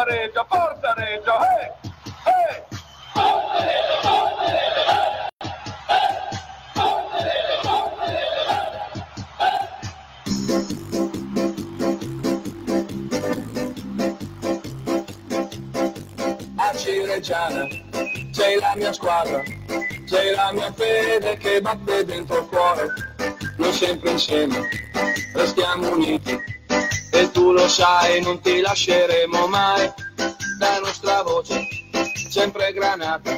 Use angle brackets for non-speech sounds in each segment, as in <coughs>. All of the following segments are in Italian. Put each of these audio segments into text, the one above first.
forza Reggio, forza Reggio, eh! Eh! Forza Reggio, forza Reggio! A Cireggiana sei la mia squadra, sei la mia fede che batte dentro il cuore. Noi sempre insieme restiamo uniti e tu lo sai, non ti lasceremo mai. La nostra voce sempre granata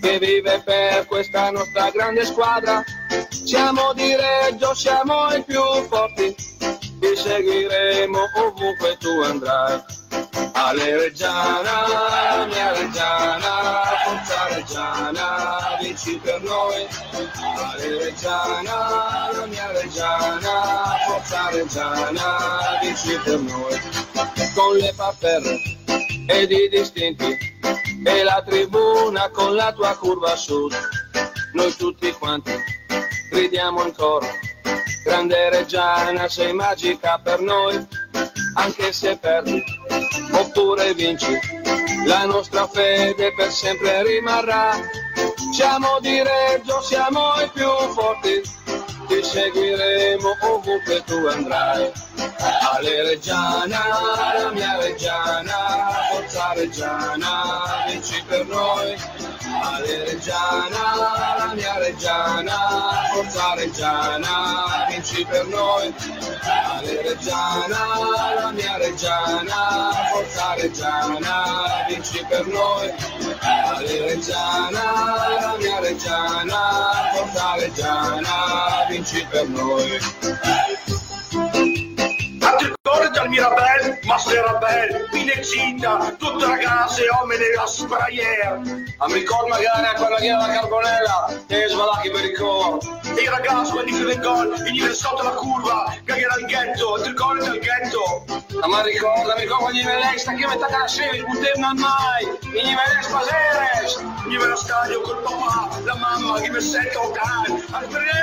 che vive per questa nostra grande squadra. Siamo di Reggio, siamo i più forti, ti seguiremo ovunque tu andrai. Ale Reggiana, mia Reggiana, forza Reggiana, vinci per noi. Ale Reggiana, la mia Reggiana, forza Reggiana, vinci per noi. Con le papere ed i distinti e la tribuna con la tua curva sud. Noi tutti quanti gridiamo in coro. Grande Reggiana, sei magica per noi, anche se perdi oppure vinci, la nostra fede per sempre rimarrà. Siamo di Reggio, siamo i più forti, ti seguiremo ovunque tu andrai. Ale Reggiana, la mia Reggiana, forza Reggiana, vinci per noi. Ale Reggiana, la mia Reggiana, forza Reggiana, vinci per noi. Ale Reggiana, la mia Reggiana, forza Reggiana, vinci per noi. Ale Reggiana, la mia Reggiana, forza Reggiana, vinci per noi. Ricordi al Mirabel, Masterabel, Pinexita, tutte ragazze, uomini a sprayer. A mi ricordo magari a quella che era la carbonella, e svalacchi per il coro. E i ragazzi, quelli che del gol, venivano sotto la curva, era il ghetto, ti ricordi del ghetto? Ma mi ricordo, mi ricordo quando veniva l'extra, che metà la sera, il buttevano mai, veniva l'espaseres, veniva allo stadio col papà, la mamma, che mi sente un cane, a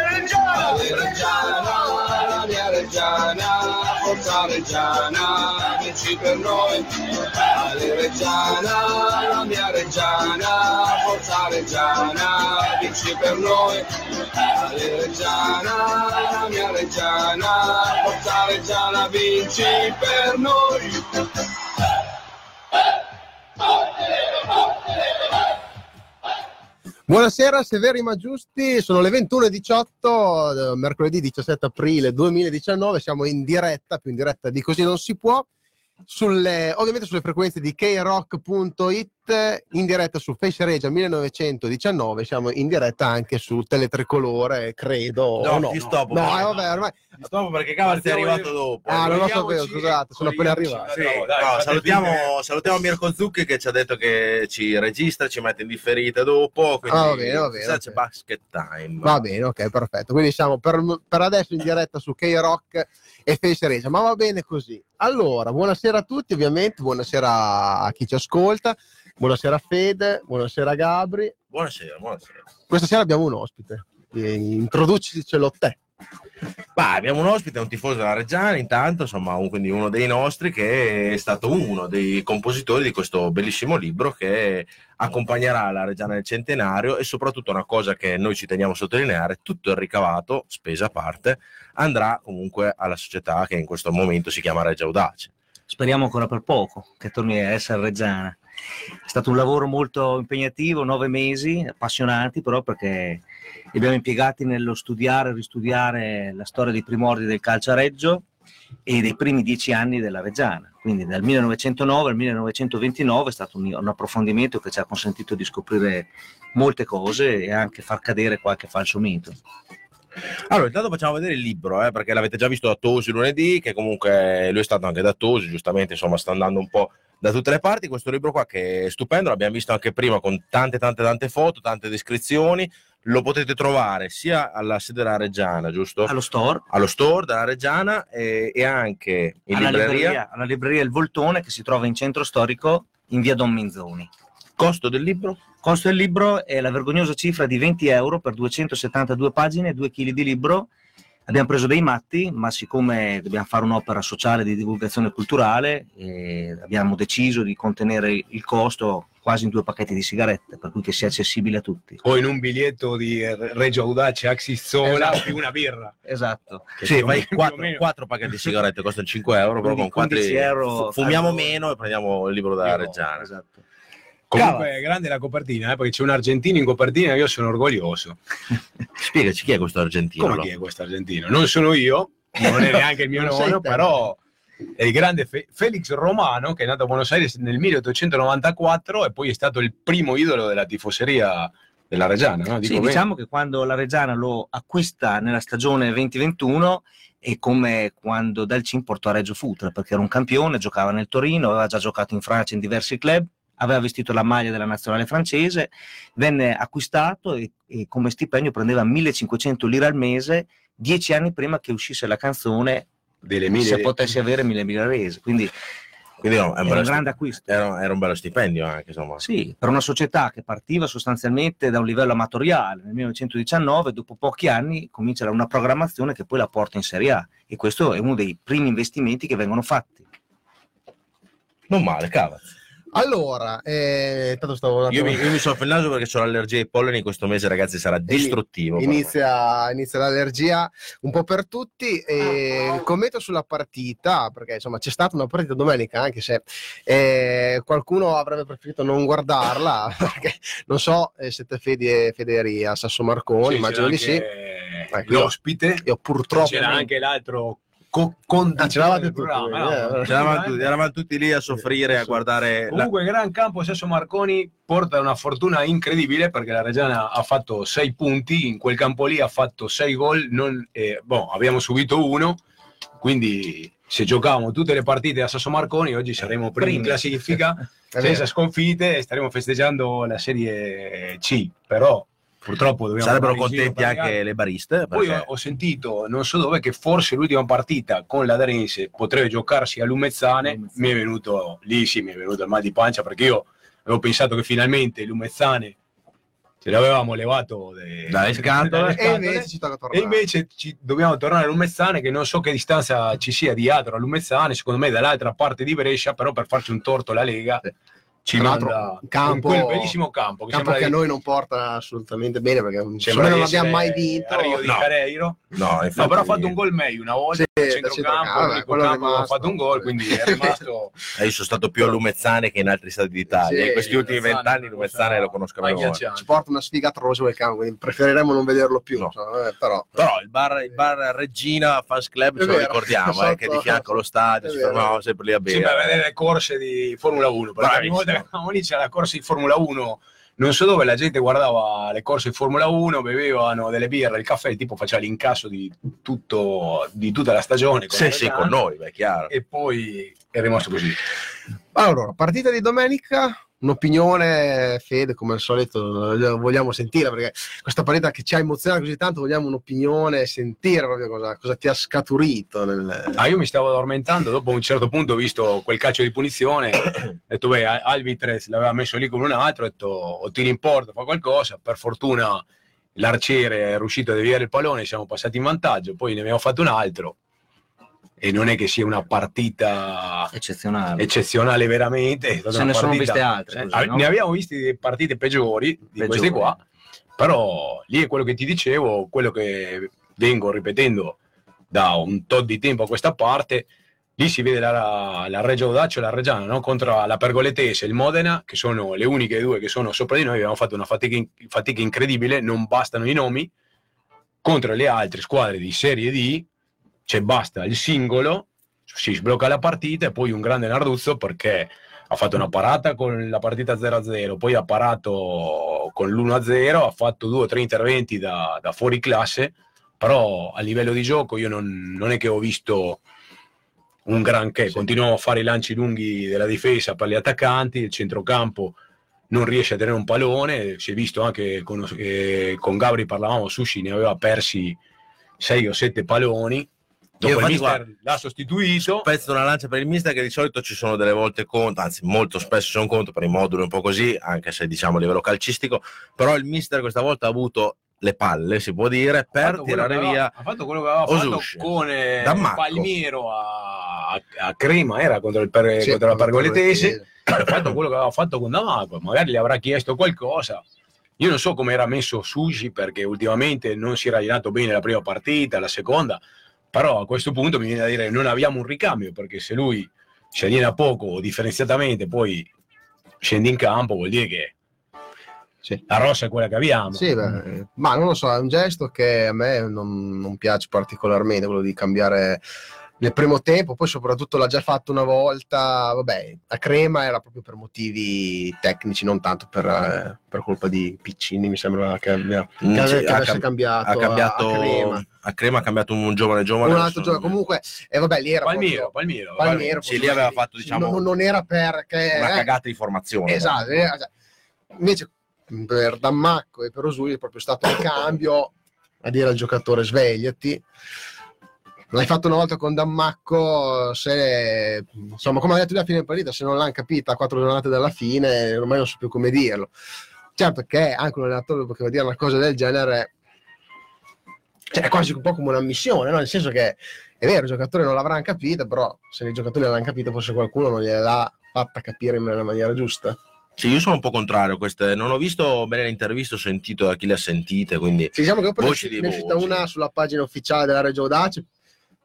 Reggiana, Reggiana, la mia Reggiana, forza Reggiana, vinci per noi. Ale Reggiana, la mia Reggiana, forza Reggiana, vinci per noi. Ale Reggiana, la mia Reggiana, forza Reggiana, vinci per noi. Buonasera Severi ma giusti, sono le 21.18, eh, mercoledì 17 aprile 2019, siamo in diretta, più in diretta di così non si può, sulle, ovviamente sulle frequenze di krock.it, in diretta su Face Regia 1919, siamo in diretta anche su Teletricolore, credo. No, o no, ti stop, No, perché- eh, vabbè, ormai... Ti stop perché cavolo sei arrivato dopo. Ah, non lo sapevo, scusate, sono appena arrivato. Sì, No, dai, no, salutiamo, salutiamo Mirko Zucchi che ci ha detto che ci registra, ci mette in differita dopo. Quindi, Ah, va bene, va bene, ok. c'è basket time. Va bene, ok, perfetto. Quindi siamo per, per adesso in diretta su K-Rock e Face Regia, ma va bene così. Allora, buonasera a tutti, ovviamente, buonasera a chi ci ascolta, buonasera Fede, buonasera Gabri. Buonasera, buonasera. Questa sera abbiamo un ospite, introducicelo te. Bah, abbiamo un ospite, un tifoso della Reggiana, intanto, insomma, un- quindi uno dei nostri che è stato uno dei compositori di questo bellissimo libro che accompagnerà la Reggiana nel centenario e soprattutto una cosa che noi ci teniamo a sottolineare, tutto il ricavato, spesa a parte, andrà comunque alla società che in questo momento si chiama Reggia Audace. speriamo ancora per poco che torni a essere Reggiana. È stato un lavoro molto impegnativo, nove mesi, appassionanti però perché li abbiamo impiegati nello studiare e ristudiare la storia dei primordi del calcio a Reggio e dei primi dieci anni della Reggiana. Quindi dal 1909 al 1929 è stato un, un approfondimento che ci ha consentito di scoprire molte cose e anche far cadere qualche falso mito. Allora, intanto facciamo vedere il libro, eh, perché l'avete già visto a Tosi lunedì, che comunque lui è stato anche da Tosi, giustamente, insomma, sta andando un po' da tutte le parti. Questo libro qua che è stupendo, l'abbiamo visto anche prima con tante, tante, tante foto, tante descrizioni. Lo potete trovare sia alla sede della Reggiana, giusto? Allo store, Allo store della Reggiana e, e anche in alla libreria. libreria, alla libreria Il Voltone che si trova in centro storico in via Don Minzoni. Costo del libro? Costo del libro è la vergognosa cifra di 20 euro per 272 pagine, 2 kg di libro, Abbiamo preso dei matti, ma siccome dobbiamo fare un'opera sociale di divulgazione culturale, eh, abbiamo deciso di contenere il costo quasi in due pacchetti di sigarette, per cui che sia accessibile a tutti. O in un biglietto di Reggio Audace Axizzola Esatto. più una birra. Esatto. Che Sì, o quattro, pacchetti di sigarette, costano 5 euro, però con 15 quattro euro fumiamo al- meno e prendiamo il libro Io- Reggiana. Esatto. Comunque è grande la copertina, eh, perché c'è un argentino in copertina e io sono orgoglioso. <laughs> Spiegaci chi è questo argentino? Come chi è questo argentino? Non sono io, non è neanche il mio <laughs> nonno, però è il grande Fe- Felix Romano che è nato a Buenos Aires nel 1894 e poi è stato il primo idolo della tifoseria della Reggiana. No? Dico Sì, diciamo che quando la Reggiana lo acquista nella stagione 2021 è come quando Dalcin portò a Reggio Futra, perché era un campione, giocava nel Torino, aveva già giocato in Francia in diversi club, aveva vestito la maglia della nazionale francese, venne acquistato e, e come stipendio prendeva 1500 lire al mese dieci anni prima che uscisse la canzone delle se mille potessi avere mille rese. Quindi Quindi no, è è un, un grande acquisto. era, era un bello stipendio anche, insomma. Sì, per una società che partiva sostanzialmente da un livello amatoriale nel 1919, dopo pochi anni comincia una programmazione che poi la porta in Serie A e questo è uno dei primi investimenti che vengono fatti. Non male, cavolo. Allora, eh, tanto stavo Io mi, io mi il naso perché ho l'allergia ai polleni questo mese, ragazzi, sarà distruttivo. Inizia, inizia l'allergia un po' per tutti. E il commento sulla partita, perché insomma c'è stata una partita domenica, anche se eh, qualcuno avrebbe preferito non guardarla, <laughs> perché non so eh, siete fedi, federi a Sasso Marconi, Sì, immagino di sì. Ecco, L'ospite, Io purtroppo c'era anche l'altro co- conduttore c'eravate del tutti, no? eh, tutti, eravamo tutti lì a soffrire, a Sì. guardare. la- Comunque, gran campo Sesso Marconi porta una fortuna incredibile perché la Reggiana ha fatto sei punti, in quel campo lì ha fatto sei gol, non, eh, boh, abbiamo subito uno, quindi se giocavamo tutte le partite a Sasso Marconi oggi saremo primi in classifica, <laughs> senza sconfitte e staremo festeggiando la Serie C, però purtroppo Sarebbero contenti anche le bariste. Poi perché- ho, ho sentito, non so dove, che forse l'ultima partita con la Darense potrebbe giocarsi a Lumezzane. Lumezzane. Mi è venuto lì, sì, mi è venuto il mal di pancia perché io avevo pensato che finalmente Lumezzane ce l'avevamo levato de- Dalle <laughs> scatole. E invece ci tocca e tornare. invece ci- dobbiamo tornare a Lumezzane, che non so che distanza ci sia di Adro a Lumezzane, secondo me dall'altra parte di Brescia, però per farci un torto alla Lega Manda un campo- in quel bellissimo campo che, campo che a di- noi non porta assolutamente bene perché sembra non abbiamo mai vinto. a Rio di No. Janeiro. No, infatti, No, però ha fatto un gol meglio una volta Sì, a centrocampo, centrocampo, campo dove ha fatto un gol, quindi è <laughs> rimasto Eh, Io sono stato più a Lumezzane che in altri stati d'Italia. Sì, in questi ultimi vent'anni Lumezzane lo conosco ghiacciante. Ci porta una sfiga atroce quel campo, quindi preferiremmo non vederlo più. No. eh, però Però il bar, il bar Regina Fans Club ce lo ricordiamo, eh, che è di fianco allo stadio, vero. fermavamo sempre lì a bere. Sembra vedere le corse di Formula 1, perché ogni volta eravamo lì c'era la corsa di Formula 1, non so dove la gente guardava le corse di Formula 1, bevevano delle birre, il caffè, il tipo faceva l'incasso di, tutto, di tutta la stagione. con Sì, la sì, con noi, beh, chiaro. E poi è rimasto così. Allora, partita di domenica, un'opinione, Fede, come al solito vogliamo sentire, perché questa partita che ci ha emozionato così tanto, vogliamo un'opinione, sentire proprio cosa, cosa ti ha scaturito. Nel... Ah, io mi stavo addormentando, dopo un certo punto ho visto quel calcio di punizione, ho detto beh, Al- Alvitrez l'aveva messo lì come un altro, ho detto o tiri in porta, fa qualcosa, per fortuna l'arciere è riuscito a deviare il pallone, siamo passati in vantaggio, poi ne abbiamo fatto un altro e non è che sia una partita Eccezionale. eccezionale veramente. una ne sono viste altre. così, Ah, no? Ne abbiamo viste partite peggiori di Peggiori. queste qua, però lì è quello che ti dicevo, quello che vengo ripetendo da un tot di tempo a questa parte. Lì si vede la, la Reggio Audace e la Reggiana no? contro la Pergoletese e il Modena, che sono le uniche due che sono sopra di noi. Abbiamo fatto una fatica, in- fatica incredibile, non bastano i nomi. Contro le altre squadre di Serie D, cioè basta il singolo, si sblocca la partita e poi un grande Narduzzo perché ha fatto una parata con la partita 0-0, poi ha parato con l'1-0, ha fatto due o tre interventi da, da fuori classe, però a livello di gioco io non, non è che ho visto un granché, Sì. continuiamo a fare i lanci lunghi della difesa per gli attaccanti, il centrocampo non riesce a tenere un pallone, si è visto anche con, eh, con Gabri parlavamo, Sushi ne aveva persi 6 o 7 palloni, dopo il mister guarda, l'ha sostituito, Pezzo una lancia per il mister che di solito ci sono delle volte contro, anzi molto spesso sono contro per i moduli un po' così, anche se diciamo a livello calcistico, però il mister questa volta ha avuto le palle, si può dire, per fatto tirare aveva- via ha fatto quello che aveva fatto Osushi. con eh, Dammacco. Palmiero a, a- Crema era contro, il per- Sì, contro la Pergoletese ha fatto quello che aveva fatto con Dammacco magari gli avrà chiesto qualcosa. Io non so come era messo Sushi perché ultimamente non si era allenato bene la prima partita la seconda però a questo punto mi viene da dire non abbiamo un ricambio perché se lui si allena poco o differenziatamente poi scende in campo vuol dire che Sì. la rossa è quella che abbiamo Sì, beh, ma non lo so, è un gesto che a me non, non piace particolarmente, quello di cambiare nel primo tempo, poi soprattutto l'ha già fatto una volta, vabbè, a Crema era proprio per motivi tecnici, non tanto per, eh, per colpa di Piccini, mi sembra che abbia che Mm, che ha avesse cam- cambiato, ha a- cambiato a, Crema. a Crema ha cambiato un giovane giovane Un altro giocatore, comunque, e vabbè, lì era Palmiero, proprio- Palmiero, Palmiero, Sì, lì aveva fatto, diciamo, non, non era perché una eh, cagata di formazione Esatto, eh, cioè, invece per Dammacco e per Osuli è proprio stato un cambio a dire al giocatore svegliati. L'hai fatto una volta con Dammacco, se insomma, come ha detto lui a fine partita, se non l'hanno capita a quattro giornate dalla fine, ormai non so più come dirlo. Certo che anche un allenatore poteva dire una cosa del genere, cioè, è quasi un po' come una missione, no? nel senso che è vero, i giocatori non l'avranno capita, però se i giocatori l'hanno capita, forse qualcuno non gliel'ha fatta capire nella maniera giusta. Sì, io sono un po' contrario a queste. Non ho visto bene le interviste, ho sentito da chi le ha sentite, quindi Sì, diciamo che ne è uscita voci. una sulla pagina ufficiale della Reggio Audace,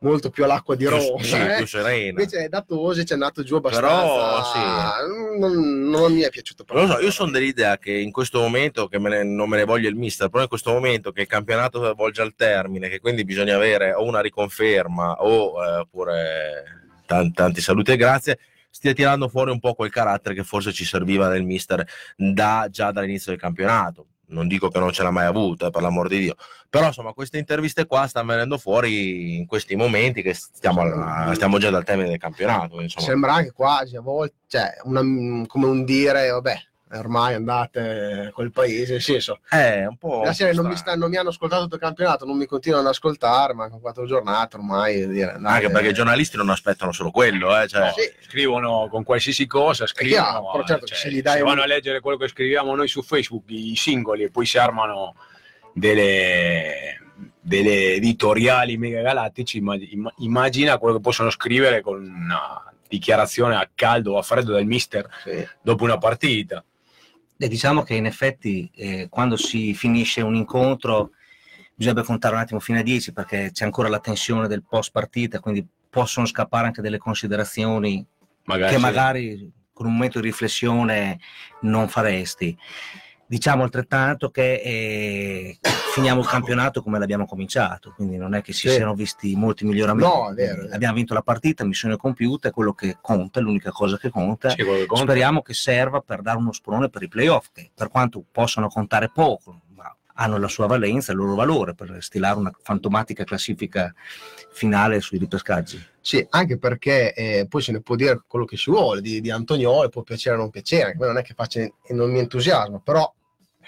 molto più all'acqua di Roma. sì, eh. più serena. Invece da Tosi ci è andato giù Però, abbastanza. Non, non mi è piaciuto Non lo so, io sono dell'idea che in questo momento, che me ne- non me ne voglia il mister, però in questo momento che il campionato volge al termine, che quindi bisogna avere o una riconferma o eh, oppure tan- tanti saluti e grazie, stia tirando fuori un po' quel carattere che forse ci serviva del mister da, già dall'inizio del campionato. Non dico che non ce l'ha mai avuta, per l'amor di Dio, però insomma queste interviste qua stanno venendo fuori in questi momenti che stiamo, alla- stiamo già dal termine del campionato. Insomma. Sembra anche quasi a volte, cioè, una- come un dire, vabbè, ormai andate quel paese, nel senso, È un po'. la serie non mi, stanno, non mi hanno ascoltato tutto il campionato, non mi continuano ad ascoltare, mancano quattro giornate ormai. Dire, andate- Anche perché i giornalisti non aspettano solo quello, eh, cioè, Sì. scrivono con qualsiasi cosa, scrivono, chiaro, però certo cioè, se gli dai se un- vanno a leggere quello che scriviamo noi su Facebook, i singoli, e poi si armano delle, delle editoriali mega galattici, imma- imma- immagina quello che possono scrivere con una dichiarazione a caldo o a freddo del mister Sì. dopo una partita. E diciamo che in effetti eh, quando si finisce un incontro bisogna contare un attimo fino a 10 perché c'è ancora la tensione del post partita, quindi possono scappare anche delle considerazioni Magari, che sì. magari con un momento di riflessione non faresti. Diciamo altrettanto che eh, finiamo il campionato come l'abbiamo cominciato, quindi non è che si Sì. siano visti molti miglioramenti. No, è vero, è vero. Abbiamo vinto la partita, missione compiuta, è quello che conta, è l'unica cosa che conta. Sì, che conta. Speriamo che serva per dare uno sprone per i playoff, che per quanto possano contare poco, ma hanno la sua valenza, il loro valore per stilare una fantomatica classifica finale sui ripescaggi. Sì, anche perché eh, poi se ne può dire quello che si vuole di, di Antonioli, può piacere o non piacere, non è che faccia non mi entusiasma, però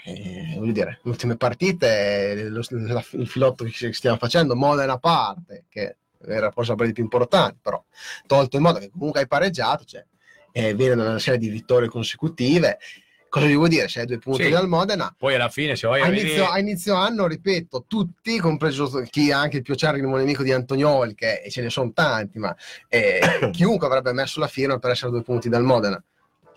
eh, voglio dire, le ultime partite, lo- la- il filotto che stiamo facendo, Modena a parte, che era forse la più importante, però tolto il modo che comunque hai pareggiato, cioè, eh, viene da una serie di vittorie consecutive. Cosa vi vuol dire? Se hai due punti Sì. dal Modena, Poi alla fine, se vai a a inizio, a inizio anno, ripeto, tutti, compreso chi è anche il più acerrimo nemico di Antonioli, che ce ne sono tanti, ma eh, <coughs> chiunque avrebbe messo la firma per essere a due punti dal Modena.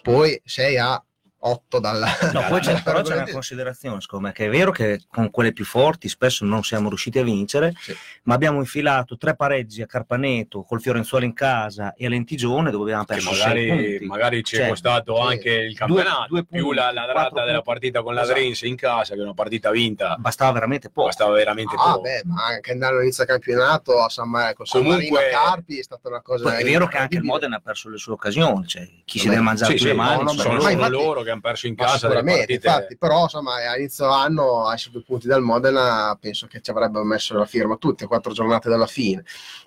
Poi sei a 8 dalla... No, poi c'è, però c'è una considerazione, secondo me, che è vero che con quelle più forti spesso non siamo riusciti a vincere, Sì. ma abbiamo infilato tre pareggi a Carpaneto, col Fiorenzuola in casa e a Lentigione dove abbiamo perso sei magari, punti. magari ci è Cioè, costato sì. anche il campionato, due più punti, la, la quattro data della partita con la Esatto. Drense in casa, che è una partita vinta, Bastava veramente poco. bastava veramente Ah, poco. beh, ma anche andare all'inizio del campionato a San, Mar- con San Comunque- Marino a Carpi è stata una cosa... Poi è vero che anche il. Modena ha perso le sue occasioni, cioè chi si deve mangiare Sì, più sì, le mani. no, no, sono sono, loro. Che hanno perso in Ma casa sicuramente, partite. infatti, però insomma a inizio anno a essere due punti dal Modena penso che ci avrebbero messo la firma tutti quattro giornate dalla fine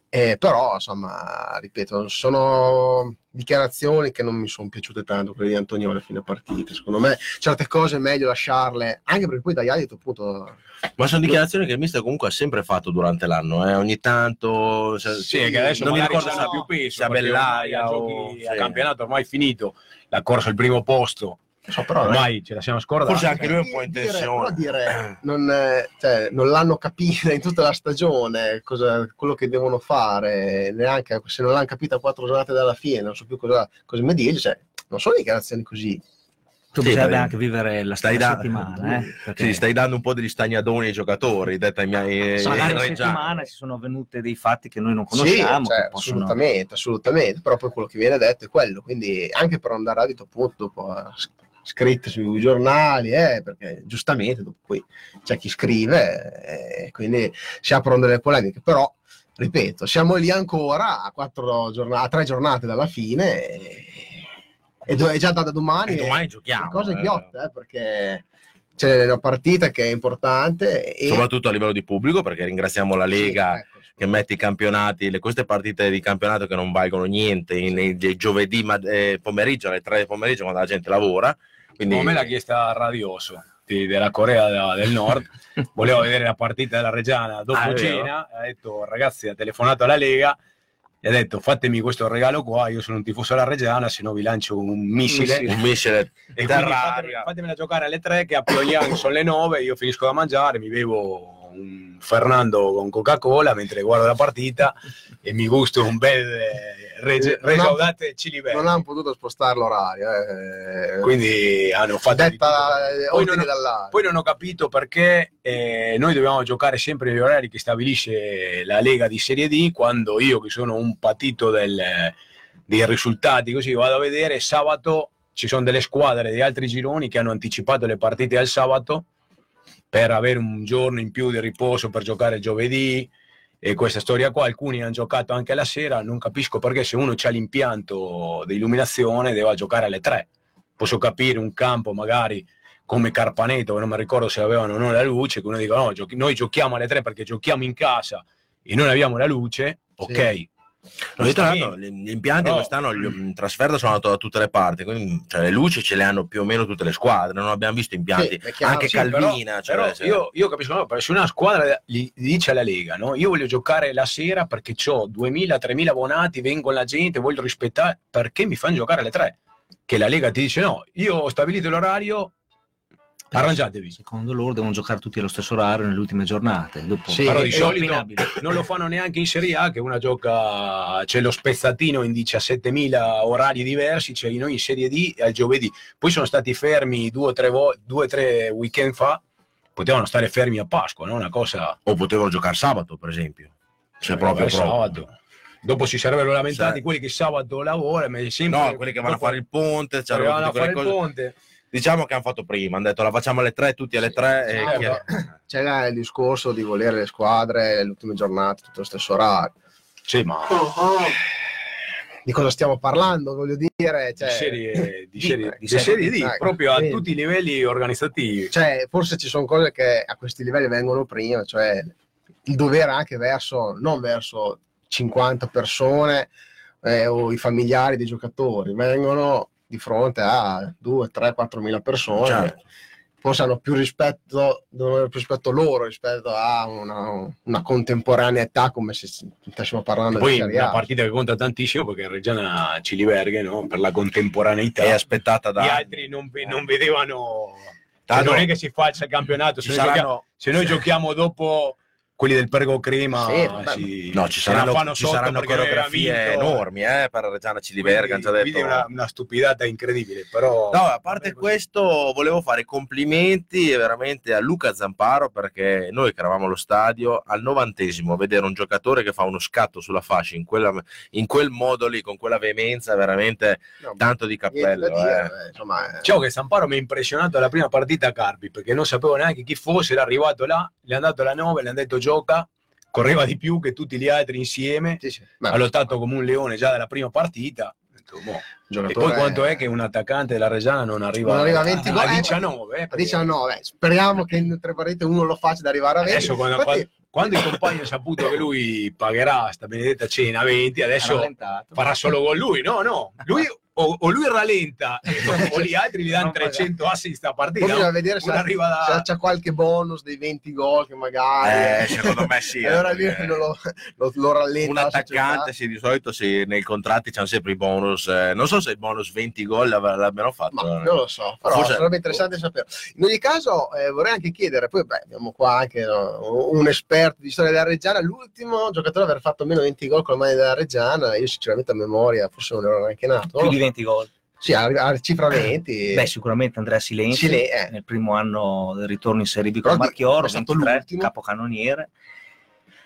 Eh, però insomma ripeto sono dichiarazioni che non mi sono piaciute tanto quelle di Antonioli a fine partita secondo me certe cose è meglio lasciarle anche perché poi dagli altri appunto Ma sono dichiarazioni che il mister comunque ha sempre fatto durante l'anno, eh, ogni tanto. se- Sì, che adesso non mi ricordo se più peso se a Bellaia o giochi sì. campionato ormai finito la corsa al primo posto so, però Ormai ce la siamo scordati. Forse anche lui è un po' in tensione. dire, <clears throat> non, eh, cioè, non l'hanno capita in tutta la stagione cosa- quello che devono fare, neanche se non l'hanno capita a quattro giornate dalla fine, non so più cosa, cosa mi dire, cioè, non sono dichiarazioni così. Tu Sì, bisognerebbe anche vivere la Stai, stessa da- settimana, eh, perché sì, stai dando un po' degli stagnadoni ai giocatori, detta ai miei magari reggiani. settimana ci sono avvenute dei fatti che noi non Sì, conosciamo, cioè, che possono... assolutamente, assolutamente, però poi quello che viene detto è quello, quindi anche per andare addito appunto dopo eh, s- scritte sui giornali, eh, perché giustamente dopo poi c'è chi scrive, eh, quindi si aprono delle polemiche, però ripeto, siamo lì ancora a, quattro giornate, a tre giornate dalla fine e, e è già da domani, E domani giochiamo. cosa eh. ghiotta, eh, perché c'è una partita che è importante e Soprattutto a livello di pubblico, perché ringraziamo la Lega Sì, ecco, che mette i campionati, le, queste partite di campionato che non valgono niente, in- in- il giovedì ma- eh, pomeriggio, alle 3 del pomeriggio quando la gente lavora. Quindi Come me l'ha chiesta Radioso di- della Corea da- del Nord, <laughs> voleva vedere la partita della Reggiana dopo Ah, cena, ha detto ragazzi ha telefonato alla Lega e ha detto fatemi questo regalo qua, io sono un tifoso della Reggiana, se no vi lancio un missile. Un missile <laughs> E fatemi- fatemela giocare alle 3 che a Pyongyang sono le 9, io finisco da mangiare, mi bevo un Fernando con Coca-Cola mentre guardo la partita e mi gusto un bel eh, Regaudate Chili Verde. non hanno potuto spostare l'orario. eh. Quindi hanno fatto detta eh, Poi non, poi non ho capito perché eh, noi dobbiamo giocare sempre negli orari che stabilisce la Lega di Serie D, quando io che sono un patito del- dei risultati, così vado a vedere, sabato ci sono delle squadre di altri gironi che hanno anticipato le partite al sabato per avere un giorno in più di riposo per giocare giovedì e questa storia qua, alcuni hanno giocato anche la sera, non capisco perché se uno ha l'impianto di illuminazione deve giocare alle 3. Posso capire un campo magari come Carpaneto, che non mi ricordo se avevano o no la luce, che uno dica no, giochi- noi giochiamo alle 3 perché giochiamo in casa e non abbiamo la luce, ok. No, io tra l'altro, gli impianti Però- quest'anno gli- in trasferta sono andato da tutte le parti, quindi cioè, le luci ce le hanno più o meno tutte le squadre, non abbiamo visto impianti, Sì, chiaro. anche Sì, Calvina. però- cioè, però se- io, io capisco, no, se una squadra gli gli dice alla Lega, no? io voglio giocare la sera perché ho 2.000-3.000 abbonati, vengo la gente, voglio rispettare, perché mi fanno giocare alle 3? Che la Lega ti dice no, io ho stabilito l'orario, arrangiatevi. Secondo loro devono giocare tutti allo stesso orario nelle ultime giornate. Dopo, Sì, Però di solito non lo fanno neanche in Serie A, che una gioca, c'è lo spezzatino in 17.000 orari diversi, c'è noi in Serie D al giovedì. Poi sono stati fermi due o tre, vo- due o tre weekend fa, potevano stare fermi a Pasqua, no? una cosa O potevano giocare sabato, per esempio. Se cioè, proprio, proprio. sabato. Dopo si sarebbero lamentati Sì. quelli che sabato lavorano, ma sempre No, quelli che vanno a fare il ponte, cioè, vanno a fare il ponte. Diciamo che hanno fatto prima, hanno detto la facciamo alle 3, tutti alle 3. e Eh, chi è- C'è là il discorso di volere le squadre le ultime giornate, tutto lo stesso orario. Sì, ma Di cosa stiamo parlando? Voglio dire, cioè, di serie, di di- serie, di di serie D, dai, proprio a sì. tutti i livelli organizzativi. cioè, forse ci sono cose che a questi livelli vengono prima, cioè il dovere anche verso, non verso 50 persone eh, o i familiari dei giocatori, vengono di fronte a 2, 3, 4 mila persone. Certo. Forse hanno più rispetto, devono avere più rispetto loro rispetto a una, una contemporaneità come se stessimo parlando Poi di una partita che conta tantissimo perché Reggiana Ciliberghe no? per la contemporaneità. È aspettata da Gli altri non, ve- non vedevano. Tanto non è che si faccia il campionato. Se noi, giochiamo, saranno, se noi giochiamo dopo quelli del Pergo Crema, Sì, si, no, ci saranno, fanno ci saranno coreografie enormi eh, per Reggiana Ciliberga. hanno già Quindi, detto. quindi è una, una stupidata incredibile. Però, No, a parte questo, volevo fare complimenti veramente a Luca Zamparo perché noi che eravamo allo stadio al novantesimo vedere un giocatore che fa uno scatto sulla fascia in, quella- in quel modo lì, con quella veemenza, veramente No, tanto di cappello. dire, eh. eh, insomma, eh. Ciao che Zamparo mi ha impressionato alla prima partita a Carpi perché non sapevo neanche chi fosse, era arrivato là, gli hanno dato la 9, gli hanno detto gioca, correva di più che tutti gli altri insieme, Sì, sì. Beh, ha lottato come un leone già dalla prima partita. Detto, boh. E poi quanto è che un attaccante della Reggiana non arriva, Non arriva a 20 a, gol? a Eh, 19? eh, perché 19, speriamo che in tre partite uno lo faccia ad arrivare a 20. Adesso quando, Infatti, quando, il compagno ha saputo che lui pagherà sta benedetta cena a 20, adesso farà solo con lui. No, no, lui o, o lui rallenta <laughs> o gli altri gli danno No, magari. 300 assist a Poi partita. bisogna vedere se, arriva se da... c'è qualche bonus dei 20 gol che magari Eh, secondo me sì. E <laughs> allora lì perché non lo, lo, lo rallenta un attaccante sì, di solito sì, nei contratti c'hanno sempre i bonus. eh, non so se il bonus 20 gol l'abbiano fatto. Ma eh. non lo so, però Forse- sarebbe interessante sapere. In ogni caso, eh, vorrei anche chiedere: poi beh, abbiamo qua anche no, un esperto di storia della Reggiana. L'ultimo giocatore ad aver fatto meno 20 gol con la maglia della Reggiana, io sinceramente a memoria, forse non ero neanche nato. più di 20 gol. Sì, a, a cifra 20. Beh, sicuramente Andrea Silenzi Sile- eh. nel primo anno del ritorno in Serie B con Marchioro, è stato 23, l'ultimo. capocannoniere.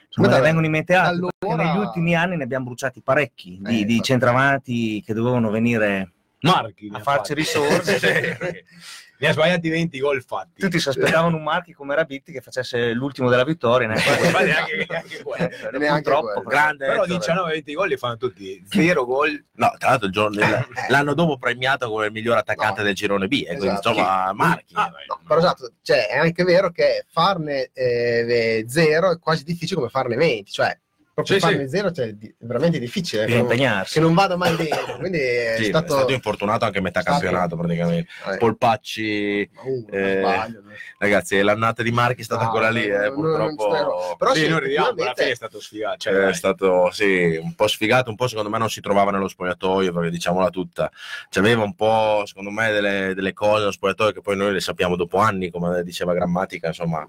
Insomma, Guarda, ne vengono in mente altri, allora- negli ultimi anni ne abbiamo bruciati parecchi di, Eh, di centravanti che dovevano venire Marchi a farci risorse. <laughs> <laughs> ne ha sbagliati 20 gol fatti. Tutti si aspettavano un Marchi come Rabitti che facesse l'ultimo della vittoria. neanche neanche- neanche quello. Eh, Neanche purtroppo, quello. Grande Però Ettore. 19-20 gol li fanno tutti. Zero gol. No, tra l'altro il giorno- il- l'anno dopo premiato come il miglior attaccante No. del girone B. E quindi Esatto. insomma, Marchi. Ah, No, però esatto, cioè, è anche vero che farne eh, zero è quasi difficile come farne 20, cioè proprio Sì, farne zero cioè, è di- è veramente difficile. che non- impegnarsi. che non vada mai dentro. <laughs> Quindi è Sì, è stato, stato... infortunato anche a metà stato- campionato praticamente. Eh, Polpacci, non eh, sbaglio, no? ragazzi, l'annata di Marchi è stata No, quella lì, eh, purtroppo. non- Però sì, sì, noi ridiamo, alla fine è stato sfigato. Cioè, è dai. stato sì, un po' sfigato, un po' secondo me non si trovava nello spogliatoio perché diciamola tutta, c'aveva un po' secondo me delle, delle cose nello spogliatoio che poi noi le sappiamo dopo anni, come diceva Grammatica, insomma.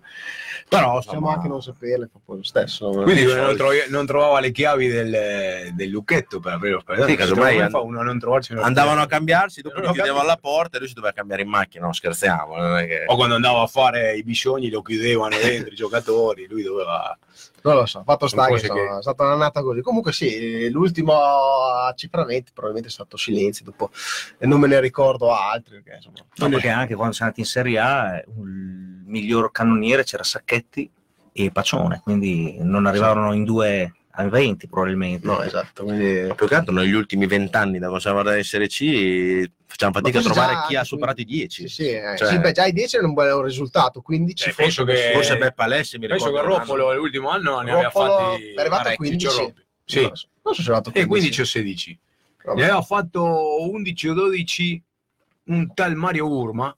Però Possiamo insomma, anche non saperle proprio lo stesso. Quindi Sì, non, sì. trovi- non trovava le chiavi del, del lucchetto per aprire lo spogliatoio. Sì, casomai and- uno non nello andavano a cambiarsi, dopo Non ho chiudevano alla porta e lui si doveva cambiare in macchina, no scherziamo, non è che... O quando andava a fare i bisogni lo chiudevano <laughs> dentro i giocatori, lui doveva... Non lo so, fatto sta che è stata un'annata così. Comunque sì, l'ultimo a cifra 20 probabilmente è stato Silenzi, dopo e non me ne ricordo altri. Perché, insomma, No, perché anche quando siamo andati in Serie A, il miglior cannoniere c'era Sacchetti e Pacione, quindi non arrivarono in due a 20 probabilmente. no, esatto. Quindi... Più che altro negli ultimi vent'anni da quando siamo andati in Serie C facciamo fatica a trovare già- chi ha superato i 10. Sì, sì, eh. Cioè- Sì, beh, già i 10 era un buon risultato, 15 Eh, forse penso che- Forse Beppa Alessi mi Penso che ricordo Roppolo l'ultimo anno ne aveva fatti è arrivato a parecchi, 15. cioè Roppi. Sì, Non so, non so se è arrivato a e 15. 15 o 16. Vabbè. Ne aveva fatto 11 o 12 un tal Mario Urma.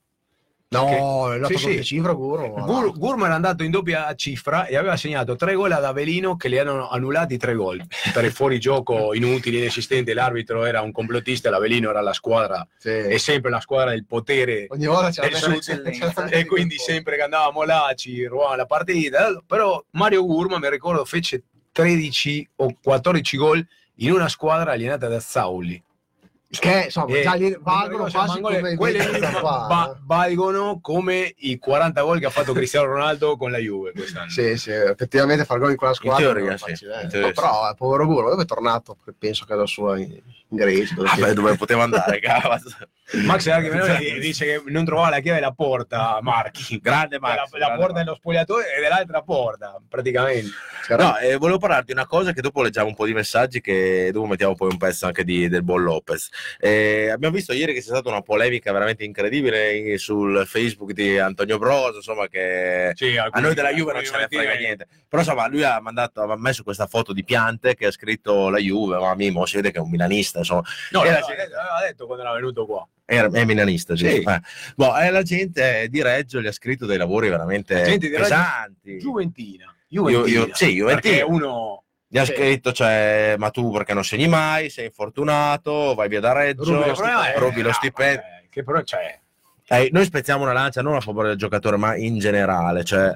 No, che- è andato sì, sì. cifra, Guro. ma Gur- no. Gurma era andato in doppia cifra e aveva segnato tre gol ad Avelino che li hanno annullati tre gol per il fuorigioco <laughs> inutile, inesistente. L'arbitro era un complottista, l'Avelino era la squadra, Sì. è sempre la squadra del potere Ogni volta c'era del Sud, e quindi sempre che andavamo là ci ruavamo la partita. Però Mario Gurma, mi ricordo, fece 13 o 14 gol in una squadra alienata da Sauli. Che insomma, E- già lì valgono quasi come i quelle 20 lì da va- qua. va- eh. valgono come i 40 gol che ha fatto Cristiano Ronaldo con la Juve quest'anno. Sì, sì, effettivamente far gol in quella squadra teoria, non è sì, facile, eh. in teoria No, però eh, povero Guro, dove è tornato? Penso che da sua in, in Grecia. dove Ah, beh, dove poteva andare, <laughs> cazzo. Max Archimenone dice che non trovava la chiave della porta, Marchi. <laughs> Grande Max. la, la porta dello spogliatoio e dell'altra porta, praticamente. No, eh, volevo parlarti di una cosa che dopo leggiamo un po' di messaggi che dopo mettiamo poi un pezzo anche di, del buon Lopez. Eh, abbiamo visto ieri che c'è stata una polemica veramente incredibile in- sul Facebook di Antonio Broso, insomma che Sì, a noi della Juve non ce ne frega niente. Però insomma lui ha mandato, aveva messo questa foto di piante che ha scritto la Juve, ma Mimo si vede che è un milanista, insomma, No, Era- aveva detto quando era venuto qua. Era- è milanista, Sì. Eh. Boh, e la gente di Reggio gli ha scritto dei lavori veramente di Reggio- pesanti. Juventina. Io- Juventina. io- sì, Juventina. Uno Gli ha Sì. scritto, cioè, ma tu perché non segni mai, sei infortunato, vai via da Reggio, Rubi lo è- rubi lo no, stipendio. eh, Che però c'è. Eh, noi spezziamo una lancia non a favore del giocatore, ma in generale. Cioè,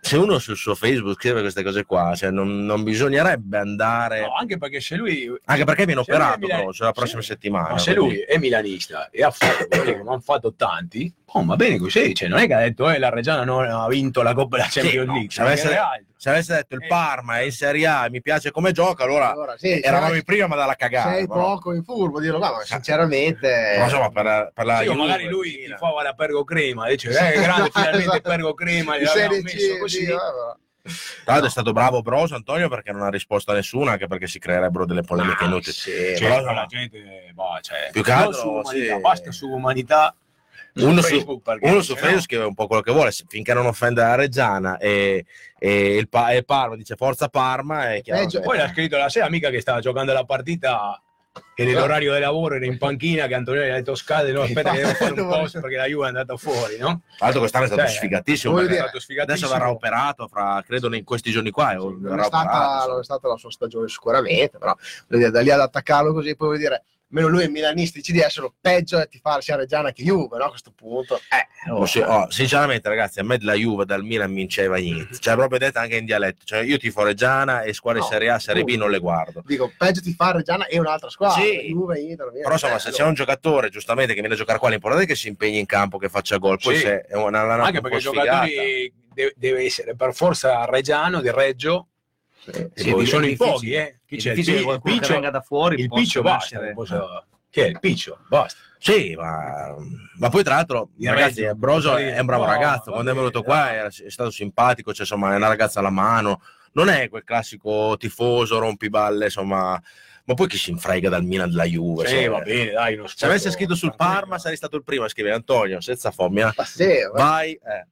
se uno sul suo Facebook scrive queste cose qua, cioè, non, non bisognerebbe andare. No, anche perché se lui Anche perché viene se operato milan- però, cioè, la se- prossima settimana. Ma se quindi- lui è milanista e ha fatto quelli che non hanno fatto tanti, oh, va bene così. Cioè, non è che ha detto eh, la Reggiana non ha vinto la Coppa della Champions no, League. se avesse-. Se avesse detto il Eh. Parma è in Serie A e mi piace come gioca, allora Allora, sì, eravamo sei- in prima ma dalla cagare. sei però- poco in furbo, dirlo, ma sinceramente... però, insomma, per, per la Sì, Juve, magari lui Fiorentina. tifava la Pergo Crema, dice eh, grande, finalmente Esatto. Pergo Crema, l'abbiamo Serie messo così. sì, vabbè. Tra l'altro è stato bravo Broso Antonio perché non ha risposto a nessuno, anche perché si creerebbero delle polemiche Ah, inutili. Sì, Cioè, la gente, boh, cioè, Più che altro, su umanità, sì. basta su umanità. Uno su, Facebook, uno su Facebook no- scrive un po' quello che vuole, finché non offende la Reggiana e, e il, Pa- e Parma dice forza Parma è chiaro Peggio- Poi l'ha scritto la sera, mica che stava giocando la partita che nell'orario di lavoro era in panchina, che Antonio gli ha detto scade, no aspetta che devo fare un post perché la Juve è andata fuori, no? Tra l'altro quest'anno è stato Cioè, sfigatissimo. È stato adesso sfigatissimo. verrà operato fra, credo, in questi giorni qua. e non, verrà è stata, operato, non è stata la sua stagione sicuramente, però dire, da lì ad attaccarlo così, poi vuol dire, almeno lui è milanista, dici di essere peggio e ti fa sia Reggiana che Juve, no? A questo punto. Eh, Oh, sì, oh, sinceramente, ragazzi, a me della Juve dal Milan mi vinceva niente. Cioè, proprio detto anche in dialetto. Cioè, io tifo Reggiana e squadre No, Serie A, Serie B non le guardo. Dico, peggio ti fa Reggiana e un'altra squadra, Sì. Juve, Inter, Milan. Però insomma, Eh, se c'è un giocatore giustamente che viene a giocare qua, l'importante è che si impegni in campo, che faccia gol. Poi Sì. se è una, una Anche un perché i giocatori de- deve essere per forza reggiano, di Reggio. E è poi sono difficile. pochi, eh. Chi È c'è? Il, il che Piccio, venga da fuori il Piccio basta. non posso- Chi è il Piccio? Basta. Sì, ma, ma poi tra l'altro, ragazzi, Reggio, Broso sì. è un bravo No, ragazzo. Quando è venuto qua era- è stato simpatico, cioè, insomma, è una ragazza alla mano. Non è quel classico tifoso, rompiballe, insomma. Ma poi chi si infrega dal Milan della Juve? Sì, cioè, va bene, dai. Se avesse scritto sul. Parma, sarei stato il primo a scrivere Antonio, senza fommia. Sì, va- Vai, eh.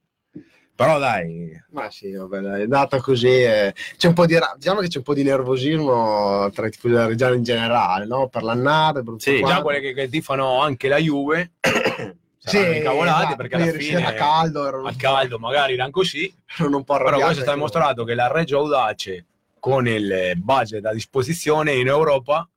Però dai, ma sì, vabbè, dai, è andata così. eh. C'è un po' di, diciamo che c'è un po' di nervosismo tra i tifosi della Reggiana in generale, no? Per l'annata, per Sì. Già quelle che, che tifano anche la Juve Sì, saranno incavolate esatto, perché alla fine a caldo erano, al caldo magari erano così erano un po' però questo sta loro. dimostrato che la Reggio Audace con il budget a disposizione in Europa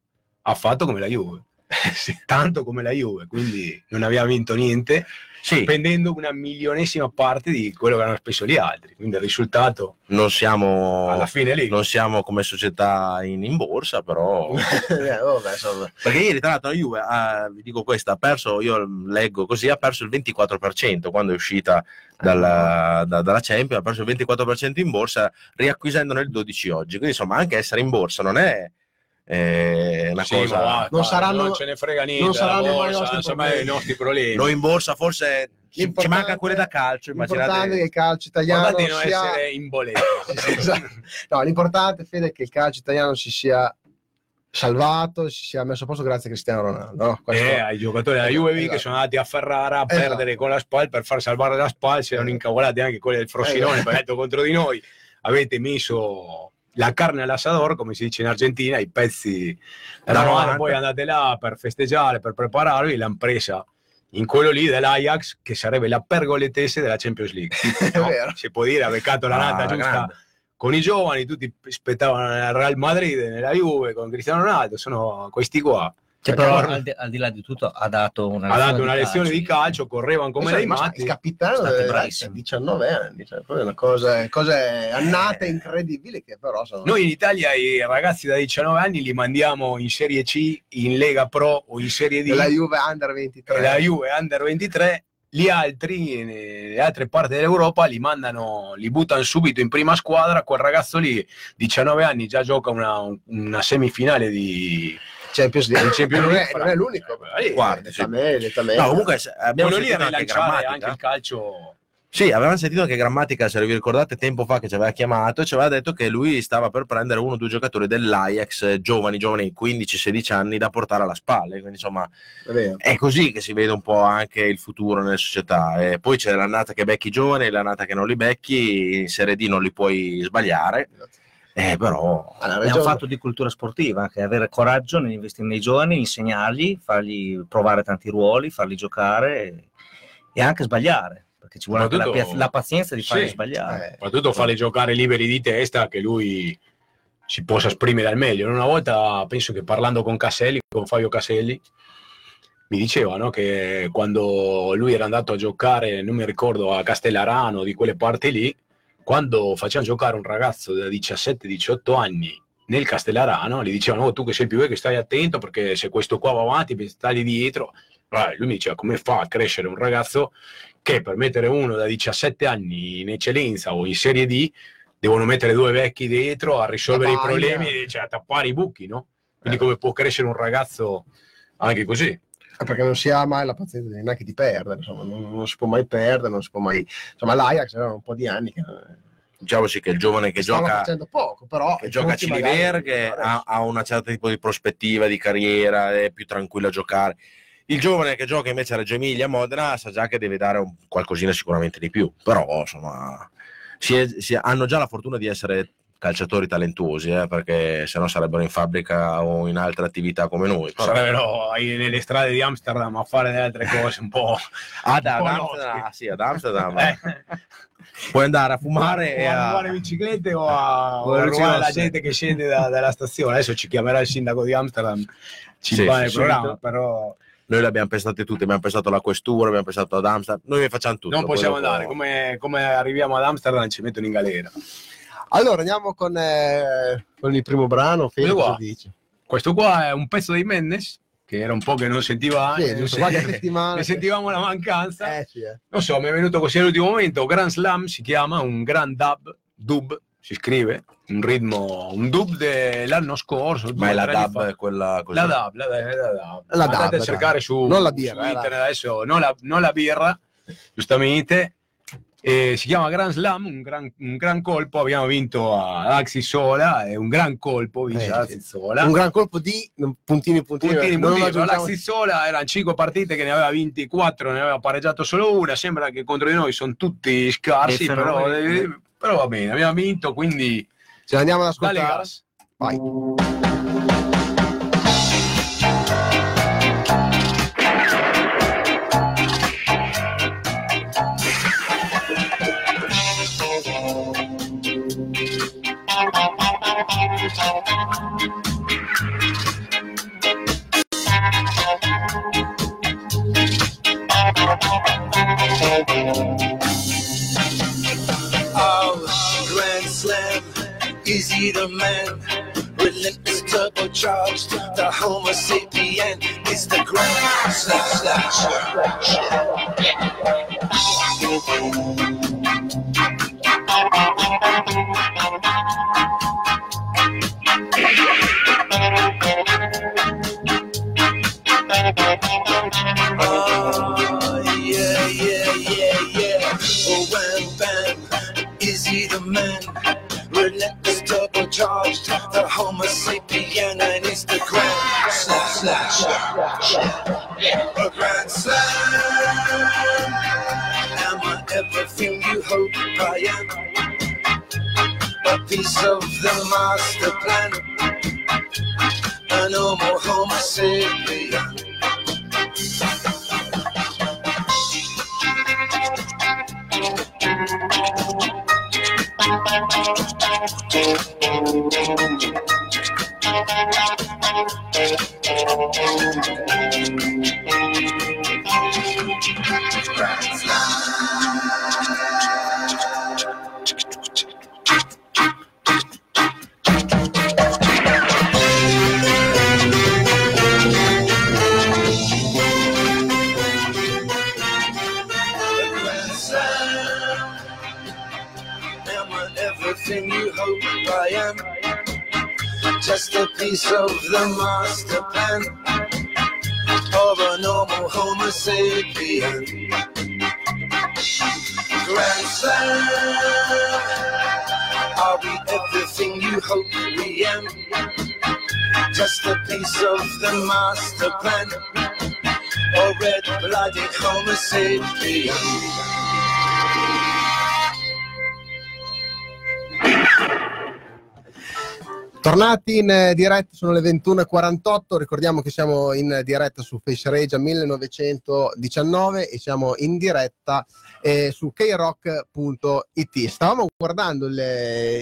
ha fatto come la Juve <laughs> tanto come la Juve quindi non aveva vinto niente sì, spendendo una milionesima parte di quello che hanno speso gli altri quindi il risultato non siamo, alla fine lì non siamo come società in, in borsa, però... <laughs> Eh. Perché ieri, tra l'altro, la Juve, ah, vi dico questa, ha perso, io leggo così, ha perso il 24% quando è uscita dalla, da- dalla Champions, ha perso il 24% in borsa, riacquisendone il 12% oggi. Quindi, insomma, anche essere in borsa non è eh, una Sì, cosa... ma va, non saranno- non ce ne frega niente non saranno mai i borsa, nostri problemi. mai i nostri problemi Noi in borsa forse ci, ci manca quelle da calcio, L'importante è che il calcio italiano di non sia... essere in bolletta <laughs> Esatto. No, l'importante Fede, è che il calcio italiano si sia salvato, si sia messo a posto grazie a Cristiano Ronaldo. no? Questo- eh, ai giocatori della Juve Esatto. che sono andati a Ferrara a Esatto. perdere con la SPAL per far salvare la SPAL si erano incavolati anche quelli del Frosinone Esatto. detto contro di noi avete messo la carne all'assador come si dice in Argentina i pezzi Da da mano 90. poi andate là per festeggiare per prepararvi l'hanno presa in quello lì dell'Ajax che sarebbe la pergoletese della Champions League <laughs> no? si può dire ha beccato la Ah, nata giusta grande. con i giovani tutti aspettavano nel Real Madrid nella Juve con Cristiano Ronaldo sono questi qua Cioè, però al di, al di là di tutto ha dato una ha dato una di lezione calcio. di calcio, correvano come dei ma matti. il capitano bravissimi. 19 anni, cioè, una cosa, cose annate incredibili che però sono... Noi in Italia i ragazzi da 19 anni li mandiamo in Serie C, in Lega Pro o in Serie D, della Juve Under 23. e la Juve Under 23. Gli altri, nelle altre parti dell'Europa, li mandano, li buttano subito in prima squadra. Quel ragazzo lì, 19 anni, già gioca una, una semifinale di Champions League. di Champions non, è, League. non è l'unico. Eh, media, l'età media. No, comunque se- abbiamo quello lì sentito anche Grammatica. anche il calcio. Sì, avevamo sentito che Grammatica, se vi ricordate, tempo fa che ci aveva chiamato e ci aveva detto che lui stava per prendere uno o due giocatori dell'Ajax, eh, giovani, giovani, 15-16 anni, da portare alla spalla. Quindi, insomma, È è così che si vede un po' anche il futuro nelle società. E poi c'è l'annata che becchi i giovani e l'annata che non li becchi, in Serie D non li puoi sbagliare. Eh, però... È un fatto di cultura sportiva, anche avere coraggio nell'investire nei giovani, insegnargli, fargli provare tanti ruoli, farli giocare e, e anche sbagliare, perché ci vuole anche la, la pazienza di farli Sì. sbagliare. eh, soprattutto farli giocare liberi di testa che lui si possa esprimere al meglio. Una volta penso che parlando con Caselli, con Fabio Caselli, mi diceva no, che quando lui era andato a giocare, non mi ricordo a Castellarano, di quelle parti lì, quando facevano giocare un ragazzo da 17-18 anni nel Castellarano, gli dicevano: "Oh, tu che sei più vecchio, stai attento perché se questo qua va avanti, stai dietro. Allora, lui mi diceva: come fa a crescere un ragazzo che per mettere uno da 17 anni in eccellenza o in Serie D devono mettere due vecchi dietro a risolvere i problemi, cioè a tappare i buchi, no? Quindi come può crescere un ragazzo anche così? Perché non si ha mai la pazienza di- neanche di perdere, insomma, non, non si può mai perdere, non si può mai... Insomma, l'Ajax era un po' di anni che, Diciamoci che il giovane che gioca, poco, però... che gioca a magari- Ciliberg ha, ha una certa tipo di prospettiva di carriera, è più tranquillo a giocare. Il giovane che gioca invece a Reggio Emilia, a Modena, sa già che deve dare un- qualcosina sicuramente di più, però insomma si è- si- hanno già la fortuna di essere calciatori talentuosi, eh, perché sennò sarebbero in fabbrica o in altre attività come noi. Però- Sarebbero nelle strade di Amsterdam a fare delle altre cose un po'. <laughs> Ad, ad Amsterdam, sì, ad Amsterdam Eh. <laughs> puoi andare a fumare e o a a... rubare biciclette o a, <laughs> o a rubare la gente che scende da- dalla stazione. Adesso ci chiamerà il sindaco di Amsterdam, ci Sì, fa il programma, però Noi le abbiamo pestate tutte, abbiamo pestato la questura, abbiamo pestato ad Amsterdam, noi ne facciamo tutto. non possiamo andare. Come, come arriviamo ad Amsterdam ci mettono in galera. Allora andiamo con, eh, con il primo brano. Fede, cosa qua. dici? Questo qua è un pezzo di Mendes, che era un po' che non sentiva, Sì, non giusto, se- settimana. ne sentivamo la mancanza. Eh, sì, eh. Non so, mi è venuto così all'ultimo momento. Grand Slam si chiama, un Grand Dub, dub si scrive, un ritmo, un dub dell'anno scorso. Ma è la anni dub, fa. è quella così. La dub, la, la, la dub. La Andate dub, a cercare su, Non la birra, su eh, la- internet adesso, non la, non la birra, giustamente. E si chiama Grand Slam, un gran, un gran colpo. Abbiamo vinto ad Axisola, è un gran colpo vince Eh, ad sì. Axisola. Un gran colpo di puntini puntini. Puntini, non puntini, aggiungiamo- l'Axisola erano 5 partite che ne aveva 24, ne aveva pareggiato solo una. Sembra che contro di noi sono tutti scarsi, però, eh, però va bene, abbiamo vinto, quindi Ce l'andiamo ad ascoltare. Vai. Oh, Grand Slam, is he the man? Relentless turbocharged, the Homo sapien is the Grand Slam. Of the master plan. Red-blooded Homo. Tornati in eh, diretta, sono le 21.48, ricordiamo che siamo in diretta su Face Regia 1919 e siamo in diretta eh, su krock.it. Stavamo guardando il,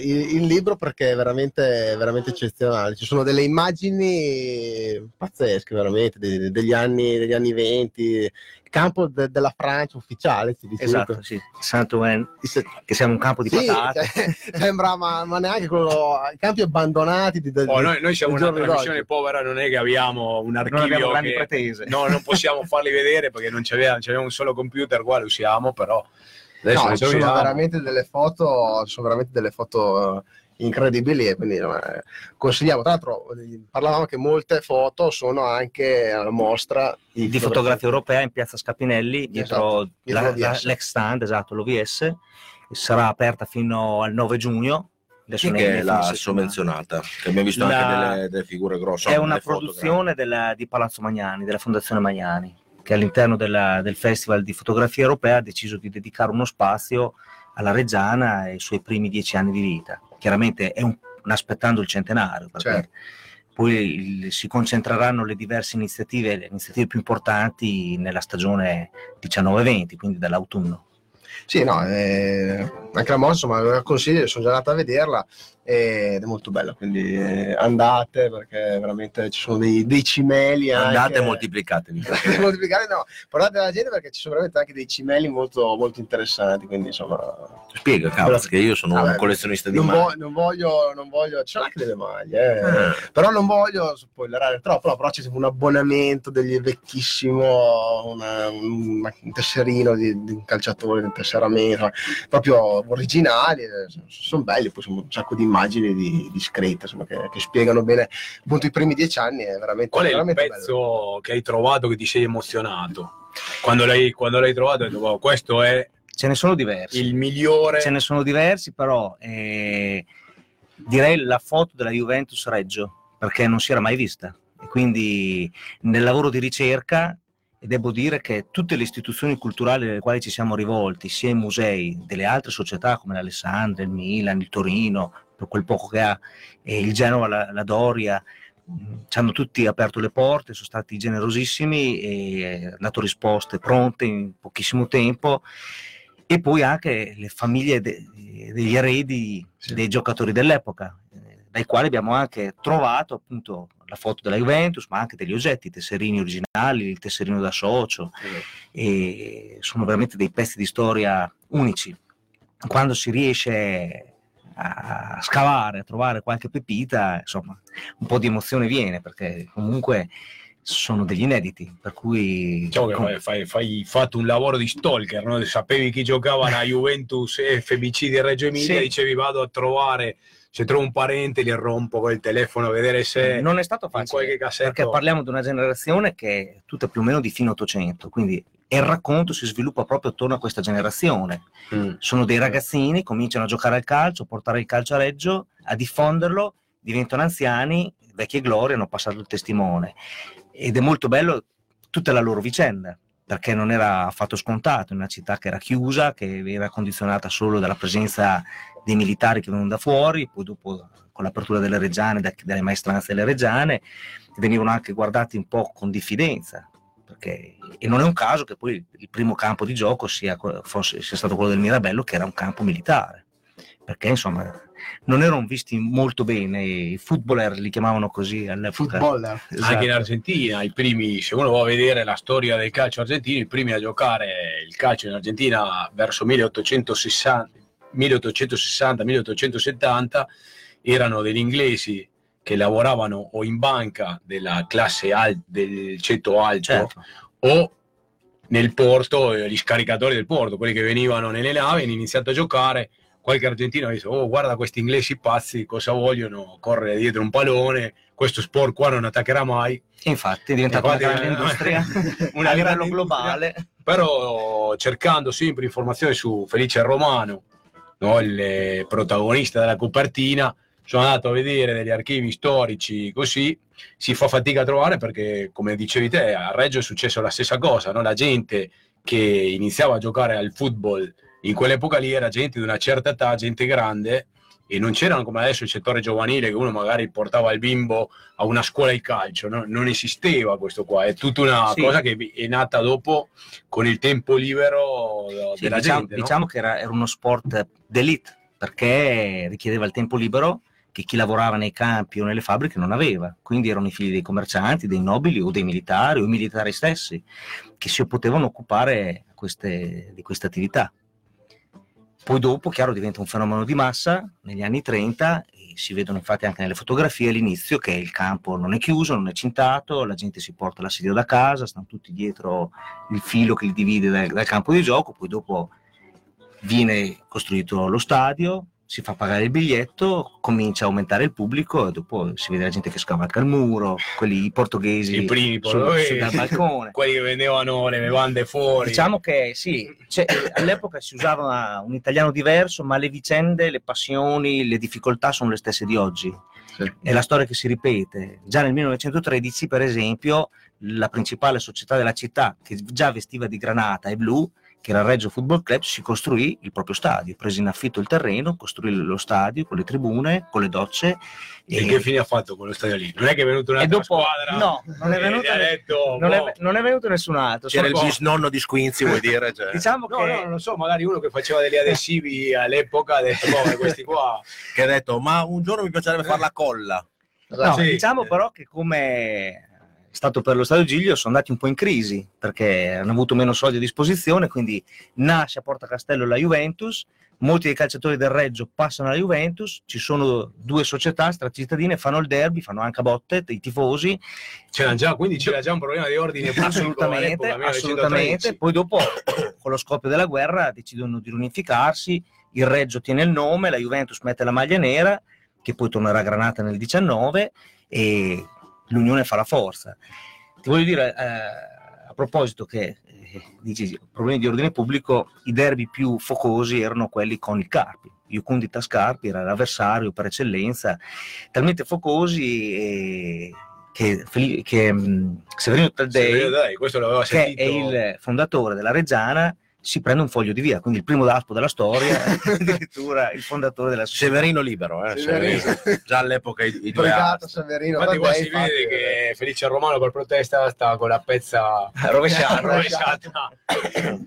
il- il libro perché è veramente, veramente eccezionale, ci sono delle immagini pazzesche veramente de- degli, anni, degli anni 20, il campo de- della Francia ufficiale, si dice. Esatto, sì. Saint-Ouen, che siamo un campo di Sì, patate. cioè, <laughs> sembra, ma, ma neanche quello, i campi abbandonati di, di- Oh, noi, noi siamo di una trasmissione d'oggi. povera, non è che abbiamo un Non archivio abbiamo grandi che- pretese. No, non possiamo <laughs> farli vedere perché non c'aveva un solo computer qua, lo usiamo, però adesso No, sono veramente delle foto, sono veramente delle foto incredibili e quindi eh, consigliamo. Tra l'altro parlavamo che molte foto sono anche alla mostra di fotografia europea in piazza Scapinelli, dietro, Esatto, dietro la- l'ex stand, esatto, l'OVS. Sarà aperta fino al 9 giugno. Adesso che è la sovvenzionata? Che abbiamo visto La- anche delle, delle figure grosse. È una produzione della- di Palazzo Magnani, della Fondazione Magnani, che all'interno della- del Festival di Fotografia Europea ha deciso di dedicare uno spazio alla Reggiana e i suoi primi dieci anni di vita. Chiaramente è un, aspettando il centenario, perché Certo. poi il- si concentreranno le diverse iniziative, le iniziative più importanti nella stagione 19-20, quindi dall'autunno. Sì, no, eh, anche la mossa, insomma, la consiglio, sono già andato a vederla ed è molto bella, quindi eh, andate perché veramente ci sono dei, dei cimeli anche. Andate e moltiplicatevi. <laughs> moltiplicare no, parlate alla gente perché ci sono veramente anche dei cimeli molto, molto interessanti, quindi insomma... Spiega, cavolo, perché io sono Vabbè, un collezionista di non, maglie. vo- non voglio, non voglio, ci sono anche delle maglie, eh. Ah. però non voglio spoilerare troppo, no, però c'è un abbonamento degli vecchissimo, una- un, un tesserino di, di un calciatore, un tesseramento, proprio originali, sono belli, poi sono un sacco di immagini di, discrete, insomma, che, che spiegano bene appunto i primi dieci anni, è veramente, Qual è il veramente pezzo che hai trovato che ti sei emozionato? Quando l'hai, quando l'hai trovato hai detto, "Wow, questo è Ce ne sono diversi. il migliore. Ce ne sono diversi, però eh, direi la foto della Juventus Reggio, perché non si era mai vista. E quindi nel lavoro di ricerca, e devo dire che tutte le istituzioni culturali alle quali ci siamo rivolti, sia i musei delle altre società come l'Alessandria, il Milan, il Torino, per quel poco che ha, il Genova, la, la Doria, ci hanno tutti aperto le porte, sono stati generosissimi e hanno dato risposte pronte in pochissimo tempo e poi anche le famiglie de- degli eredi Sì. dei giocatori dell'epoca, eh, dai quali abbiamo anche trovato appunto la foto della Juventus, ma anche degli oggetti, i tesserini originali, il tesserino da socio, e sono veramente dei pezzi di storia unici. Quando si riesce a scavare, a trovare qualche pepita, insomma, un po' di emozione viene, perché comunque sono degli inediti, per cui... Diciamo che fai, fai, fai fatto un lavoro di stalker, no? sapevi chi giocava alla <laughs> Juventus FBC di Reggio Emilia, Sì. dicevi vado a trovare, se trovo un parente li rompo col telefono a vedere se non è stato facile. cassetto... perché parliamo di una generazione che è tutta più o meno di fine 800, quindi il racconto si sviluppa proprio attorno a questa generazione. Mm. Sono dei ragazzini, cominciano a giocare al calcio, a portare il calcio a Reggio, a diffonderlo, diventano anziani, vecchie glorie, hanno passato il testimone. Ed è molto bello tutta la loro vicenda, perché non era affatto scontato, in una città che era chiusa, che era condizionata solo dalla presenza dei militari che venivano da fuori, poi dopo con l'apertura delle reggiane, da- dalle maestranze delle reggiane, venivano anche guardati un po' con diffidenza. Perché, e non è un caso che poi il primo campo di gioco sia, fosse- sia stato quello del Mirabello, che era un campo militare. Perché insomma non erano visti molto bene, i footballer li chiamavano così all'epoca. Footballer. Esatto. Anche in Argentina, i primi, se uno va a vedere la storia del calcio argentino, i primi a giocare il calcio in Argentina verso 1860, 1860-1870 erano degli inglesi che lavoravano o in banca della classe al- del ceto alto Certo. o nel porto, eh, gli scaricatori del porto, quelli che venivano nelle navi, hanno iniziato a giocare. Qualche argentino ha detto: Oh, guarda questi inglesi pazzi, cosa vogliono? Correre dietro un pallone, questo sport qua non attaccherà mai. Infatti è diventata una Infatti, grande eh, industria <laughs> una a livello globale. Però cercando sempre informazioni su Felice Romano, no, il eh, protagonista della copertina, sono andato a vedere degli archivi storici così, si fa fatica a trovare perché, come dicevi te, a Reggio è successo la stessa cosa, no? la gente che iniziava a giocare al football in quell'epoca lì era gente di una certa età, gente grande, e non c'erano come adesso il settore giovanile che uno magari portava il bimbo a una scuola di calcio, no? non esisteva questo qua, è tutta una Sì. cosa che è nata dopo con il tempo libero Sì, della diciamo, gente. no? diciamo che era, era uno sport d'elite perché richiedeva il tempo libero che chi lavorava nei campi o nelle fabbriche non aveva. Quindi erano i figli dei commercianti, dei nobili o dei militari o i militari stessi che si potevano occupare queste- di queste attività. Poi dopo, chiaro, diventa un fenomeno di massa negli anni 30 e si vedono infatti anche nelle fotografie all'inizio che il campo non è chiuso, non è cintato, la gente si porta l'assedio da casa, stanno tutti dietro il filo che li divide dal, dal campo di gioco, poi dopo viene costruito lo stadio, si fa pagare il biglietto, comincia a aumentare il pubblico e dopo si vede la gente che scavalca il muro, quelli portoghesi I primi portoghesi. sul- dal balcone. <laughs> quelli che vendevano le bevande fuori. Diciamo che sì, cioè, all'epoca si usava un italiano diverso, ma le vicende, le passioni, le difficoltà sono le stesse di oggi. Sì. È la storia che si ripete. Già nel 1913, per esempio, la principale società della città, che già vestiva di granata e blu, che era il Reggio Football Club, si costruì il proprio stadio, prese in affitto il terreno, costruì lo stadio con le tribune, con le docce. E che fine ha fatto quello stadio lì? Non è che è venuto e un'altra dopo, squadra? no, non è e venuto, ha detto, non è, boh. non è venuto nessun altro. C'era il bisnonno di Squinzi, vuoi <laughs> dire? Cioè, diciamo No, che no, non lo so, magari uno che faceva degli adesivi <laughs> all'epoca ha detto, boh, questi qua... che ha detto, ma un giorno mi piacerebbe fare la colla. No, Sì. diciamo però che come è stato per lo Stadio Giglio sono andati un po' in crisi perché hanno avuto meno soldi a disposizione, quindi nasce a Porta Castello la Juventus, molti dei calciatori del Reggio passano alla Juventus, ci sono due società stracittadine, fanno il derby, fanno anche a botte, i tifosi, C'era già, quindi c'era già un problema di ordine assolutamente, all'epoca, 1913. assolutamente. Poi dopo, con lo scoppio della guerra, decidono di riunificarsi, il Reggio tiene il nome, la Juventus mette la maglia nera, che poi tornerà a Granata nel 19 e l'unione fa la forza. Ti voglio dire, eh, a proposito che eh, dici problemi di ordine pubblico, i derby più focosi erano quelli con il Carpi. Iucundita Scarpi era l'avversario per eccellenza, talmente focosi eh, che, che mh, Severino Taddei Severino l'aveva che è il fondatore della Reggiana, si prende un foglio di via, quindi il primo daspo della storia, <laughs> addirittura il fondatore della. Severino libero, eh, Severino. Severino. già all'epoca i, i due Brigato. Severino. Infatti qua si vede infatti, che Felice Romano per protesta sta con la pezza <laughs> Rovesciata. <laughs> rovesciata. <coughs>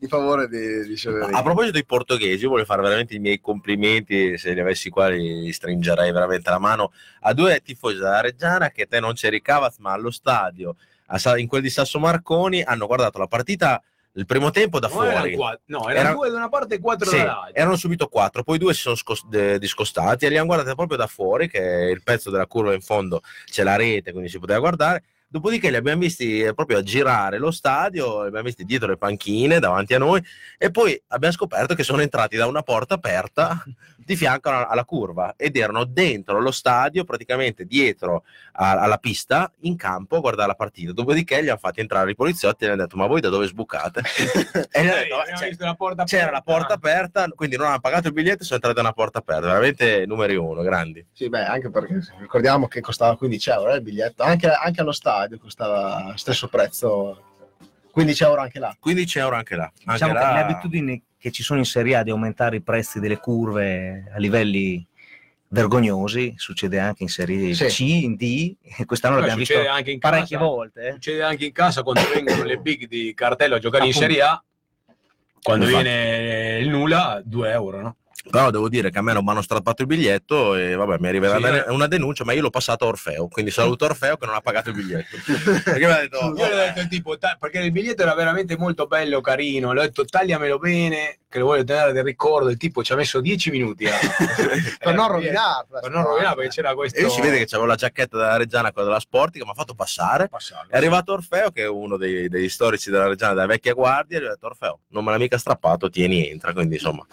in favore di, di Severino. A proposito dei portoghesi, io voglio fare veramente i miei complimenti, se li avessi qua li stringerei veramente la mano a due tifosi della Reggiana che te non c'eri Cavaz, ma allo stadio, in quel di Sasso Marconi, hanno guardato la partita il primo tempo da No, erano fuori. quattro, no, erano Era- due da una parte e quattro Sì, dall'altra. erano subito quattro, poi due si sono scos- de- discostati e li hanno guardati proprio da fuori, che il pezzo della curva in fondo c'è la rete, quindi si poteva guardare. Dopodiché li abbiamo visti eh, proprio a girare lo stadio, li abbiamo visti dietro le panchine davanti a noi e poi abbiamo scoperto che sono entrati da una porta aperta di fianco alla, alla curva ed erano dentro lo stadio, praticamente dietro a- alla pista, in campo a guardare la partita. Dopodiché li hanno fatti entrare i poliziotti e gli hanno detto: Ma voi da dove sbucate? <laughs> e gli hanno detto, abbiamo "Cioè, visto la porta c'era la porta aperta, quindi non hanno pagato il biglietto e sono entrati da una porta aperta. Veramente numeri uno, grandi. Sì, beh, anche perché ricordiamo che costava 15 euro eh, il biglietto, anche, anche allo stadio costava stesso prezzo, 15 euro anche là. 15 euro anche là. Anche Diciamo che là- le abitudini che ci sono in Serie A di aumentare i prezzi delle curve a livelli vergognosi, succede anche in Serie Sì. C, in D, e quest'anno l'abbiamo visto succede anche in parecchie casa. volte. eh. Succede anche in casa quando vengono le big di cartello a giocare in Appunto. Serie A. Quando Infatti. viene il nulla, 2 euro, no? Però devo dire che a me non mi hanno strappato il biglietto e vabbè, mi arriverà Sì, una- eh. una denuncia, ma io l'ho passato a Orfeo, quindi saluto Orfeo che non ha pagato il biglietto. <laughs> Perché mi ha detto, ho detto tipo, perché il biglietto era veramente molto bello, carino, l'ho detto tagliamelo bene, che lo voglio tenere del ricordo, il tipo ci ha messo 10 minuti <laughs> a... Per non rovinarla. Per non rovinare, perché c'era questo... E io si vede che c'avevo la giacchetta della Reggiana, quella della Sportica, mi ha fatto passare. Passarlo. È arrivato Orfeo, che è uno dei, degli storici della Reggiana della vecchia guardia, e gli ho detto Orfeo, non me l'ha mica strappato, tieni, entra. Quindi insomma,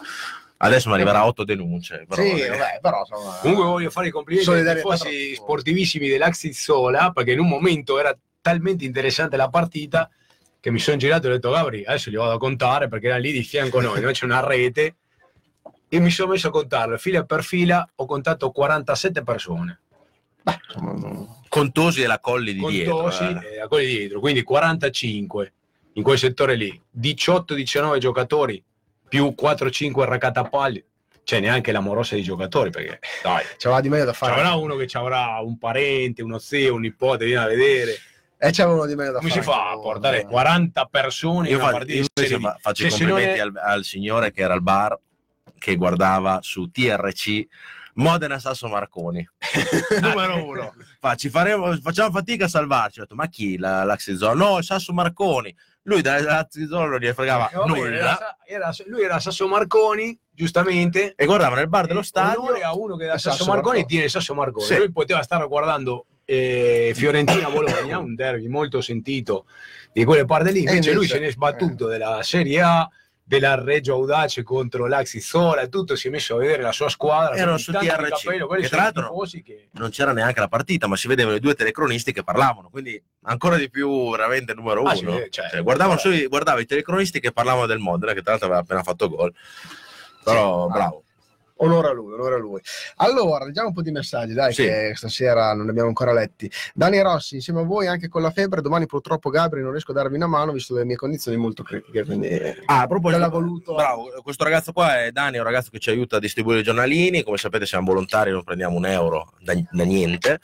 adesso mi arriverà otto denunce. Però, Sì, eh, vabbè, però insomma... Comunque voglio fare i complimenti ai tifosi sportivissimi dell'Axis Sola, perché in un momento era talmente interessante la partita che mi sono girato e ho detto Gabri, adesso li vado a contare perché era lì di fianco a noi, no? c'è una rete e mi sono messo a contarlo, fila per fila ho contato 47 persone, insomma, no. Contosi e la colli di dietro. contosi eh. e a quelli dietro, quindi 45 in quel settore lì, 18-19 giocatori più 4-5 racatapalli, c'è neanche la morosa di giocatori perché dai, C'aveva di meglio da Ci fare. avrà uno che ci avrà un parente, uno zio, un nipote, viene a vedere. E c'aveva uno di meglio da Come fare. si fa a portare 40 persone in Io, una fa- partita fa- faccio Cioè, i non complimenti è- al, al signore che era al bar che guardava su TRC Modena Sasso Marconi. <laughs> Numero uno. Fa, ci faremo, facciamo fatica a salvarci. Ho detto ma chi? La, l'Axizolo no Sasso Marconi lui dall'Axizolo non gli fregava Eh, nulla era- era- lui era Sasso Marconi, giustamente. e guardava nel bar dello stadio Onore a uno che da Sasso, Sasso Marconi Marconi. tiene Sasso Marconi. Sì. Lui poteva stare guardando eh, Fiorentina-Bologna, un derby molto sentito di quelle parti lì. E Invece, lui invece- se ne è sbattuto della Serie A, della Reggio Audace contro l'Axis Sola, tutto si è messo a vedere la sua squadra. Erano su TRC, capello, che tra l'altro- che- non c'era neanche la partita ma si vedevano i due telecronisti che parlavano quindi ancora di più veramente numero uno Ah, sì, cioè, Cioè, guardavano guarda. solo i- guardava i telecronisti che parlavano del Modena che tra l'altro aveva appena fatto gol però Sì, bravo Onore a lui, onore a lui. Allora, leggiamo un po' di messaggi, dai, Sì. che stasera non ne abbiamo ancora letti. Dani Rossi, insieme a voi anche con la febbre, domani purtroppo Gabri non riesco a darvi una mano visto le mie condizioni molto critiche, quindi Ah, a proposito, voluto. bravo, questo ragazzo qua è Dani, un ragazzo che ci aiuta a distribuire i giornalini, come sapete siamo volontari, non prendiamo un euro da, da niente,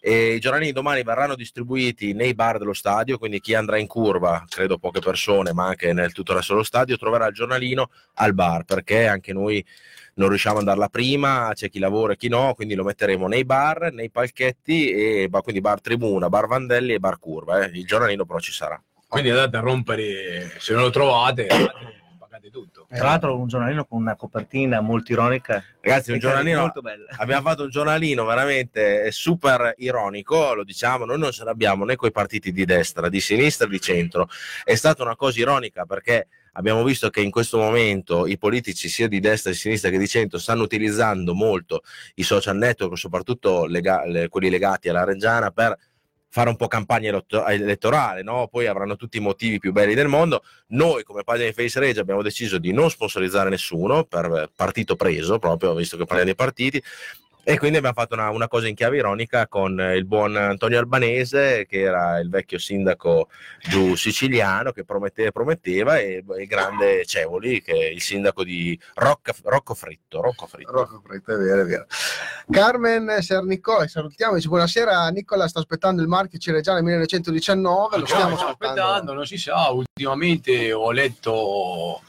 e i giornalini domani verranno distribuiti nei bar dello stadio, quindi chi andrà in curva, credo poche persone, ma anche nel tutto il resto dello stadio, troverà il giornalino al bar, perché anche noi non riusciamo ad andarla prima, c'è chi lavora e chi no, quindi lo metteremo nei bar, nei palchetti, e, quindi bar tribuna, bar Vandelli e bar curva, eh. il giornalino però ci sarà. Quindi andate a rompere, se non lo trovate, pagate tutto. Tra l'altro un giornalino con una copertina molto ironica. Ragazzi, un giornalino molto bella. abbiamo fatto un giornalino veramente super ironico, lo diciamo, noi non ce l'abbiamo né con i partiti di destra, di sinistra, di centro. È stata una cosa ironica perché abbiamo visto che in questo momento i politici sia di destra, di sinistra che di centro stanno utilizzando molto i social network, soprattutto lega- le- quelli legati alla Reggiana, per fare un po' campagna eletto- elettorale, no? poi avranno tutti i motivi più belli del mondo. Noi come pagina di Face Regia abbiamo deciso di non sponsorizzare nessuno per partito preso, proprio visto che parliamo di partiti, e quindi abbiamo fatto una, una cosa in chiave ironica con eh, il buon Antonio Albanese, che era il vecchio sindaco giù siciliano, che prometteva, prometteva e il grande Cevoli, che è il sindaco di Rocca- Rocco Fritto. Rocco Fritto. Rocco Fritto, è vero, è vero. Carmen Sernicò, salutiamo, dice buonasera, Nicola sta aspettando il marchio Cireggiana 1919, lo stiamo stiamo aspettando. aspettando, non si sa. Ultimamente ho letto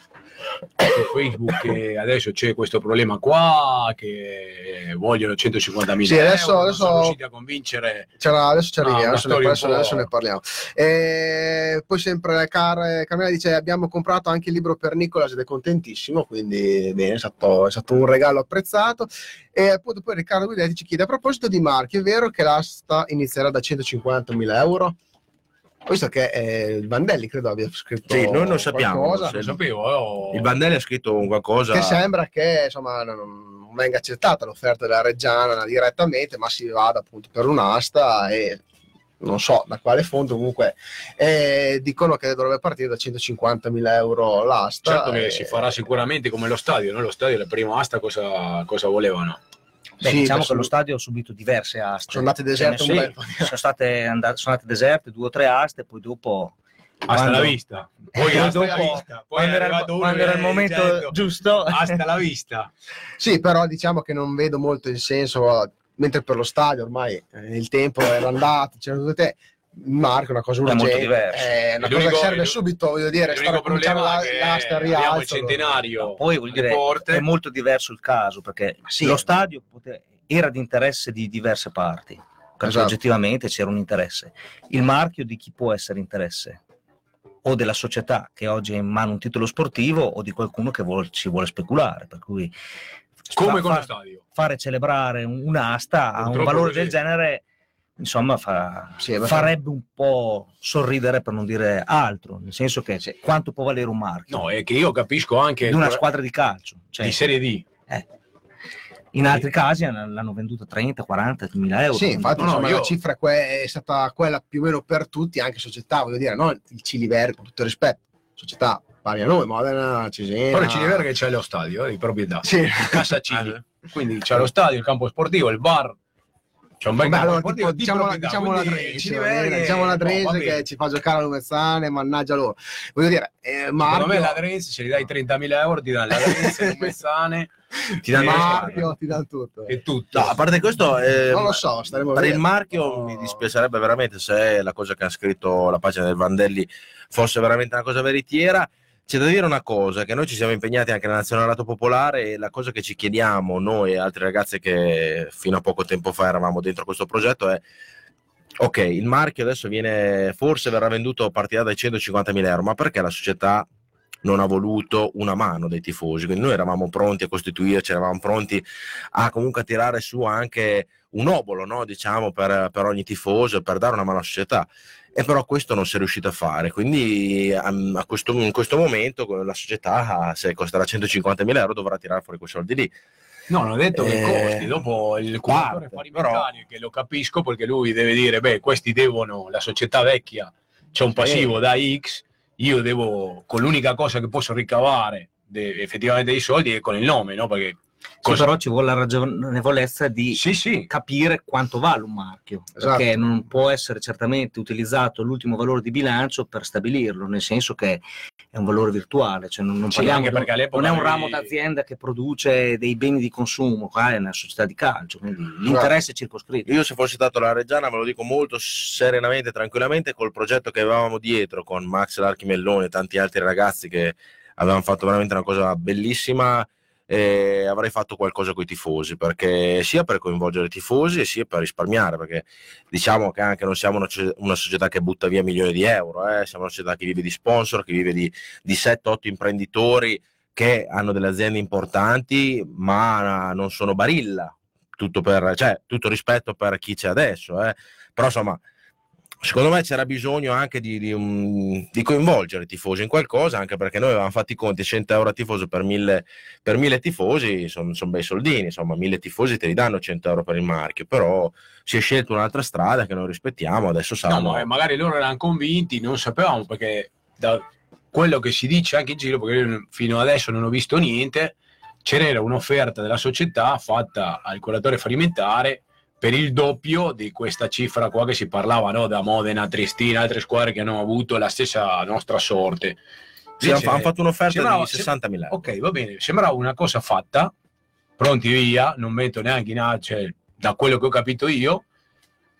su Facebook che adesso c'è questo problema qua, che vogliono 150.000 Sì, adesso- euro, adesso- sono riusciti a convincere. C'era- adesso ci Ah, arriviamo, una adesso, ne, adesso- adesso ne parliamo. E poi sempre Car, Carmela dice abbiamo comprato anche il libro per Nicola ed è contentissimo, quindi bene, è stato, è stato un regalo apprezzato. E appunto poi Riccardo Guidetti ci chiede a proposito di marchi, è vero che l'asta inizierà da 150.000 euro? Ho visto che eh, il Vandelli credo abbia scritto Sì, noi non sappiamo, qualcosa, sapevo, ho- Il Bandelli ha scritto un qualcosa... che sembra che insomma non, venga accettata l'offerta della Reggiana direttamente, ma si vada appunto per un'asta e non so da quale fonte comunque eh, dicono che dovrebbe partire da 150.000 euro l'asta. Certo che eh, si farà sicuramente come lo stadio, no? Lo stadio, la prima asta cosa, cosa volevano? Beh, Sì, diciamo che lo stadio ha subito diverse aste. Sono andate deserte bel po' di- sono, state andate, sono andate deserte due o tre aste, poi dopo. Hasta quando- la vista. Poi Poi hasta la dopo, vista. Poi quando era, quando era il momento detto, giusto, Hasta la vista. <laughs> Sì, però diciamo che non vedo molto il senso, mentre per lo stadio ormai eh, il tempo era andato, c'erano tutte è una cosa È molto urgente, diverso. è una cosa L'unico- che serve subito, voglio dire, stare L'unico a cominciare problema la- l'asta al abbiamo il rialzo. centenario poi vuol dire porte. è molto diverso il caso perché Sì. lo stadio pote- era di interesse di diverse parti perché Esatto. oggettivamente c'era un interesse il marchio di chi può essere interesse o della società che oggi ha in mano un titolo sportivo o di qualcuno che vuol- ci vuole speculare per cui Come fa- con lo stadio. fare celebrare un- un'asta a un valore così. del genere insomma fa- Sì, farebbe un po' sorridere per non dire altro nel senso che quanto può valere un marchio No, è che io capisco anche di una squadra di calcio cioè, di Serie D. eh. In altri casi hanno- l'hanno venduta 30, 40 mila euro. Sì, infatti No, no, insomma, io- la cifra è, que- è stata quella più o meno per tutti, anche società, voglio dire, non il Ciliver, con tutto il rispetto, società pari a noi, Modena, Cesena. Però il Ciniverga c'è lo stadio eh, di proprietà. Sì. Casa Cini. <laughs> Quindi c'è lo stadio, il campo sportivo, il bar. C'è un bel Vabbè, allora, tipo, di diciamo, proprietà, diciamo la quindi Drese, Ciniverga va bene, è- diciamo la no, Drese va bene. che ci fa giocare a Lumezzane, mannaggia loro. Voglio dire, eh, Secondo Marchio, me la Drense, se gli dai 30.000 euro, ti danno la Drense, <laughs> il Mezzane Ti danno Eh, Marchio, ti danno tutto. e tutto. No, a parte questo, eh, Non lo so, per il marchio mi dispiacerebbe veramente se la cosa che ha scritto la pagina del Vandelli fosse veramente una cosa veritiera. C'è da dire una cosa, che noi ci siamo impegnati anche nella Nazionalato Popolare e la cosa che ci chiediamo noi e altre ragazze che fino a poco tempo fa eravamo dentro questo progetto è ok, il marchio adesso viene, forse verrà venduto a partire dai 150.000 euro, ma perché la società non ha voluto una mano dei tifosi? Quindi noi eravamo pronti a costituirci, eravamo pronti a comunque a tirare su anche un obolo, no? diciamo, per, per ogni tifoso, per dare una mano alla società. E però questo non si è riuscito a fare, quindi um, a questo- in questo momento la società, se costerà 150.000 euro, dovrà tirare fuori quei soldi lì. No, non ho detto che Eh, costi. Dopo il curatore fallimentare, che lo capisco perché lui deve dire: beh, questi devono, la società vecchia c'è un passivo da X, io devo, con l'unica cosa che posso ricavare de- effettivamente dei soldi è con il nome, no? Perché Sì, Cosa- però ci vuole la ragionevolezza di Sì, sì. capire quanto vale un marchio, Esatto. perché non può essere certamente utilizzato l'ultimo valore di bilancio per stabilirlo, nel senso che è un valore virtuale, cioè non, non Sì, parliamo non è un ramo d'azienda che produce dei beni di consumo, qua è una società di calcio, quindi l'interesse è circoscritto. Io se fossi stato la Reggiana me lo dico molto serenamente, tranquillamente, col progetto che avevamo dietro con Max Larchi Melloni e tanti altri ragazzi che avevano fatto veramente una cosa bellissima, eh, avrei fatto qualcosa con i tifosi, perché sia per coinvolgere i tifosi e sia per risparmiare, perché diciamo che anche non siamo una, una società che butta via milioni di euro, eh, siamo una società che vive di sponsor, che vive di, di 7-8 imprenditori che hanno delle aziende importanti, ma non sono barilla, tutto, per, cioè, tutto rispetto per chi c'è adesso, eh. però insomma, secondo me c'era bisogno anche di, di, un- di coinvolgere i tifosi in qualcosa, anche perché noi avevamo fatto i conti 100 euro a tifoso per 1000, per 1000 tifosi, sono bei soldini, insomma, 1000 tifosi te li danno 100 euro per il marchio, però si è scelta un'altra strada che noi rispettiamo, adesso No, siamo... ma magari loro erano convinti, non sapevamo perché da quello che si dice anche in giro, perché io fino adesso non ho visto niente, c'era un'offerta della società fatta al curatore fallimentare per il doppio di questa cifra qua che si parlava no? da Modena, Triestina, altre squadre che hanno avuto la stessa nostra sorte. Sì, hanno, fatto un'offerta sembrava- di 60.000 euro. Ok, va bene, sembrava una cosa fatta, pronti via, non metto neanche in a- cioè, da quello che ho capito io,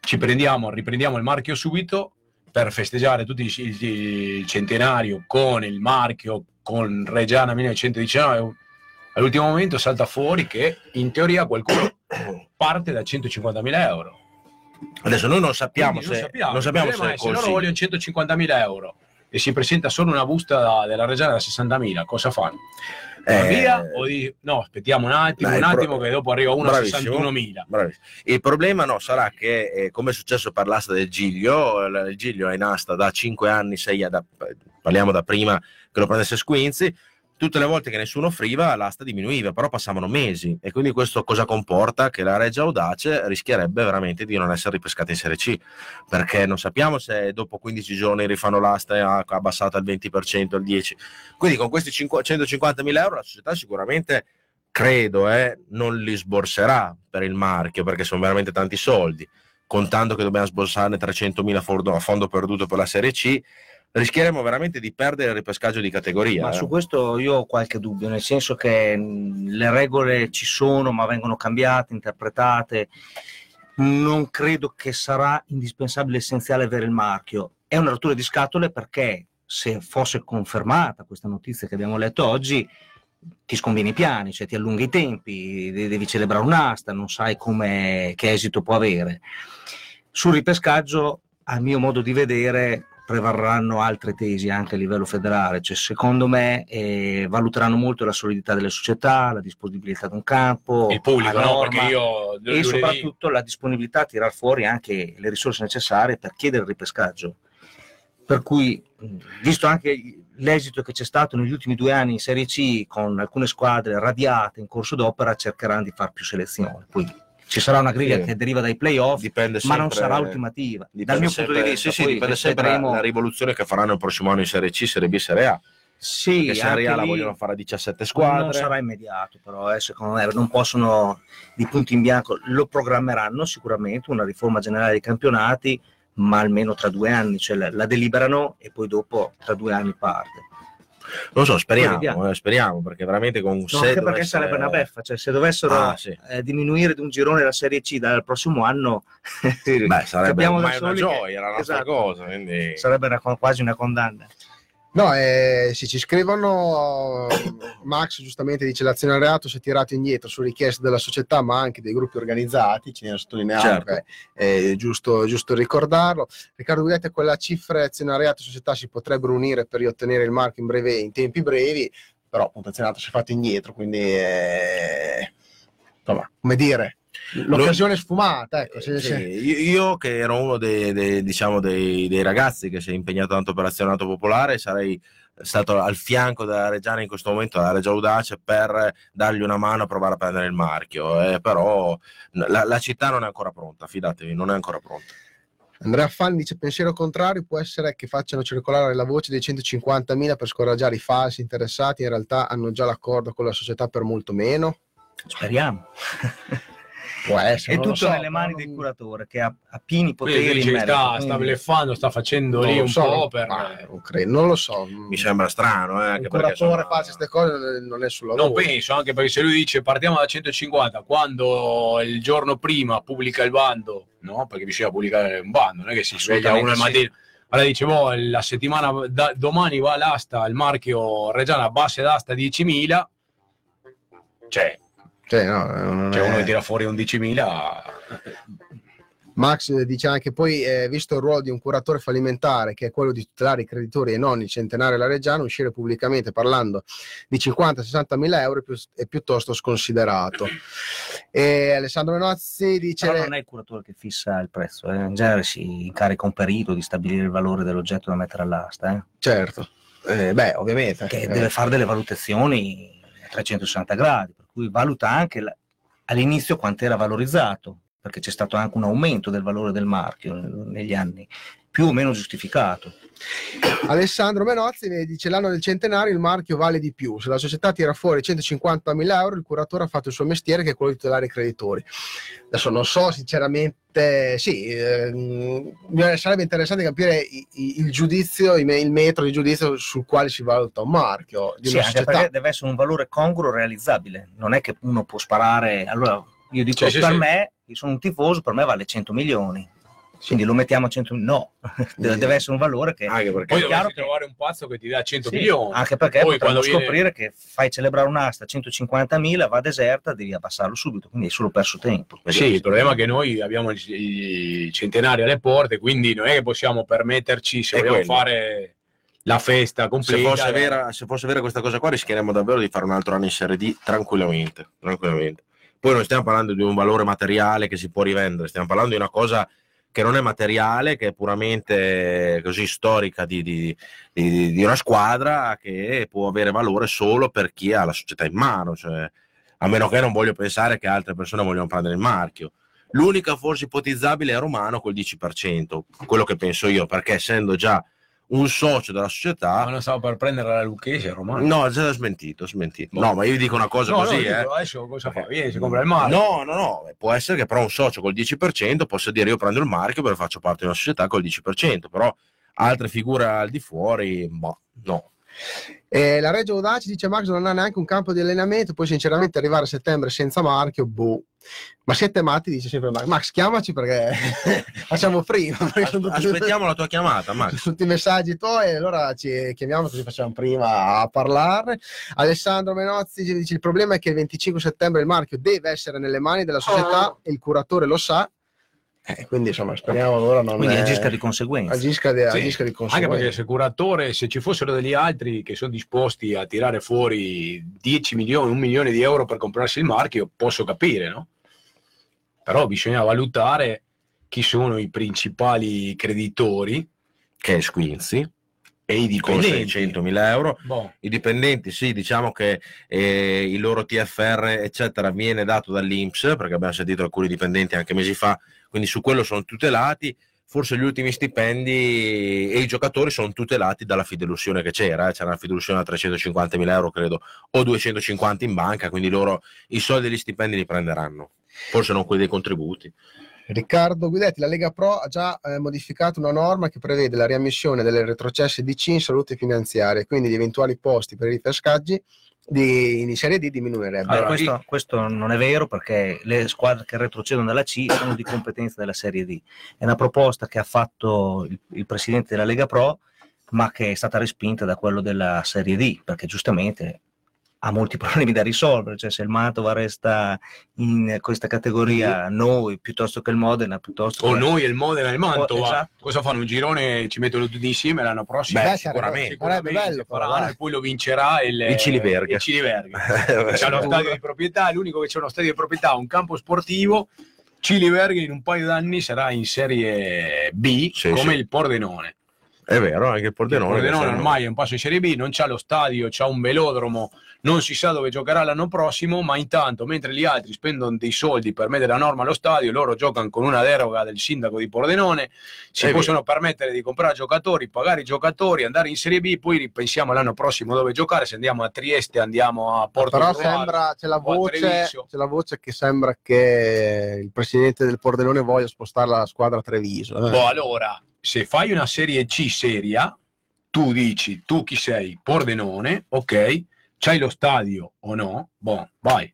ci prendiamo, riprendiamo il marchio subito per festeggiare tutti il, il centenario con il marchio, con Reggiana 1919. All'ultimo momento salta fuori che in teoria qualcuno parte da 150.000 euro. Adesso noi non sappiamo Quindi se, non sappiamo, non sappiamo se è se loro vogliono 150.000 euro e si presenta solo una busta della Reggiana da 60.000, cosa fanno? Eh, via o di... no aspettiamo un attimo dai, un pro- attimo che dopo arriva uno a Bravissimo. 61.000 Bravissimo. Il problema no, sarà che, eh, come è successo per l'asta del Giglio, il Giglio è in asta da 5 anni, 6 da, parliamo da prima che lo prendesse Squinzi, tutte le volte che nessuno offriva l'asta diminuiva, però passavano mesi e quindi questo cosa comporta? Che la Reggia Audace rischierebbe veramente di non essere ripescata in Serie C, perché non sappiamo se dopo 15 giorni rifanno l'asta ha abbassato al 20%, al 10%. Quindi con questi 150.000 euro la società sicuramente credo eh, non li sborserà per il marchio perché sono veramente tanti soldi contando che dobbiamo sborsarne 300.000 fondo- a fondo perduto per la Serie C rischieremo veramente di perdere il ripescaggio di categoria Ma eh. su questo io ho qualche dubbio, nel senso che mh, le regole ci sono, ma vengono cambiate, interpretate. Non credo che sarà indispensabile, essenziale avere il marchio. È una rottura di scatole perché se fosse confermata questa notizia che abbiamo letto oggi, ti scombini i piani, cioè ti allunghi i tempi, de- devi celebrare un'asta, non sai come, che esito può avere. Sul ripescaggio, a mio modo di vedere, prevarranno altre tesi anche a livello federale, cioè secondo me eh, valuteranno molto la solidità delle società, la disponibilità di un campo, il pubblico no io e lunedì- soprattutto la disponibilità a tirar fuori anche le risorse necessarie per chiedere il ripescaggio. Per cui, visto anche l'esito che c'è stato negli ultimi due anni in Serie C con alcune squadre radiate in corso d'opera, cercheranno di fare più selezione. Poi ci sarà una griglia Sì. che deriva dai playoff, dipende ma non sarà ultimativa. Dal mio sempre- punto di vista, sì, sì, dipende sempre vedremo- la, rivoluzione che faranno il prossimo anno in Serie C, Serie B, Serie A Sì, perché Serie A la vogliono fare a 17 Non squadre sarà immediato, però eh, secondo me non possono di punto in bianco, lo programmeranno sicuramente una riforma generale dei campionati, ma almeno tra due anni, cioè la, la deliberano e poi dopo tra due anni parte. Non so, speriamo, eh, speriamo perché veramente con No, se anche perché dovesse- sarebbe una beffa, cioè se dovessero Ah, sì. eh, diminuire di un girone la Serie C dal prossimo anno, Beh, sarebbe una soli che- gioia la nostra esatto. cosa quindi... sarebbe una- quasi una condanna. No, eh, sì, ci scrivono, Max giustamente dice l'azionariato si è tirato indietro su richiesta della società ma anche dei gruppi organizzati, ci ne sottolineato Certo. che è giusto, giusto ricordarlo. Riccardo Guidetti, quella cifra azionariato e società si potrebbero unire per riottenere il marchio in, breve, in tempi brevi, però appunto l'azionariato si è fatto indietro, quindi eh, insomma, come dire, l'occasione sfumata. Ecco, se- Sì, se- io, io che ero uno dei, dei- diciamo dei, dei ragazzi che si è impegnato tanto per l'azionato popolare sarei stato al fianco della Reggiana in questo momento, della Regia Audace, per dargli una mano a provare a prendere il marchio. eh, però la, la città non è ancora pronta, fidatevi, non è ancora pronta. Andrea Fan dice pensiero contrario può essere che facciano circolare la voce dei 150.000 per scoraggiare i falsi interessati, in realtà hanno già l'accordo con la società per molto meno. Speriamo. Può essere, È non tutto so, nelle mani però del non- curatore che ha, ha pieni poteri. dice merito, sta, sta bleffando, sta facendo Non lì un so, po' per... ma non credo, non lo so. Mi sembra strano, eh, perché curatore insomma, fa queste cose non è- non è sul lavoro. Non penso, anche perché se lui dice partiamo da 150, quando il giorno prima pubblica il bando, no? Perché bisogna pubblicare un bando, non è che si sveglia uno al mattino. Allora dice, boh, la settimana da- domani va all'asta il marchio Reggiana base d'asta 10.000, cioè, Cioè, no, non cioè è- uno che tira fuori 11.000, Max dice anche poi, eh, visto il ruolo di un curatore fallimentare, che è quello di tutelare i creditori e non il centenario la Reggiana, uscire pubblicamente parlando di 50-60 mila euro è, più- è piuttosto sconsiderato. E Alessandro Menozzi dice... Però non è il curatore che fissa il prezzo, eh. in genere si incarica un perito di stabilire il valore dell'oggetto da mettere all'asta, eh, Certo, Eh, beh, ovviamente. che Eh, deve fare delle valutazioni a 360 gradi, cui valuta anche la- all'inizio quanto era valorizzato, perché c'è stato anche un aumento del valore del marchio negli anni, più o meno giustificato. Alessandro Menozzi dice l'anno del centenario il marchio vale di più. Se la società tira fuori 150 mila euro, il curatore ha fatto il suo mestiere che è quello di tutelare i creditori. Adesso non so sinceramente, sì, ehm, sarebbe interessante capire i- i- il giudizio, i il metro di giudizio sul quale si valuta un marchio di Sì, società. perché deve essere un valore congruo realizzabile, non è che uno può sparare, allora io dico Sì, sì, per sì. me, io sono un tifoso, per me vale 100 milioni, quindi lo mettiamo a 100 milioni, no, <laughs> deve, deve essere un valore che... anche perché poi È chiaro che- trovare un pazzo che ti dà 100 Sì, milioni. Anche perché Poi potremmo quando viene- scoprire che fai celebrare un'asta a 150.000, va deserta, devi abbassarlo subito, quindi hai solo perso tempo. Sì, il problema è che noi abbiamo il, il centenario alle porte, quindi non è che possiamo permetterci, se È vogliamo quello. fare la festa se completa. fosse, vera, se fosse vera questa cosa qua rischieremmo davvero di fare un altro anno in Serie D tranquillamente, tranquillamente. Poi non stiamo parlando di un valore materiale che si può rivendere, stiamo parlando di una cosa che non è materiale, che è puramente così storica di, di- di- di una squadra che può avere valore solo per chi ha la società in mano, cioè, a meno che non voglio pensare che altre persone vogliono prendere il marchio. L'unica forse ipotizzabile è Romano col 10%, quello che penso io, perché essendo già un socio della società, Ma non stavo per prendere la Lucchese, Romano. No, già smentito, smentito. No, ma io vi dico una cosa No, no, così, dico, eh. adesso cosa fa? Vieni, si compra il marchio. No, no, no, può essere che però un socio col 10% possa dire io prendo il marchio perché faccio parte di una società col 10%, però altre figure al di fuori, boh, no. Eh, la Reggio Audace dice Max non ha neanche un campo di allenamento, poi sinceramente arrivare a settembre senza marchio, boh. Ma siete matti, dice sempre Max. Max, chiamaci perché <laughs> facciamo prima. perché sono tutti- Aspettiamo la tua chiamata, Max. <laughs> Tutti i messaggi tuoi, allora ci chiamiamo così facciamo prima a parlarne. Alessandro Menozzi dice il problema è che il 25 settembre il marchio deve essere nelle mani della società e il curatore lo sa. Eh, quindi insomma speriamo ora non Quindi agisca di conseguenza. agisca di, Sì, agisca di Anche conseguenza. perché se il curatore, se ci fossero degli altri che sono disposti a tirare fuori 10 milioni, un milione di euro per comprarsi il marchio, posso capire, no? Però bisogna valutare chi sono i principali creditori Che è Squinzi, e i dipendenti. 600.000 euro. Boh, I dipendenti, sì, diciamo che eh, il loro TFR, eccetera, viene dato dall'Inps, perché abbiamo sentito alcuni dipendenti anche mesi fa, quindi su quello sono tutelati. Forse gli ultimi stipendi e i giocatori sono tutelati dalla fidelussione che c'era, eh, c'era una fidelussione a 350.000 euro, credo, o 250 in banca, quindi loro i soldi degli stipendi li prenderanno, forse non quelli dei contributi. Riccardo Guidetti, la Lega Pro ha già eh, modificato una norma che prevede la riammissione delle retrocesse DC in salute finanziaria, quindi gli eventuali posti per i pescaggi di, in Serie D diminuirebbero. Allora, Allora, questo, questo non è vero perché le squadre che retrocedono dalla C sono di competenza della Serie D. È una proposta che ha fatto il, il presidente della Lega Pro, ma che è stata respinta da quello della Serie D, perché giustamente ha molti <laughs> problemi da risolvere. Cioè, se il Mantova resta in questa categoria, noi piuttosto che il Modena, piuttosto o che noi e il Modena e il Mantova, esatto. cosa fanno? Un girone ci mettono tutti insieme l'anno prossimo? Beh, sicuramente. sarebbe bello, e poi lo vincerà il, Il Ciliberga. il Ciliberga. <laughs> c'è uno stadio di proprietà, l'unico che c'è uno stadio di proprietà, un campo sportivo. Ciliberga in un paio d'anni sarà in Serie B Sì, come sì. il Pordenone. È vero, anche il Il Pordenone. Pordenone quest'anno- ormai è un passo in Serie B, non c'ha lo stadio, c'ha un velodromo, non si sa dove giocherà l'anno prossimo, ma intanto mentre gli altri spendono dei soldi per mettere a norma lo stadio, loro giocano con una deroga del sindaco di Pordenone, si possono permettere di comprare giocatori, pagare i giocatori, andare in Serie B, poi ripensiamo l'anno prossimo dove giocare, se andiamo a Trieste, andiamo a Porto Però Ruaro. sembra, c'è la, voce, c'è la voce che sembra che il presidente del Pordenone voglia spostare la squadra a Treviso. eh. Boh, allora, se fai una Serie C seria, tu dici, tu chi sei? Pordenone, ok, c'hai lo stadio o no? Boh, vai.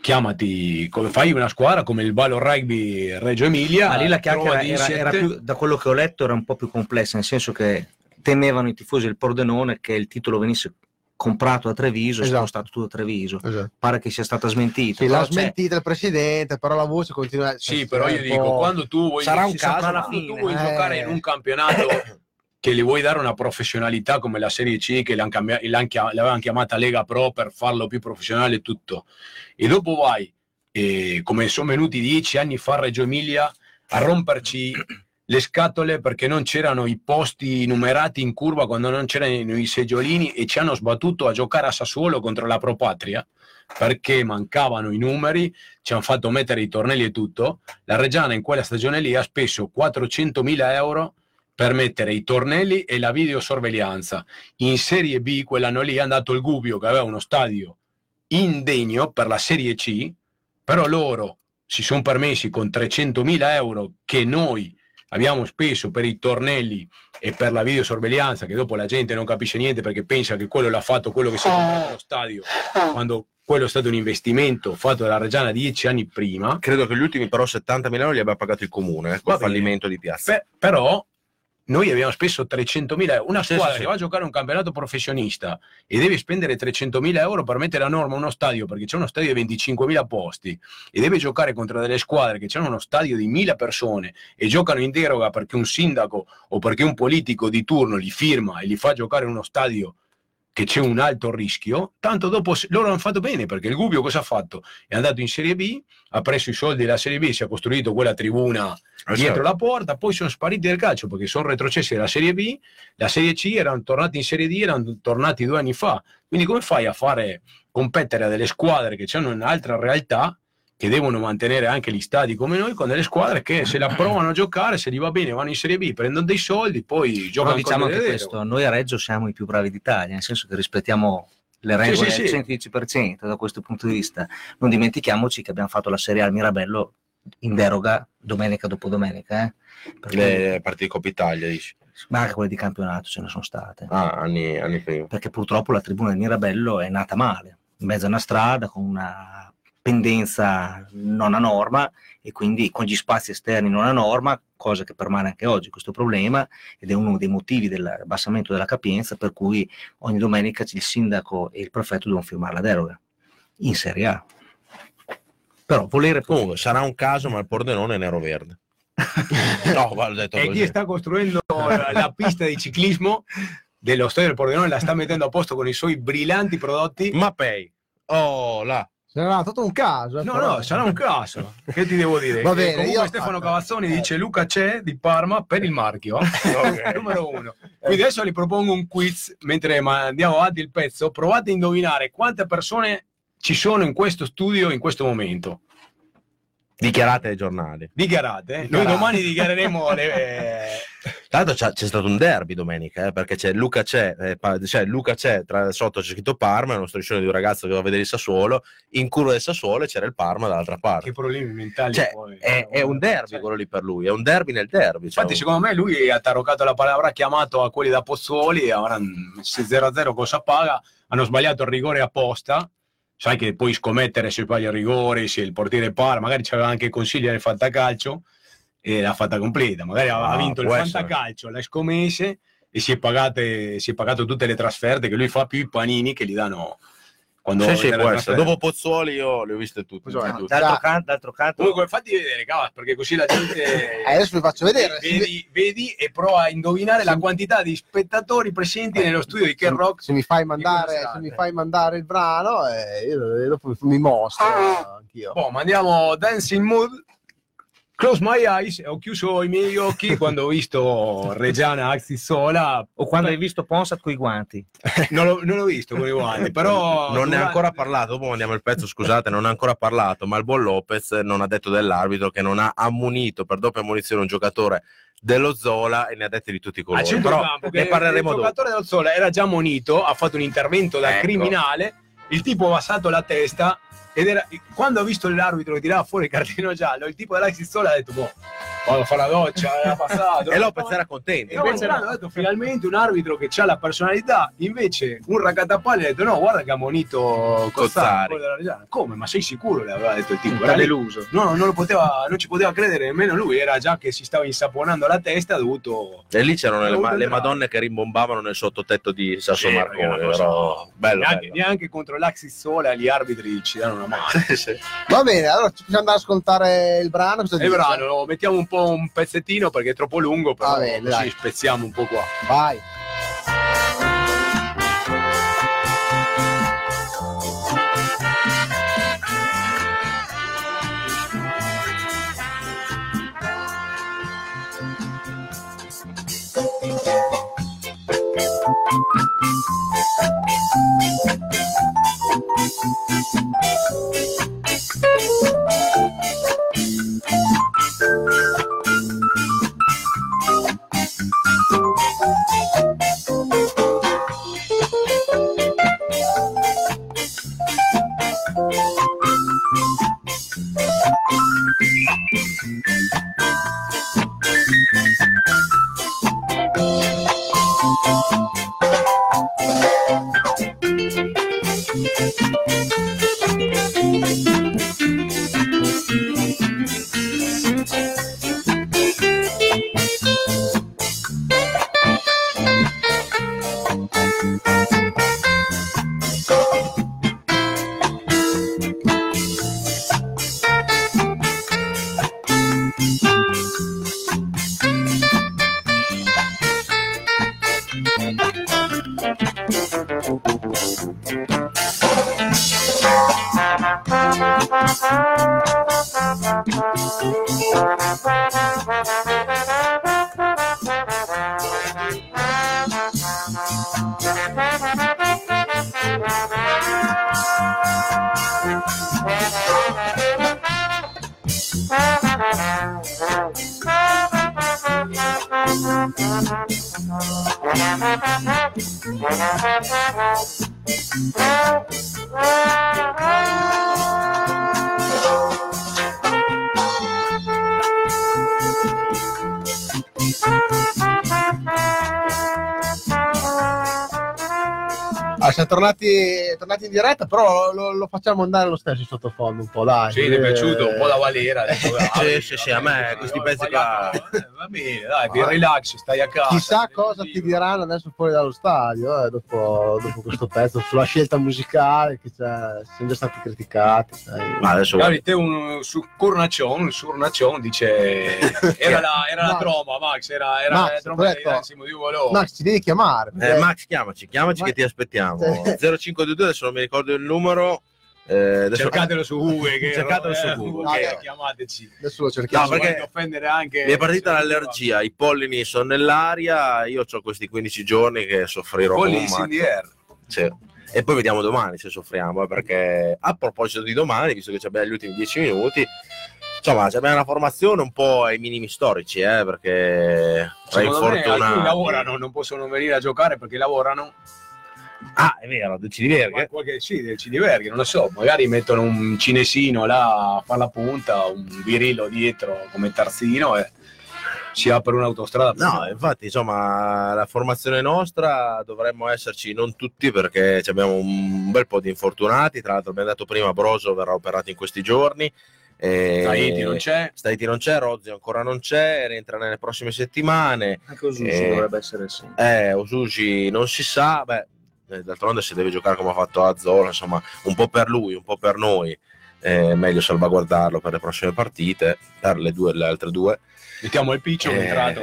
Chiamati, come fai una squadra come il Valo Rugby Reggio Emilia. Ma lì la chiacchiera era, era più, da quello che ho letto, era un po' più complessa, nel senso che temevano i tifosi del Pordenone che il titolo venisse comprato a Treviso e Esatto. spostato tutto a Treviso. Esatto. Pare che sia stata smentita. Sì, l'ha c'è- smentita il presidente, però la voce continua. Sì, però io dico, quando tu vuoi, Sarà un caso quando tu vuoi Eh. giocare in un campionato che gli vuoi dare una professionalità come la Serie C, che l'avevano chiamata Lega Pro per farlo più professionale tutto, e dopo vai, eh, come sono venuti dieci anni fa a Reggio Emilia, a romperci le scatole perché non c'erano i posti numerati in curva quando non c'erano i seggiolini e ci hanno sbattuto a giocare a Sassuolo contro la Pro Patria perché mancavano i numeri, ci hanno fatto mettere i tornelli e tutto. La Reggiana in quella stagione lì ha speso 400.000 euro per mettere i tornelli e la videosorveglianza. In Serie B quell'anno lì è andato il Gubbio che aveva uno stadio indegno per la Serie C, però loro si sono permessi con 300.000 euro che noi abbiamo speso per i tornelli e per la videosorveglianza, che dopo la gente non capisce niente perché pensa che quello l'ha fatto quello che si è comprato allo stadio, quando quello è stato un investimento fatto dalla Reggiana dieci anni prima. Credo che gli ultimi però 70.000 euro li abbia pagato il comune, eh, col fallimento di piazza. Pe- però noi abbiamo speso 300.000 euro. Una squadra sì, che sì. va a giocare un campionato professionista e deve spendere 300.000 euro per mettere a norma uno stadio, perché c'è uno stadio di 25.000 posti, e deve giocare contro delle squadre che hanno uno stadio di 1.000 persone e giocano in deroga perché un sindaco o perché un politico di turno li firma e li fa giocare in uno stadio che c'è un alto rischio, tanto dopo loro hanno fatto bene perché il Gubbio cosa ha fatto? È andato in Serie B, ha preso i soldi della Serie B, si è costruito quella tribuna dietro certo. la porta, poi sono spariti del calcio perché sono retrocessi dalla Serie B, la Serie C erano tornati in Serie D, erano tornati due anni fa. Quindi come fai a fare competere a delle squadre che hanno un'altra realtà, che devono mantenere anche gli stadi come noi, con delle squadre che se la provano a giocare, se gli va bene vanno in Serie B, prendono dei soldi, poi Però giocano diciamo con anche delle questo, noi a Reggio siamo i più bravi d'Italia, nel senso che rispettiamo le Sì, regole sì, al sì. 110% da questo punto di vista. Non dimentichiamoci che abbiamo fatto la Serie A al Mirabello in deroga domenica dopo domenica, eh? Per cui- Le partite di Coppa Italia, dici. ma anche quelle di campionato ce ne sono state. Ah, anni, anni prima. perché purtroppo la tribuna del Mirabello è nata male, in mezzo a una strada con una pendenza non a norma e quindi con gli spazi esterni non a norma, cosa che permane anche oggi questo problema ed è uno dei motivi dell'abbassamento della capienza per cui ogni domenica il sindaco e il prefetto devono firmare la deroga in Serie A. Però volere Comunque, sarà un caso, ma il Pordenone è nero-verde. <laughs> no, guarda, ho detto E chi sta costruendo la, la pista di ciclismo dello stadio del Pordenone la sta mettendo a posto con i suoi brillanti prodotti. Mapei. Oh, là. Sarà tutto un caso. eh, No, però. no, sarà un caso. Che ti devo dire? <laughs> Va bene, comunque io- Stefano Cavazzoni dice Luca c'è di Parma per il marchio. <laughs> Numero uno. Quindi adesso vi propongo un quiz mentre andiamo avanti il pezzo. Provate a indovinare quante persone ci sono in questo studio in questo momento. Dichiarate ai giornali. Dichiarate. eh? Noi Dichiarate. domani dichiareremo le... <laughs> Tra l'altro c'è, stato un derby domenica, eh, perché c'è Luca c'è, eh, pa- Luca c'è, tra sotto c'è scritto Parma, è uno striscione di un ragazzo che va a vedere il Sassuolo, in curva del Sassuolo e c'era il Parma dall'altra parte. Che problemi mentali Cioè, poi. è, è un derby Cioè, quello lì per lui, è un derby nel derby. cioè Infatti, un- secondo me, lui ha taroccato la parola, avrà chiamato a quelli da Pozzuoli avranno se 0-0 cosa paga. Hanno sbagliato il rigore apposta. Sai che puoi scommettere se sbaglia il rigore, se il portiere para, magari c'aveva anche consigli nel fantacalcio e l'ha fatta completa. Magari ha Ah, vinto il fantacalcio, le scommesse e si è, pagate, si è pagato tutte le trasferte che lui fa più i panini che gli danno quando Sì, sì, può essere. Dopo Pozzuoli io le ho viste tutte. Cos'è? tutte. D'altro, canto, d'altro canto, Comunque, fatti vedere, cavolo, perché così la gente. <laughs> Eh, adesso vi faccio vedere. Vedi, vedi e prova a indovinare la quantità di spettatori presenti nello studio di Ken se, Rock. se mi fai mandare, se mi fai mandare il brano, eh, io dopo mi mostro anch'io. Boh, ma andiamo Dancing Mood Close my eyes, ho chiuso i miei occhi quando ho visto Reggiana Axis Sola. O quando hai visto Ponsat con i guanti. <laughs> Non l'ho, non l'ho visto con i guanti, però... non ne ha ancora parlato, dopo andiamo al pezzo, scusate, non ha ancora parlato, ma il buon Lopez non ha detto dell'arbitro che non ha ammonito per doppia ammonizione un giocatore dello Zola e ne ha detti di tutti i a colori. Però ne parleremo il dopo. giocatore dello Zola era già monito, ha fatto un intervento da Ecco. criminale, il tipo ha passato la testa ed era, quando ha visto l'arbitro che tirava fuori il cartellino giallo, il tipo dell'Axis Sola ha detto, boh, vado a fare la doccia, era passato. <laughs> E Lopez era contento. E invece hanno detto finalmente un arbitro che ha la personalità, invece un raccattapalle ha detto no, guarda che ha monito Cozzari. Come? Ma sei sicuro? Le aveva detto il tipo. Era Era deluso. No, non, lo poteva, non ci poteva credere nemmeno lui, era già che si stava insaponando la testa, ha dovuto... E lì c'erano le, ma- le madonne che rimbombavano nel sottotetto di Sasso Sì, cosa- però bello, neanche, bello. neanche contro l'Axis Sola gli arbitri ci danno una mano. Sì, sì. Va bene, allora ci possiamo andare ad ascoltare il brano. Cosa il brano lo mettiamo un po' un pezzettino perché è troppo lungo, però Va bene, dai. spezziamo un po' qua. Vai. Ah, tornati in diretta, però lo, lo facciamo andare lo stesso in sottofondo un po', dai. Sì, ti è Eh, piaciuto un po' la Valera. ha detto, Sì, sì, sì, a me questi pezzi qua- Eh, Va bene, dai, ti relax, stai a casa. Chissà cosa ti diranno adesso fuori dallo stadio, eh, dopo, dopo questo pezzo, sulla scelta musicale, che c'è- siamo già stati criticati. sai. Ma adesso Magari te un su Cornaccion, un Surnaccion dice <laughs> era la, era la Max. troma, Max, era, era Max, la troma ho di Massimo di. Max, ci devi chiamare. Eh, Max, chiamaci, chiamaci Ma- che ti aspettiamo. <laughs> Sì. 0522, adesso non mi ricordo il numero. Eh, Cercatelo su Google, che <laughs> Cercatelo su eh, Google, che- chiamateci. Adesso lo cerchiamo. No, perché- offendere anche Mi è partita l'allergia, i pollini sono nell'aria, io ho questi 15 giorni che soffrirò in the air. Sì. E poi vediamo domani se soffriamo, eh, perché a proposito di domani, visto che ci abbiamo gli ultimi 10 minuti, insomma, abbiamo una formazione un po' ai minimi storici, eh, perché tra infortunati- lavorano, non possono venire a giocare perché lavorano. Ah, è vero, ci Ma diverge. qualche, sì, del Cidiverghi, non lo so, magari mettono un cinesino là a fare la punta, un virillo dietro come tarzino e si apre un'autostrada. No, infatti, insomma, la formazione nostra dovremmo esserci non tutti perché ci abbiamo un bel po' di infortunati. Tra l'altro, abbiamo detto prima, Broso verrà operato in questi giorni. E... Tahiti non c'è. Staiti non c'è, Rozzi ancora non c'è, rientra nelle prossime settimane. Anche Osushi Eh. dovrebbe essere sì. Eh, Osushi non si sa, beh, eh, d'altronde se deve giocare come ha fatto Azzola, insomma, un po' per lui, un po' per noi. È meglio salvaguardarlo per le prossime partite, per le, due, le altre due. Mettiamo il piccio Eh, entrato.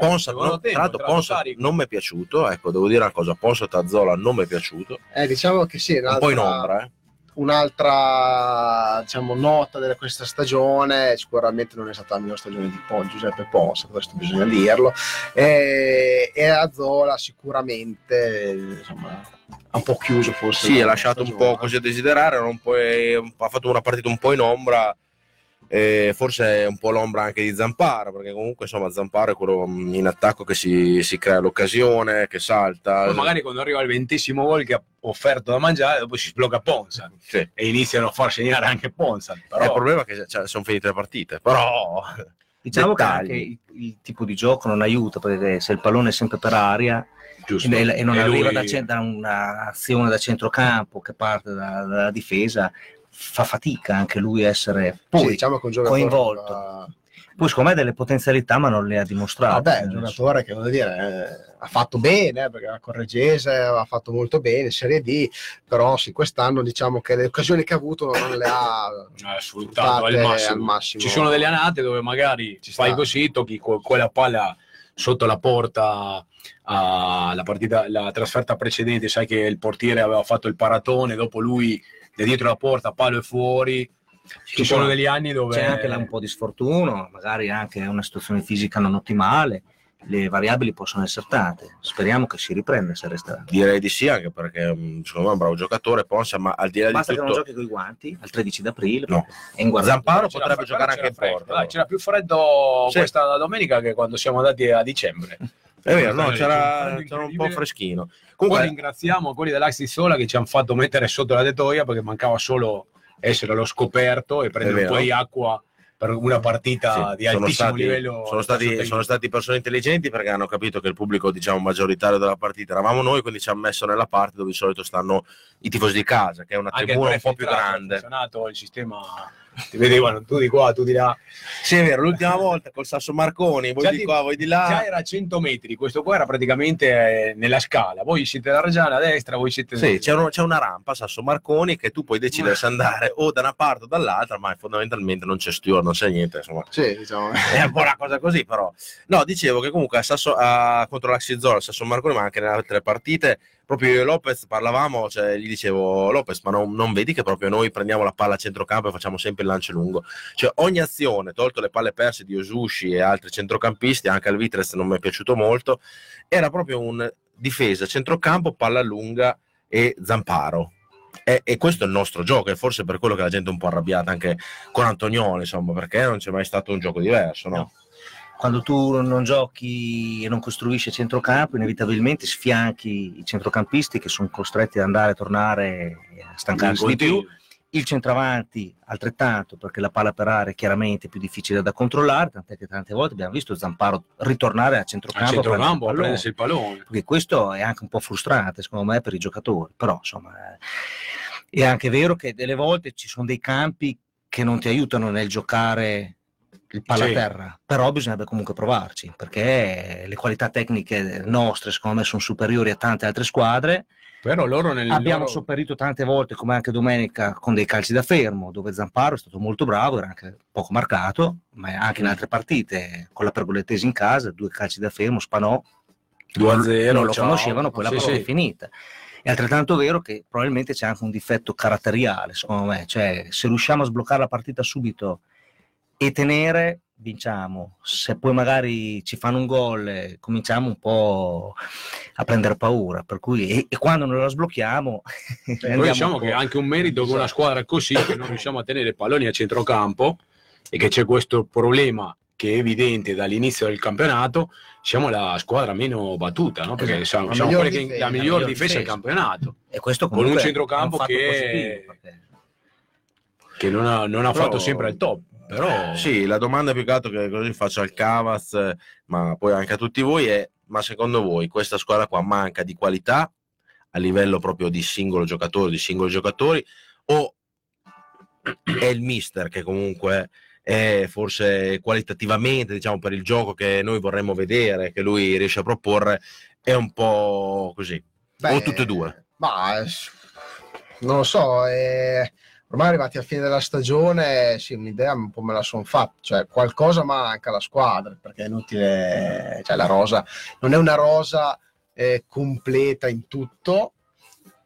Ponsa, secondo no, tempo, tra l'altro entrato Ponsa non mi è piaciuto, ecco, devo dire una cosa, Ponsa Tazzola non mi è piaciuto, Eh, diciamo che sì, un po' in un'altra- ombra, eh. Un'altra diciamo, nota di questa stagione sicuramente non è stata la migliore stagione di Pol, Giuseppe Ponsa, questo bisogna dirlo, e, e Azola sicuramente insomma, ha un po' chiuso forse. Sì, ha lasciato un stagione. po' così a desiderare, puoi- ha fatto una partita un po' in ombra, e forse è un po' l'ombra anche di Zamparo, perché comunque insomma Zamparo è quello in attacco che si, si crea l'occasione, che salta. Poi magari quando arriva il ventesimo gol che ha offerto da mangiare, dopo si sblocca Ponza Sì. e iniziano a far segnare anche Ponza. Però Il problema è che cioè, sono finite le partite, però <laughs> Diciamo che Dettagli. anche il, il tipo di gioco non aiuta perché se il pallone è sempre per aria giusto. e, e non E arriva lui- da, da un'azione da centrocampo che parte da- dalla difesa, fa fatica anche lui a essere Sì, poi, diciamo che un giocatore coinvolto. eh, poi secondo me delle potenzialità ma non le ha dimostrate. Vabbè, è un giocatore che voglio dire, eh, ha fatto bene, eh, perché la Corregese ha fatto molto bene in Serie D, però sì, quest'anno diciamo che le occasioni che ha avuto non le ha Eh, sfruttato al sfruttate massimo. al massimo. Ci sono delle annate dove magari Ci fai sta. così, tocchi que- quella palla sotto la porta alla partita, la trasferta precedente, sai che il portiere aveva fatto il paratone, dopo lui da dietro la porta, palo e fuori. Ci sono degli anni dove C'è anche là un po' di sfortuno, magari anche una situazione fisica non ottimale, le variabili possono essere tante. Speriamo che si riprenda se resterà. direi di sì, anche perché secondo me è un bravo giocatore, Ponsa, ma al di là Basta di che non tutto... giochi con i guanti al 13 d'aprile No. è. Zamparo potrebbe giocare anche in freddo, porta. dai, c'era più freddo Sì. questa domenica che quando siamo andati a dicembre. È vero, no, C'era c'era, un po' freschino. Poi Comunque, ringraziamo quelli dell'Axi Sola che ci hanno fatto mettere sotto la tettoia perché mancava solo essere allo scoperto e prendere un po' di acqua per una partita Sì, di sono altissimo stati, livello. sono, stati, sono stati persone intelligenti perché hanno capito che il pubblico diciamo, maggioritario della partita eravamo noi, quindi ci hanno messo nella parte dove di solito stanno i tifosi di casa, che è una anche tribuna un po' più prefiltrato, ha grande. funzionato il sistema ti vedevano tu di qua, tu di là. Sì, è vero, l'ultima volta col Sasso Marconi, voi Già di qua, voi di Già là. era a 100 metri, questo qua era praticamente eh, nella scala. Voi siete la Reggiana a destra, voi siete Sì, c'è, uno- c'è una rampa Sasso Marconi che tu puoi decidere se andare o da una parte o dall'altra, ma fondamentalmente non c'è steward, non c'è niente, insomma. Sì, diciamo. è un po' una cosa così, però. No, dicevo che comunque a Sasso, a- contro a Sasso Marconi, ma anche nelle altre partite, proprio io e Lopez parlavamo, cioè gli dicevo, Lopez, ma non, non vedi che proprio noi prendiamo la palla a centrocampo e facciamo sempre il lancio lungo? Cioè ogni azione, tolto le palle perse di Osushi e altri centrocampisti, anche al Vitres non mi è piaciuto molto, era proprio un difesa, centrocampo, palla lunga e Zamparo. E, e questo è il nostro gioco, e forse per quello che la gente è un po' arrabbiata anche con Antonioni, insomma, perché non c'è mai stato un gioco diverso, no? No. Quando tu non giochi e non costruisci centrocampo, inevitabilmente sfianchi i centrocampisti che sono costretti ad andare e tornare a stancarsi di più. Il centravanti altrettanto, perché la palla per area è chiaramente più difficile da controllare, tant'è che tante volte abbiamo visto Zamparo ritornare a centrocampo, a centrocampo a prendersi il pallone. Perché questo è anche un po' frustrante, secondo me, per i giocatori. Però, insomma, eh, è anche vero che delle volte ci sono dei campi che non ti aiutano nel giocare il palla a Sì. terra, però bisognerebbe comunque provarci, perché le qualità tecniche nostre, secondo me, sono superiori a tante altre squadre. Però loro nel Abbiamo loro- sopperito tante volte, come anche domenica, con dei calci da fermo, dove Zamparo è stato molto bravo, era anche poco marcato, ma anche in altre partite, con la pergolettesi in casa, due calci da fermo, spanò, 2-0, non lo ciao. conoscevano, poi la Sì, prova sì. è finita. È altrettanto vero che probabilmente c'è anche un difetto caratteriale, secondo me, cioè se riusciamo a sbloccare la partita subito e tenere, vinciamo. Se poi magari ci fanno un gol, eh, cominciamo un po' a prendere paura, per cui e, e quando non la sblocchiamo <laughs> Poi andiamo diciamo che è anche un merito che una squadra così che non riusciamo a tenere palloni a centrocampo e che c'è questo problema che è evidente dall'inizio del campionato, siamo la squadra meno battuta, no? perché Esatto. siamo, La siamo miglior quella che difesa, la miglior difesa del difesa. campionato, e questo con un centrocampo un che- positivo, perché- che non ha, non ha fatto sempre il top. Però Sì, la domanda più che altro che così faccio al Cavaz, eh, ma poi anche a tutti voi è: ma secondo voi questa squadra qua manca di qualità a livello proprio di singolo giocatore, di singoli giocatori, o è il mister che comunque è forse qualitativamente, diciamo, per il gioco che noi vorremmo vedere, che lui riesce a proporre, è un po' così. Beh, o tutte e due. Ma eh, non lo so, eh, ormai arrivati alla fine della stagione, sì, un'idea un po' me la sono fatta, cioè qualcosa manca alla squadra, perché è inutile, cioè la rosa non è una rosa eh, completa in tutto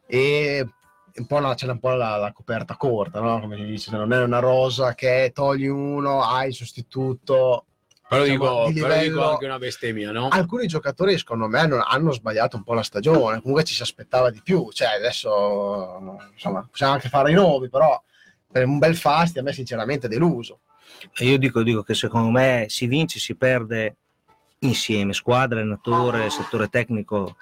e un po' la- c'è un po' la, la coperta corta, no? Come si dice, non è una rosa che togli uno, hai il sostituto. Però, Diciamo, dico, di però dico livello- anche una bestemmia, no? Alcuni giocatori, secondo me, hanno, hanno sbagliato un po' la stagione. Comunque ci si aspettava di più. Cioè, adesso insomma, possiamo anche fare i nomi, però per un bel fasti a me, sinceramente, è deluso. E io dico, dico che secondo me si vince, si perde insieme, squadra, allenatore, settore tecnico,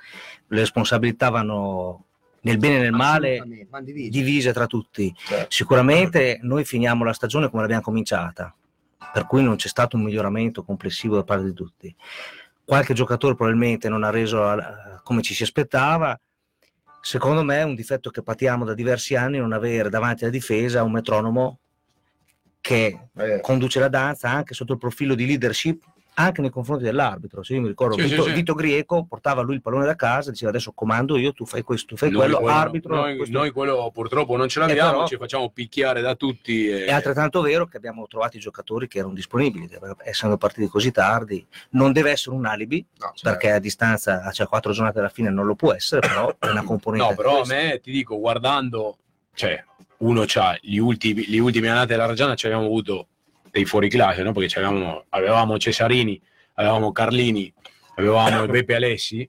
le responsabilità vanno nel bene e nel male divisi. divise tra tutti. Certo. Sicuramente noi finiamo la stagione come l'abbiamo cominciata, per cui non c'è stato un miglioramento complessivo da parte di tutti. Qualche giocatore probabilmente non ha reso come ci si aspettava. Secondo me è un difetto che patiamo da diversi anni non avere davanti alla difesa un metronomo che Eh, conduce la danza anche sotto il profilo di leadership anche nei confronti dell'arbitro. Se io mi ricordo, Sì, sì, Vito, sì. Vito Grieco portava lui il pallone da casa, diceva adesso comando io, tu fai questo, tu fai Noi quello, quello- arbitro. Noi, questo- noi quello purtroppo non ce l'abbiamo, però- ci facciamo picchiare da tutti. E... È altrettanto vero che abbiamo trovato i giocatori che erano disponibili, essendo partiti così tardi, non deve essere un alibi, no, certo. perché a distanza, cioè quattro giornate alla fine non lo può essere, però è una <coughs> componente. No, però a me ti dico, guardando, cioè, uno c'ha gli ultimi, le ultime annate della Reggiana ci abbiamo avuto dei fuori classe, no? Perché c'avevamo- avevamo Cesarini, avevamo Carlini, avevamo <coughs> Beppe Alessi,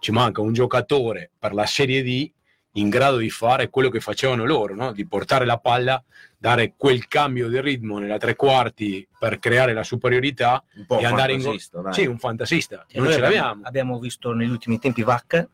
ci manca un giocatore per la Serie D in grado di fare quello che facevano loro, no? di portare la palla, dare quel cambio di ritmo nella tre quarti per creare la superiorità Un po' e andare in gol. Sì, un fantasista, E non noi ce abbiamo, l'abbiamo. abbiamo visto negli ultimi tempi Vacca,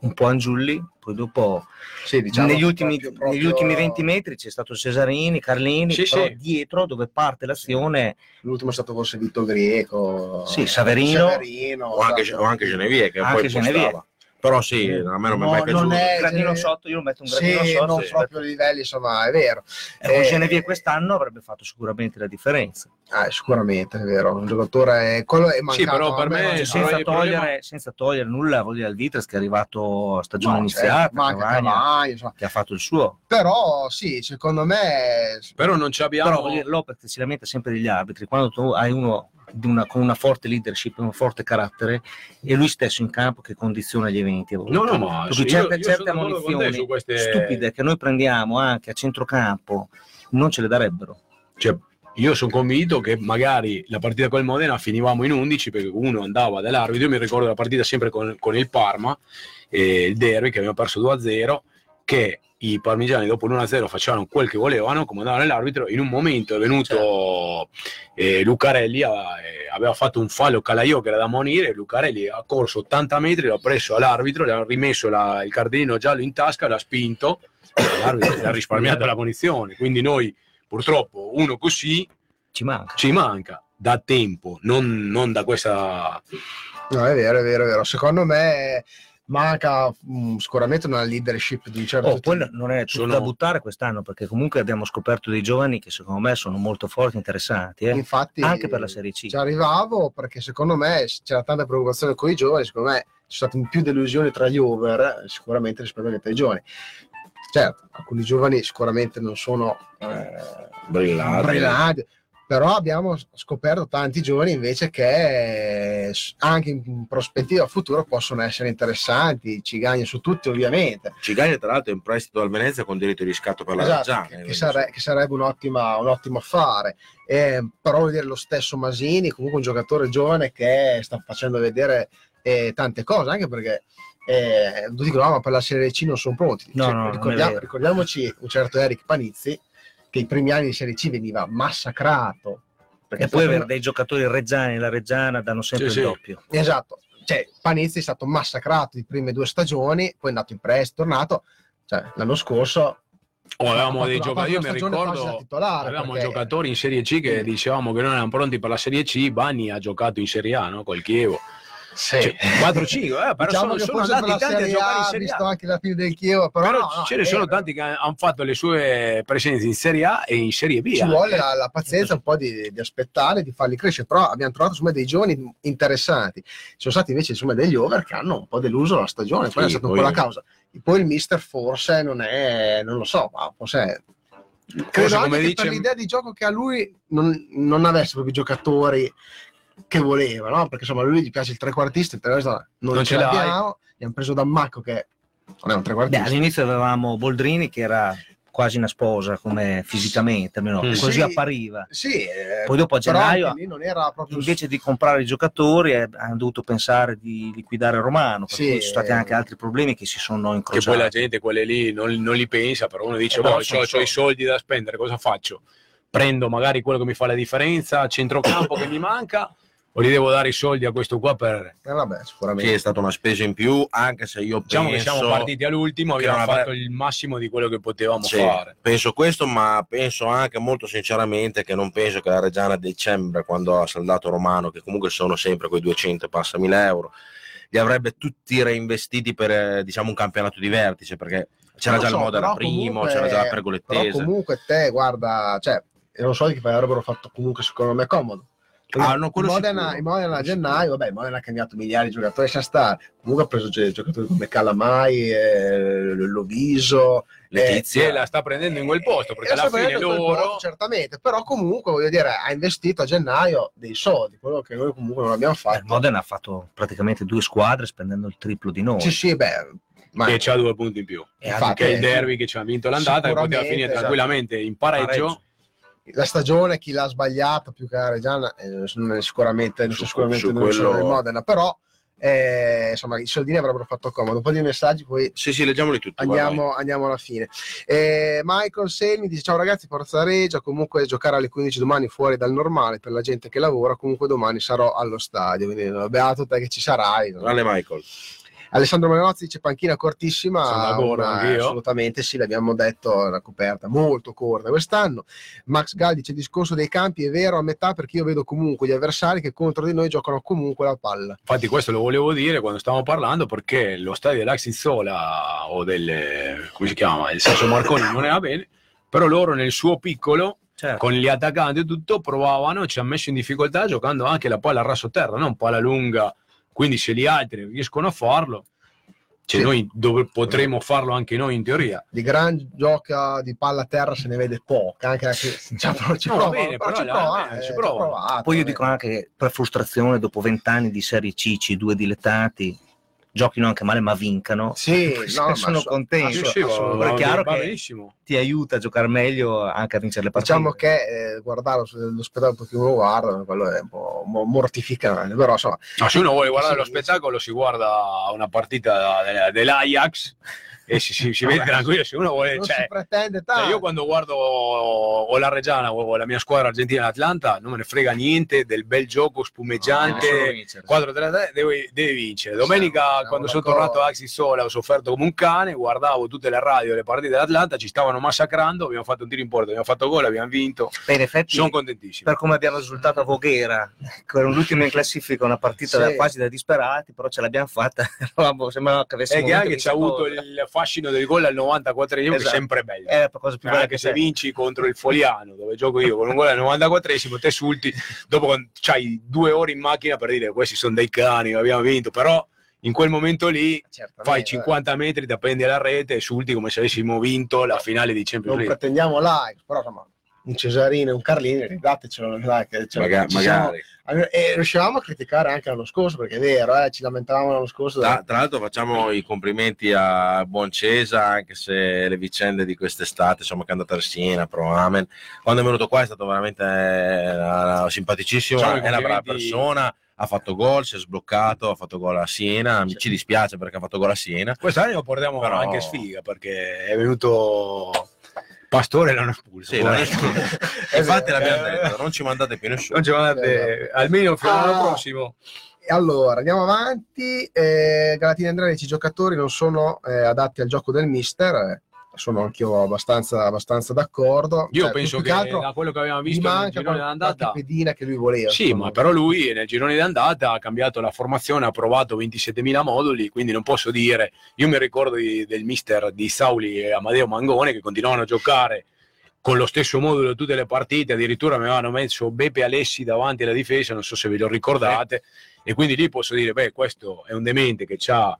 un po' Angiulli, poi dopo Sì, diciamo negli, ultimi, proprio- negli ultimi 20 metri c'è stato Cesarini, Carlini, Sì, però sì. dietro dove parte l'azione, L'ultimo è stato forse Vito Greco. Sì, Saverino. Saverino, o anche, esatto. o anche Genevieve che Anche poi Genevieve. Però sì a me non mi è mai piaciuto non è- un gradino sotto, io lo metto un gradino Sì, sotto. non sì. proprio a livelli, insomma, è vero. E con Eh, Genevieve quest'anno avrebbe fatto sicuramente la differenza. ah, sicuramente, è vero. Un giocatore è, quello è mancato. però per me- Eh, so. senza, il problema- togliere, senza togliere nulla vuol dire al Vitras che è arrivato a stagione No, iniziata, certo, manca Cavagna, Cavagna, insomma. che ha fatto il suo. Però sì, secondo me Però non ci abbiamo... Però vuol dire, Lopez si lamenta sempre degli arbitri, quando tu hai uno una- con una forte leadership, un forte carattere, è lui stesso in campo che condiziona gli eventi. No, no, ma io- certe, io certe con ammonizioni queste- stupide che noi prendiamo anche a centrocampo non ce le darebbero. Cioè, io sono convinto che magari la partita col Modena finivamo in 11 perché uno andava dall'arbitro. Io mi ricordo la partita sempre con, con il Parma, eh, il derby che abbiamo perso 2-0, che i parmigiani dopo l'1-0 facevano quel che volevano, comandavano l'arbitro. In un momento è venuto eh, Lucarelli, a- eh, aveva fatto un fallo Calaio che era da monire. Lucarelli ha corso 80 metri, l'ha preso all'arbitro, le ha rimesso la- il cardellino giallo in tasca, l'ha spinto. e <coughs> L'arbitro gli ha risparmiato la punizione. Quindi noi purtroppo uno così Ci manca. ci manca da tempo, non, non da questa... No, è vero, è vero, è vero. Secondo me manca mh, sicuramente una leadership di un certo Oh, poi tipo. non è tutto Sono- da buttare quest'anno perché comunque abbiamo scoperto dei giovani che secondo me sono molto forti e interessanti, eh. Infatti, anche per la Serie C. Ci arrivavo perché secondo me c'era tanta preoccupazione con i giovani, secondo me ci sono state più delusioni tra gli over sicuramente rispetto agli altri giovani. Certo, alcuni giovani sicuramente non sono eh, Brillanti. Però abbiamo scoperto tanti giovani invece che anche in prospettiva futuro possono essere interessanti, ci guagna su tutti ovviamente. Cigaglia tra l'altro è in prestito al Venezia con diritto di riscatto per la Esatto, Reggiana che, eh, che sare- che sarebbe un'ottima, un ottimo affare. Eh, però vuol dire lo stesso Masini, comunque un giocatore giovane che sta facendo vedere eh, tante cose, anche perché eh, dicono "Ah, ma per la Serie C non sono pronti. No, Cioè, no, ricordiamo- ricordiamoci un certo Eric Panizzi che i primi anni di Serie C veniva massacrato. Perché E poi avere dei giocatori reggiani e la reggiana danno sempre Sì, il sì. doppio. Esatto, cioè, Panizzi è stato massacrato le prime due stagioni, poi è andato in prestito, è tornato. Cioè, l'anno scorso O avevamo Ha dei giocatori, io mi ricordo, avevamo perché- giocatori in Serie C che dicevamo che non erano pronti per la Serie C, Bani ha giocato in Serie A, no? Col Chievo. Cioè, 4-5, eh, però diciamo sono, sono andati tanti a giocare in A, Serie visto A. anche la fine del Chievo, però, Però no, no, ce ne sono tanti che hanno fatto le sue presenze in Serie A e in Serie B. ci anche. vuole la, la pazienza un po' di, di aspettare, di farli crescere, però abbiamo trovato insomma, dei giovani interessanti. Ci sono stati invece insomma, degli over che hanno un po' deluso la stagione, poi Sì, è stata poi- un po' la causa. Poi il mister forse non è, non lo so, ma forse Credo anche come che dice- per l'idea di gioco che ha lui non, non avesse proprio i giocatori che voleva, no? Perché insomma a lui gli piace il trequartista, il trequartista non, Non ce ce l'abbiamo, abbiamo preso Dammacco che Non è un Beh, trequartista. all'inizio avevamo Boldrini che era quasi una sposa come fisicamente, almeno Mm. così Sì. appariva. Sì, eh, Poi dopo a gennaio, anche lì non era proprio invece di comprare i giocatori, eh, hanno dovuto pensare di liquidare Romano, per Sì, cui ci sono stati anche altri problemi che si sono Che incrociati. poi la gente, quelle lì, non, non li pensa, però uno dice, Eh, boh, ho, i soldi. soldi da spendere, cosa faccio? Prendo magari quello che mi fa la differenza, centrocampo che mi manca, o gli devo dare i soldi a questo qua per... Eh, vabbè, Sì, sicuramente. è stata una spesa in più, anche se io Diciamo penso... che siamo partiti all'ultimo, abbiamo fatto il massimo di quello che potevamo Sì, fare. penso questo, ma penso anche molto sinceramente che non penso che la Reggiana a dicembre, quando ha saldato Romano, che comunque sono sempre quei 200 e passa mila euro, li avrebbe tutti reinvestiti per eh, diciamo un campionato di vertice, perché c'era già so, il Modena primo, c'era già la Però Pergolettese. comunque te, guarda, cioè, erano soldi che avrebbero fatto comunque secondo me comodo. Ah, no, Modena, Modena a gennaio, vabbè, Modena ha cambiato miliardi di giocatori, lascia stare. Comunque ha preso gio- giocatori come Calamai, eh, Loviso, Letizia. Sì, la sta prendendo in quel posto, perché Eh, alla fine loro... posto, certamente, però comunque voglio dire, ha investito a gennaio dei soldi, quello che noi comunque non abbiamo Eh, fatto. Il Modena ha fatto praticamente due squadre spendendo il triplo di noi. Sì, sì, beh, ma che c'ha due punti in più. infatti, Che è il derby che ci ha vinto l'andata, che poteva finire esatto. tranquillamente in pareggio. Pareggio. La stagione chi l'ha sbagliata più che la Reggiana eh, non è sicuramente non so sicuramente su non sono quello- del Modena però eh, insomma i soldini avrebbero fatto comodo un po' di messaggi poi Sì, sì, leggiamoli tutti. vai, vai. andiamo, andiamo alla fine eh, Michael Selmi dice ciao ragazzi Forza Regia comunque giocare alle 15 domani fuori dal normale per la gente che lavora comunque domani sarò allo stadio quindi beato te che ci sarai Grande Michael. Alessandro Malinozzi dice panchina cortissima, una- assolutamente sì, l'abbiamo detto, una coperta molto corta quest'anno. Max Gal dice il discorso dei campi è vero a metà perché io vedo comunque gli avversari che contro di noi giocano comunque la palla. Infatti questo lo volevo dire quando stavamo parlando perché lo stadio dell'Axizzola o del, come si chiama, il Sasso Marconi non era bene, però loro nel suo piccolo Certo. con gli attaccanti e tutto provavano, ci ha messo in difficoltà giocando anche la palla a raso terra, non palla lunga, quindi se gli altri riescono a farlo, cioè Sì. noi dov- potremo farlo anche noi in teoria. Di gran gioca di palla a terra se ne vede poca, anche se <laughs> ci, ci prova, bene, però però eh, provato, Poi io eh. dico anche che per frustrazione, dopo vent'anni di serie Cici, due dilettati, giochino anche male ma vincano. Sì, <laughs> no, ma sono ass- contento. assolutamente. va- È chiaro che- benissimo. Ti aiuta a giocare meglio anche a vincere le partite. Diciamo che eh, guardare lo, lo spettacolo che uno guarda, quello è un po' mortificante, però No, se uno vuole guardare lo spettacolo si guarda una partita de- dell'Ajax e si, si- si vede tranquillo, se uno vuole... non cioè, si pretende cioè, tanto. io quando guardo o la Reggiana o la mia squadra argentina l'Atlanta non me ne frega niente del bel gioco spumeggiante. No, solo vincere. 4 3 3 deve, deve vincere. Domenica, Siamo quando sono d'accordo. tornato a Axi Sola, ho sofferto come un cane. Guardavo tutte le radio, le partite dell'Atlanta, ci stavano massacrando. Abbiamo fatto un tiro in porta, abbiamo fatto gol, abbiamo vinto. Beh, in effetti, Sono contentissimo. per come abbiamo risultato a Voghera, con l'ultima in classifica, una partita Sì. da- quasi da disperati, però ce l'abbiamo fatta. <laughs> Sembrava che E avessimo che vinto anche c'ha avuto il fascino del gol al 94esimo, che è Esatto. sempre bello. È la cosa più bella anche che se c'è. vinci contro il Foliano dove gioco io con un gol al 94esimo te sulti dopo c'hai due ore in macchina per dire questi sono dei cani abbiamo vinto però in quel momento lì Certamente, fai 50 metri ti appendi alla rete e sulti come se avessimo vinto la finale di Champions non League pretendiamo like, però insomma, un Cesarino e un Carlini, ridatecelo, dai, che cioè, Maga- ci siamo- magari. E riuscivamo a criticare anche l'anno scorso, perché è vero, eh, ci lamentavamo l'anno scorso. Tra, tra l'altro facciamo i complimenti a Buon Cesa, anche se le vicende di quest'estate, insomma, che è andata a Siena, Pro Amen. Quando è venuto qua è stato veramente eh, simpaticissimo, Facciamo i è una brava persona, ha fatto gol, si è sbloccato, ha fatto gol a Siena, mi ci dispiace perché ha fatto gol a Siena. quest'anno lo portiamo Però- anche sfiga perché è venuto Pastore l'hanno espulso Sì, Poi- <laughs> Infatti Eh, l'abbiamo detto, non ci mandate più nessuno. non ci mandate almeno fino all'anno Ah. prossimo E Allora, andiamo avanti. Eh, Galatini Andrea dice i giocatori non sono eh, adatti al gioco del mister. Sono anch'io abbastanza, abbastanza d'accordo. io Cioè, penso che altro da quello che abbiamo visto nel girone d'andata pedina che lui voleva. Sì, ma me. però lui nel girone d'andata ha cambiato la formazione, ha provato 27.000 moduli, quindi non posso dire. Io mi ricordo di- del mister di Sauli e Amadeo Mangone che continuavano a giocare con lo stesso modulo tutte le partite, addirittura mi avevano messo Beppe Alessi davanti alla difesa, non so se ve lo ricordate, e quindi lì posso dire, beh, questo è un demente che ha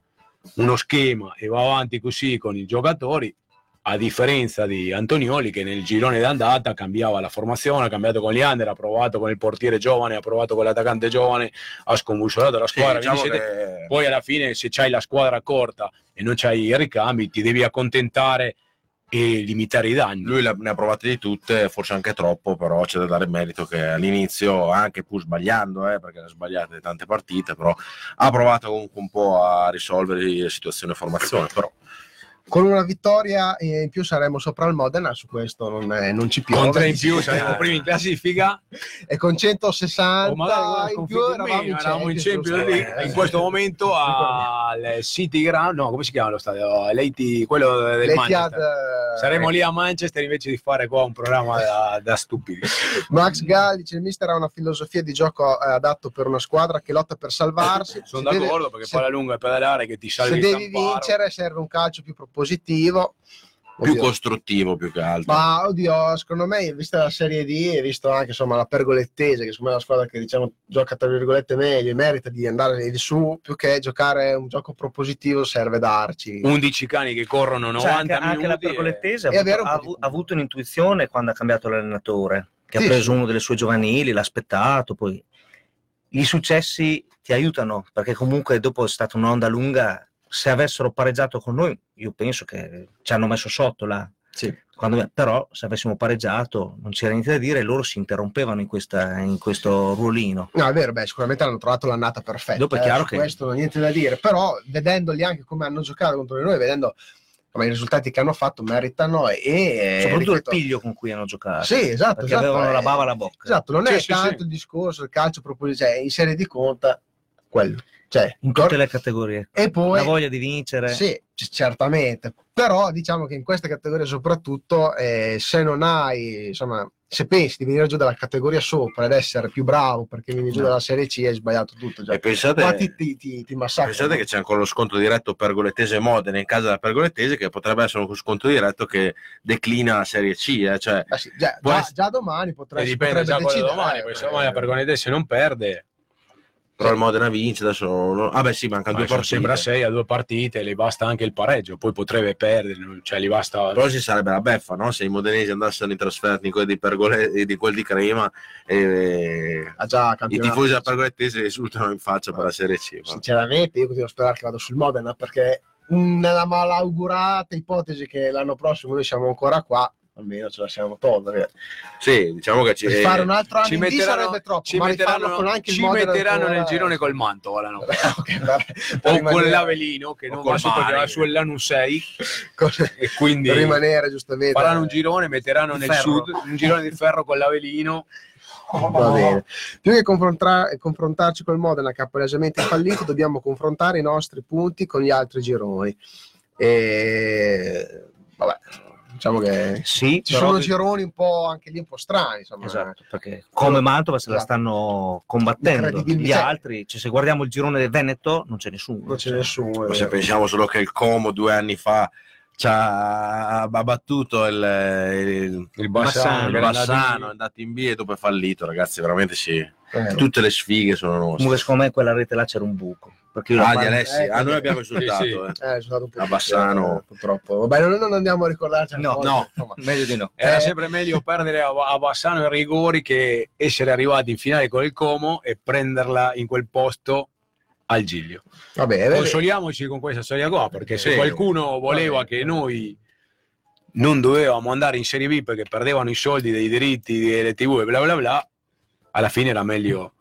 uno schema e va avanti così con i giocatori, a differenza di Antonioli che nel girone d'andata cambiava la formazione, ha cambiato con Leander, ha provato con il portiere giovane, ha provato con l'attaccante giovane, ha sconvulsionato la Sì, squadra. diciamo quindi siete- che- Poi alla fine se c'hai la squadra corta e non c'hai i ricambi ti devi accontentare e limitare i danni. Lui ne ha provate di tutte, forse anche troppo, però c'è da dare merito che all'inizio, anche pur sbagliando, eh, perché ne ha sbagliate tante partite, però ha provato comunque un po' a risolvere le situazioni di formazione. Però Con una vittoria in più saremo sopra il Modena, su questo non, è- non ci piove. Con tre in più <laughs> saremo primi in classifica E con 160 o magari una in più eravamo in eravamo in Champions? League Eh, in questo momento al City Ground no come si chiama lo stadio L'Eti- quello del l'Etihad, Manchester eh, saremo lì a Manchester invece di fare qua un programma da, da stupidi <laughs> Max Gall dice il mister ha una filosofia di gioco eh, adatto per una squadra che lotta per salvarsi. sono Se deve- d'accordo perché se- palla lunga e pedalare che ti se salvi il devi vincere serve un calcio più propositivo. Più Oddio. costruttivo più che altro. Ma oddio, secondo me, vista la Serie D e visto anche insomma, la pergolettese, che secondo me è la squadra che diciamo gioca tra virgolette meglio e merita di andare di su, più che giocare un gioco propositivo serve darci. 11 cani che corrono 90 Cioè, anche, anche la minuti e- Pergolettese ha avuto, ha ha avuto un'intuizione quando ha cambiato l'allenatore, che Sì, ha preso sì. uno delle sue giovanili, l'ha aspettato, poi i successi ti aiutano, perché comunque dopo è stata un'onda lunga, se avessero pareggiato con noi, io penso che ci hanno messo sotto là. Sì. Quando- però se avessimo pareggiato non c'era niente da dire e loro si interrompevano in, questa- in questo ruolino. No, è vero, beh, sicuramente hanno trovato l'annata perfetta. Dopo è eh, chiaro su che- questo non niente da dire, però vedendoli anche come hanno giocato contro di noi, vedendo insomma, i risultati che hanno fatto, meritano e, e Soprattutto ripeto- il piglio con cui hanno giocato. Sì, esatto, perché esatto, avevano eh. la bava alla bocca. Esatto, non Sì, è sì, tanto sì. il discorso del calcio propositivo, cioè in serie di conta quello. Cioè, In tutte le categorie. e poi La voglia di vincere. Sì, c- certamente. Però diciamo che in queste categorie soprattutto, eh, se non hai, insomma, se pensi di venire giù dalla categoria sopra ed essere più bravo perché vieni giù No. dalla Serie C, hai sbagliato tutto. Già. E pensate, Qua ti, ti, ti, ti pensate che c'è ancora lo sconto diretto Pergolettese Modena in casa della Pergolettese, che potrebbe essere uno sconto diretto che declina la Serie C. eh, cioè, Eh sì, già, essere- già domani potrebbe, e dipende potrebbe già decidere. domani eh, perché se domani la Pergonetese non perde però il Modena vince adesso. non- Ah, beh, sì, mancano ma due partite. sempre a 6 a due partite le basta anche il pareggio poi potrebbe perdere cioè gli basta Però ci sarebbe la beffa, no? Se i modenesi andassero in trasferta in quelli di, Pergole- di quelli di Crema e Ha già i tifosi della Pergolettese risultano in faccia per la Serie C. ma- Sinceramente, io continuo a sperare che vado sul Modena perché nella malaugurata ipotesi che l'anno prossimo noi siamo ancora qua, almeno ce la siamo togliere. Sì, diciamo che ci... Per fare un altro anno ci metteranno, sarebbe troppo, ci metteranno, con anche il ci metteranno ancora- nel girone col Mantova l'anno <laughs> prossimo. Ok, per- per o con rimanere- l'Avelino che o non va su perché va su l'Anus 6 con- e quindi rimanere giustamente. faranno un girone metteranno nel ferro. sud un girone di ferro con l'Avelino Va bene. Più che confrontarci col Modena che ha palesemente fallito, dobbiamo confrontare i nostri punti con gli altri gironi. E vabbè, diciamo che Sì, ci però- sono gironi un po' anche lì un po' strani, insomma. Esatto, perché come Mantova se la Esatto. stanno combattendo. Gli altri, cioè, se guardiamo il girone del Veneto, non c'è nessuno. Non c'è Cioè, nessuno. Se pensiamo solo che il Como due anni fa ha, ha battuto il, il, il Bassano, il Bassano, è andato in B e dopo è fallito, ragazzi, veramente sì. Eh, Tutte le sfighe sono Comunque, nostre. secondo me quella rete là c'era un buco. Perché Ah, di Alessi, eh, ah, noi abbiamo sì. insultato. eh. eh, po' A Bassano. eh, purtroppo. Vabbè, non, non andiamo a ricordarci No, no. insomma. meglio di no. era Eh. sempre meglio perdere a, a Bassano ai rigori che essere arrivati in finale con il Como e prenderla in quel posto al Giglio. Vabbè. Consoliamoci con questa storia qua, perché se qualcuno voleva che noi non dovevamo andare in Serie B perché perdevano i soldi dei diritti delle TV e bla bla bla, alla fine era meglio,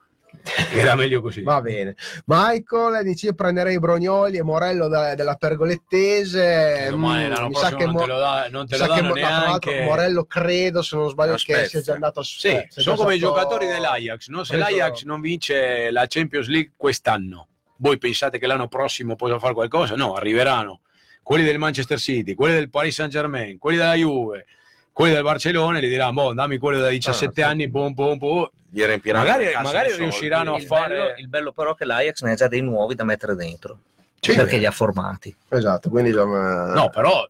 <laughs> era meglio così. Va bene. Michael dice io prenderei Brognoli e Morello da- della Pergolettese. Domani Mm, l'anno mi sa che non Mo- te lo, da- non te lo danno neanche. Morello credo, se non sbaglio, che sia già andato a Sì, eh, sono come i stato- giocatori dell'Ajax, no? se preso- l'Ajax non vince la Champions League quest'anno, voi pensate che l'anno prossimo possa fare qualcosa? No, arriveranno quelli del Manchester City, quelli del Paris Saint Germain, quelli della Juve, quelli del Barcellona e gli diranno, boh, dammi quello da 17 Ah, anni, boom, boom, boom. Gli riempiranno Magari- magari riusciranno a Il fare- bello, il bello però è che l'Ajax ne ha già dei nuovi da mettere dentro. Sì. perché li ha formati. Esatto, quindi. No, però,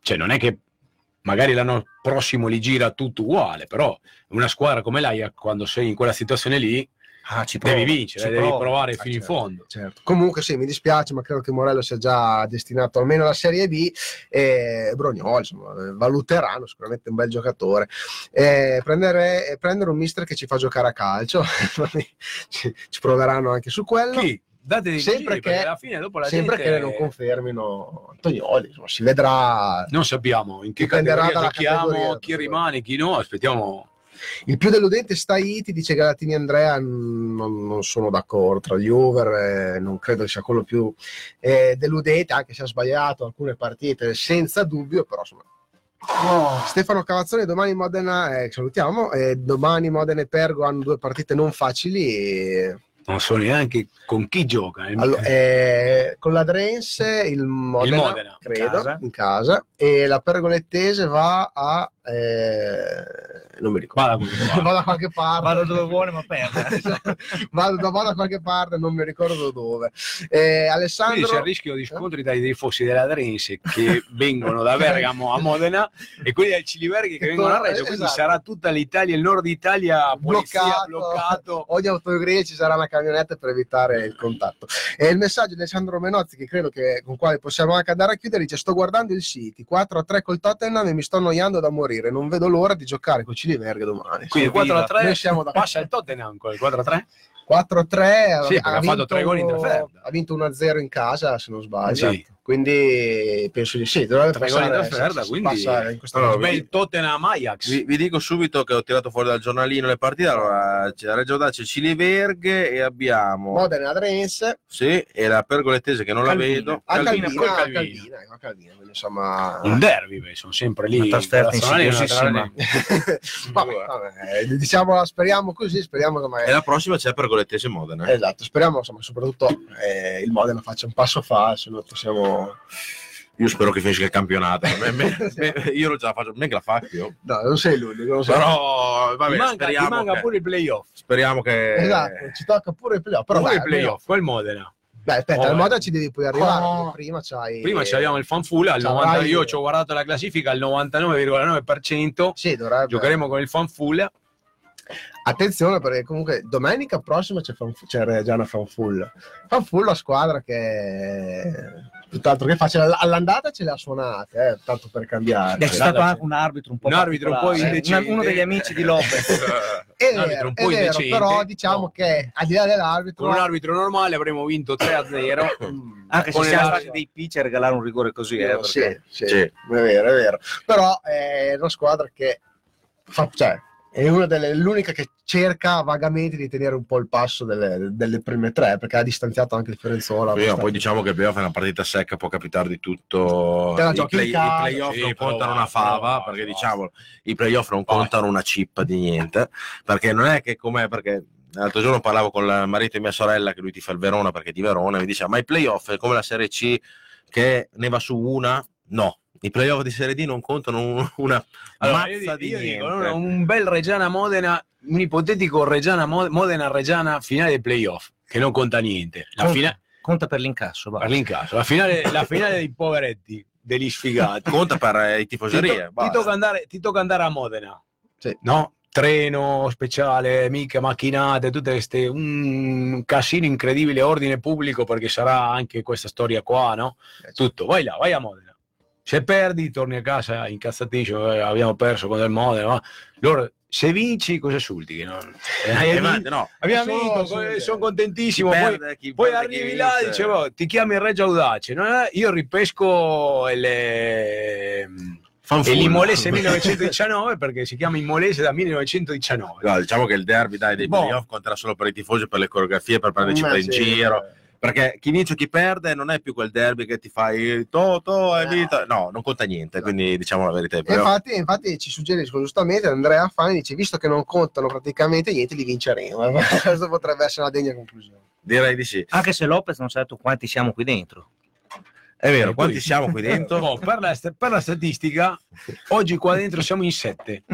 cioè, non è che magari l'anno prossimo li gira tutto uguale, però una squadra come l'Ajax, quando sei in quella situazione lì, Ah, ci Devi provo, vincere, ci devi provo. provare Ah, fino in certo. fondo. Certo. Comunque sì, mi dispiace, ma credo che Morello sia già destinato almeno alla Serie B e Brognoli, insomma, eh, valuteranno sicuramente un bel giocatore. Eh, prendere, eh, prendere un mister che ci fa giocare a calcio, <laughs> ci, ci proveranno anche su quello. Chi? Date dei Sempre giri, che- alla fine dopo la Sempre gente che non confermino Antonioli, insomma, si vedrà. non sappiamo in che categoria giochiamo, chi rimane, chi no, aspettiamo. Il più deludente sta Iti, dice Galatini Andrea, non, non sono d'accordo tra gli over, eh, non credo sia quello più eh, deludente, anche se ha sbagliato alcune partite, senza dubbio, però insomma. Stefano Cavazzoni, domani Modena, eh, salutiamo, eh, domani Modena e Pergo hanno due partite non facili. e- Non so neanche con chi gioca. eh. allo- eh, con l'Adrense, il Modena, Modena, in credo, casa. in casa, e la Pergolettese va a... eh, non mi ricordo. Vada come va. Va da qualche parte. Vado dove vuole, ma perde. <laughs> vado, da- vado da qualche parte, non mi ricordo dove. Eh, Alessandro, Quindi c'è il rischio di scontri dai tifosi della Drense che vengono da Bergamo a Modena e quelli del Ciliberghi che Che vengono a Reggio, quindi esatto. sarà tutta l'Italia, il nord Italia polizia, Bloccato. bloccato. ogni autogrill ci sarà una camionetta per evitare il contatto. E il messaggio di Alessandro Menozzi, che credo che con quale possiamo anche andare a chiudere, dice: Sto guardando il City 4 a 3 col Tottenham e mi sto annoiando da morire. Non vedo l'ora di giocare con Ciliverga domani. Quindi Sì, 4 a 3 Noi siamo da- passa il Tottenham con il 4 a 3. 4 a 3 Sì, perché ha fatto tre gol in ha vinto 1 a 0 in casa se non sbaglio Sì. Quindi penso di sì dovrebbe passare, quindi- passa in questa Allora, bel Tottenham Ajax. Vi, vi dico subito che ho tirato fuori dal giornalino le partite. Allora, c'è Reggio Dacia Ciliverghe e abbiamo Modena Adrense sì, e la Pergolettese che non Calvino. la vedo. a Calvino, Calvina, col a Calvino. Calvina, ecco, a Calvina, quindi insomma Un derby, beh, sono sempre lì. Una trasferta insidiosissima. <laughs> vabbè, vabbè, diciamo speriamo così speriamo che E magari la prossima c'è Pergolettese Modena. esatto speriamo insomma soprattutto eh, il Modena faccia un passo falso noi possiamo Io spero che finisca il campionato. Me- me- me- io ce la faccio, me che la faccio. no non sei l'unico non sei Però vabbè, manca, ti speriamo, manca che, pure il playoff. speriamo che esatto ci tocca pure il playoff però Pure dai, il playoff, quel Modena. Beh, aspetta, Oh, al. Modena ci devi poi arrivare. Oh. Prima c'hai. Prima ci abbiamo il fanfull al Ci 90, avrai- io ci ho guardato la classifica al 99,9%. Sì, dovrebbe. Giocheremo con il fanfull. Attenzione perché comunque domenica prossima c'è, Fanf- c'è Reggiana Fanfull. Fanfull la squadra che tutt'altro che facile all'andata ce le ha suonate, eh, tanto per cambiare. C'è stato anche un arbitro un po' un arbitro un po' eh. indecente. Uno degli amici di Lopez. È <laughs> un arbitro vero, un è po' vero, indecente. però diciamo No. che al di là dell'arbitro Con un arbitro normale avremmo vinto 3-0. <laughs> Mm, Anche se siamo stati dei pitch a regalare un rigore così. Eh, sì, perché- sì, Sì. è vero, è vero. Però è una squadra che fa, cioè, è una delle, l'unica che cerca vagamente di tenere un po' il passo delle, delle prime tre, perché ha distanziato anche il. Prima, abbastanza. poi diciamo che il playoff è una partita secca, può capitare di tutto. I, play- i playoff sì, non però contano una fava, però perché va. diciamo i playoff non contano una chip di niente, perché non è che com'è, perché l'altro giorno parlavo con il marito di mia sorella, che lui ti fa il Verona perché è di Verona, e mi diceva, ma i playoff è come la Serie C che ne va su una? No. I playoff di Serie D non contano un- una Allora, mazza di- di io niente. dico, no, un bel Reggiana Modena, un ipotetico Reggiana Mo- Modena Reggiana finale dei playoff, che non conta niente. La Conta, finale conta per l'incasso. va. per l'incasso, la finale, la finale dei poveretti, degli sfigati. Conta per eh, i ti, tifoserie. to- ti tocca andare, ti tocca andare a Modena, Sì. no? Treno speciale, mica macchinate, tutte queste un casino incredibile, ordine pubblico perché sarà anche questa storia qua, no? Tutto, vai là, vai a Modena. Se perdi, torni a casa incazzatissimo, eh, abbiamo perso con il Modena. ma Loro, se vinci, cosa sulti? Che non- eh, Eh, no, Abbiamo vinto, sul- eh, sono chi contentissimo. Poi, perde, chi poi chi arrivi là e dicevo, ti chiami Reggio Audace. no? Eh, Io ripesco le, Fanfull. e l'Imolese 1919 perché si chiama Imolese da 1919. No, diciamo che il derby dai, dei Boh. playoff conterà solo per i tifosi, per le coreografie, per città in giro. Perché chi vince o chi perde non è più quel derby che ti fai to, to, hai No. vinto. No, non conta niente, quindi diciamo la verità. E playoff- infatti, infatti ci suggeriscono giustamente Andrea Fani dice visto che non contano praticamente niente li vinceremo <laughs> questo potrebbe essere una degna conclusione Direi di sì. Anche se Lopez non sa detto quanti siamo qui dentro. È vero, E quanti poi- siamo qui dentro? <laughs> Boh, per, la, per la statistica, oggi qua dentro siamo in sette.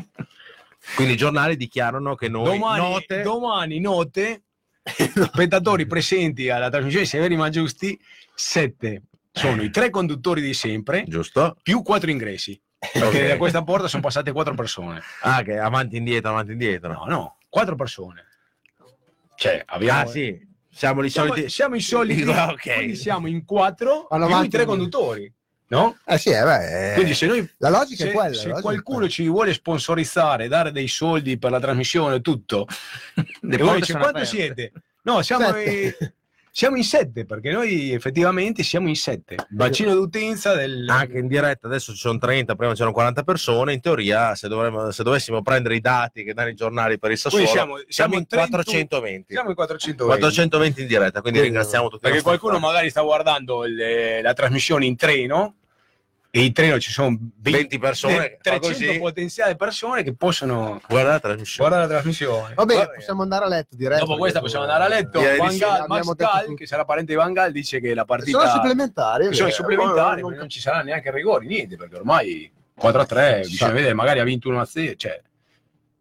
Quindi i giornali dichiarano che noi domani, note domani note, <laughs> spettatori presenti alla trasmissione Severi ma Giusti, sette. Sono i tre conduttori di sempre, giusto? più quattro ingressi. Perché Ok. da questa porta sono passate quattro persone. Ah, che avanti e indietro, avanti e indietro. No, no, quattro persone. Cioè, abbiamo... Ah, sì. Siamo i siamo, soliti. siamo i soliti, Ah, <laughs> ok. quindi siamo in quattro, Vanno più i tre conduttori, no? Eh sì, eh, beh, eh, Quindi se noi la logica se, è quella. se qualcuno ci vuole sponsorizzare, dare dei soldi per la trasmissione, tutto, <laughs> Le e voi dice, quanto aperte." siete? No, siamo, Sette. eh, siamo in sette, perché noi effettivamente siamo in sette. Bacino d'utenza del... Anche in diretta adesso ci sono 30, prima c'erano 40 persone. In teoria, se, dovremmo- se dovessimo prendere i dati che danno i giornali per il Sassuolo, Quindi siamo, siamo in 31 420. Siamo in 420. 420 in diretta, quindi Quindi, ringraziamo tutti. Perché qualcuno fan. magari sta guardando il- la trasmissione in treno in treno ci sono 20 persone, fa 300 così. potenziali persone che possono Guarda la trasmissione. guardare la trasmissione. Va bene, possiamo andare a letto direi. Dopo questa possiamo andare a letto. Van Gaal, Max tutto. che sarà parente di Van Gaal, dice che la partita Sono supplementari. è sono vero. supplementari, Non- non, ci sarà neanche rigori, niente, perché ormai 4 a 3, bisogna vedere, magari ha vinto 1 a 0, cioè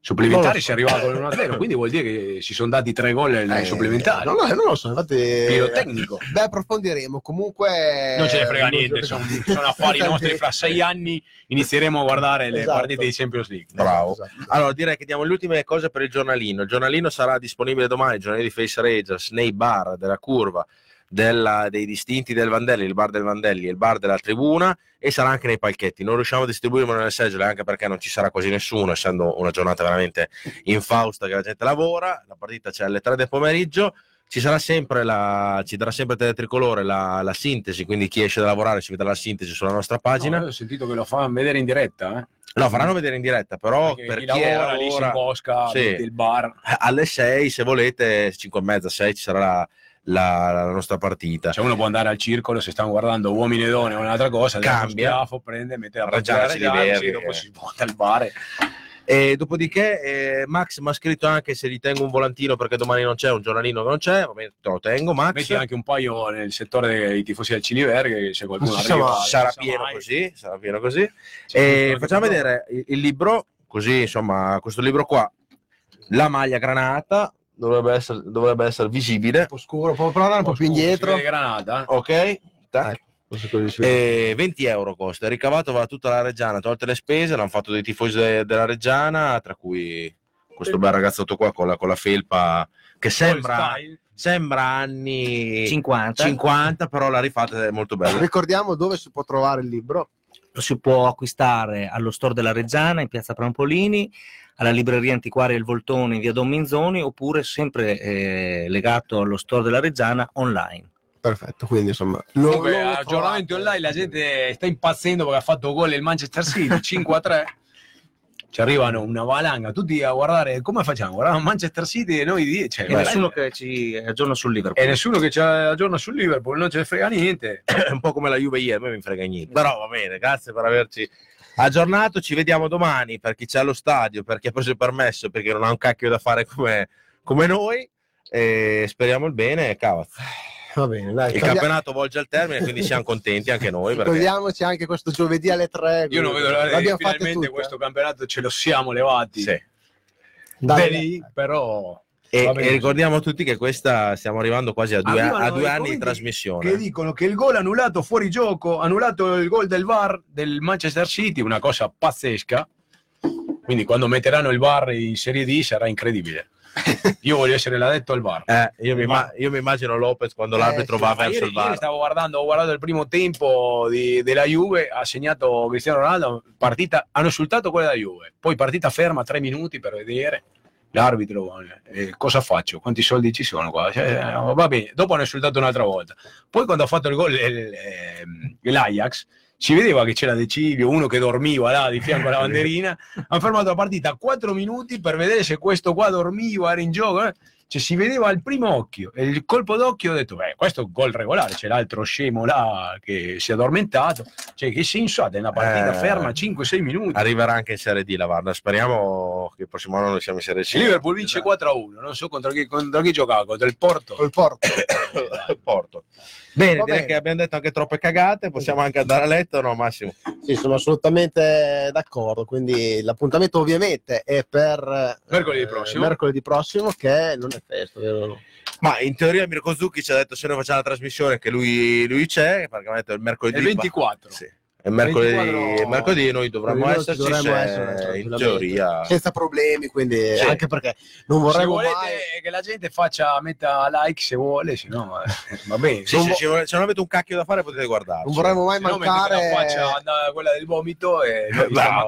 supplementari si è arrivato con 1 a 0, quindi vuol dire che si sono dati 3 gol nei Eh, supplementari. No, no, non lo so, infatti. Pirotecnico. Beh, approfondiremo. Comunque. Non ce ne frega non- niente, sono, sono affari <laughs> nostri. Fra sei anni inizieremo a guardare le Esatto. partite di Champions League. Bravo. Esatto. Allora, direi che diamo le ultime cose per il giornalino. Il giornalino sarà disponibile domani, il giornalino di Face Rangers, nei bar della curva, della- dei distinti del Vandelli, il bar del Vandelli e il bar della tribuna e sarà anche nei palchetti. Non riusciamo a distribuirlo nelle seggiole anche perché non ci sarà quasi nessuno, essendo una giornata veramente infausta che la gente lavora. La partita c'è alle 3 del pomeriggio. Ci sarà sempre la, ci darà sempre Teletricolore la, la sintesi, quindi chi esce da lavorare ci vedrà la sintesi sulla nostra pagina. No, io ho sentito che lo fanno vedere in diretta, eh? No, faranno vedere in diretta, però Perché per chi chi, lavora lì si lavora imbosca sì. il bar. alle 6, se volete, 5 e mezza, 6 ci sarà la, la- la nostra partita. Cioè uno può andare al circolo se stanno guardando uomini e donne o un'altra cosa, Cambia. Schiaffo, prende, mette Reggiana partita, Siliberri, sì, dopo eh. si smonta il bar. E dopodiché eh, Max mi ha scritto anche se gli tengo un volantino perché domani non c'è, un giornalino che non c'è, va bene, te lo tengo Max. Metti anche un paio nel settore dei tifosi del Ciliver, che se qualcuno si arriva... sarà pieno così, sarà pieno così. Sì, E qualche facciamo vedere il, il libro, così insomma, questo libro qua, la maglia granata, dovrebbe essere, dovrebbe essere visibile, Un po' scuro, può provare un po' più Scusa, si indietro. vede Granata? ok? Tac. Ecco, questo così si vede. E 20 euro costa, il ricavato va tutta la Reggiana, tolte le spese, l'hanno fatto dei tifosi de- della Reggiana, tra cui questo bel ragazzotto qua con la, con la felpa che sembra, sembra anni 50. 50, però la rifata è molto bella. Ricordiamo dove si può trovare il libro. Lo si può acquistare allo store della Reggiana in piazza Prampolini, alla libreria antiquaria Il Voltone in via Don Minzoni oppure sempre eh, legato allo store della Reggiana online. Perfetto, quindi insomma. lo- Comunque, lo aggiornamenti online, la gente sta impazzendo perché ha fatto gol il Manchester City <laughs> 5 a 3. Ci arrivano una valanga, tutti a guardare come facciamo? Guardiamo Manchester City e noi di- cioè, E nessuno che ci aggiorna sul Liverpool. e nessuno che ci aggiorna sul Liverpool, non ce ne frega niente. È <coughs> un po' come la Juve ieri, a me mi frega niente. Però va bene, grazie per averci aggiornato. Ci vediamo domani per chi c'è allo stadio, per chi ha preso il permesso, perché non ha un cacchio da fare come, come noi. E speriamo il bene. Cavazzo. Va bene, dai. Il campionato volge al termine, quindi siamo contenti anche noi. Perché... Togliamoci anche questo giovedì alle 3. Io non vedo l'ora fatte finalmente questo campionato ce lo siamo levati. Sì. Dai, Da lì, però E, e ricordiamo a tutti che questa stiamo arrivando quasi a due, a due anni di trasmissione. che dicono che il gol annullato fuori gioco, annullato il gol del VAR del Manchester City, una cosa pazzesca. Quindi quando metteranno il VAR in Serie D sarà incredibile. <laughs> Io voglio essere l'addetto al VAR. Eh, io, mi Ma- io mi immagino Lopez quando Eh, l'arbitro va verso il VAR. stavo guardando, ho guardato il primo tempo di- della Juve, ha segnato Cristiano Ronaldo, partita, hanno insultato quella della Juve, poi partita ferma tre minuti per vedere l'arbitro, eh, cosa faccio, quanti soldi ci sono qua, Cioè, eh, va bene, dopo hanno insultato un'altra volta, poi quando ha fatto il gol ehm, l'Ajax, si vedeva che c'era De Ciglio, uno che dormiva là di fianco alla <laughs> banderina, hanno fermato la partita quattro minuti per vedere se questo qua dormiva, era in gioco, eh. Cioè, si vedeva al primo occhio e il colpo d'occhio ho detto beh questo è un gol regolare c'è l'altro scemo là che si è addormentato cioè che senso ha una partita Eh, ferma 5-6 minuti Arriverà anche in Serie D la VAR. Speriamo che il prossimo anno noi siamo in Serie C. il Liverpool vince 4-1 non so contro chi, contro chi giocava contro il Porto Col Porto. <coughs> <coughs> Il Porto. Bene, direi che abbiamo detto anche troppe cagate. Possiamo anche andare a letto, no, Massimo? Sì, sono assolutamente d'accordo. Quindi l'appuntamento ovviamente è per eh, Mercoledì prossimo. mercoledì prossimo, che non è festa, vero? Ma in teoria Mirko Zucchi ci ha detto se noi facciamo la trasmissione che lui, lui c'è, perché mi ha detto il mercoledì. È il 24. Sì. E mercoledì, 24 mercoledì noi dovremmo esserci dovremmo se- essere, in teoria. senza problemi, quindi Sì. anche perché non vorremmo volete mai che la gente faccia, metta like se vuole, se no eh, va bene. Sì, Non se, vo- se non avete un cacchio da fare potete guardarci. non vorremmo mai Se no mancare la faccia quella del vomito e <laughs> noi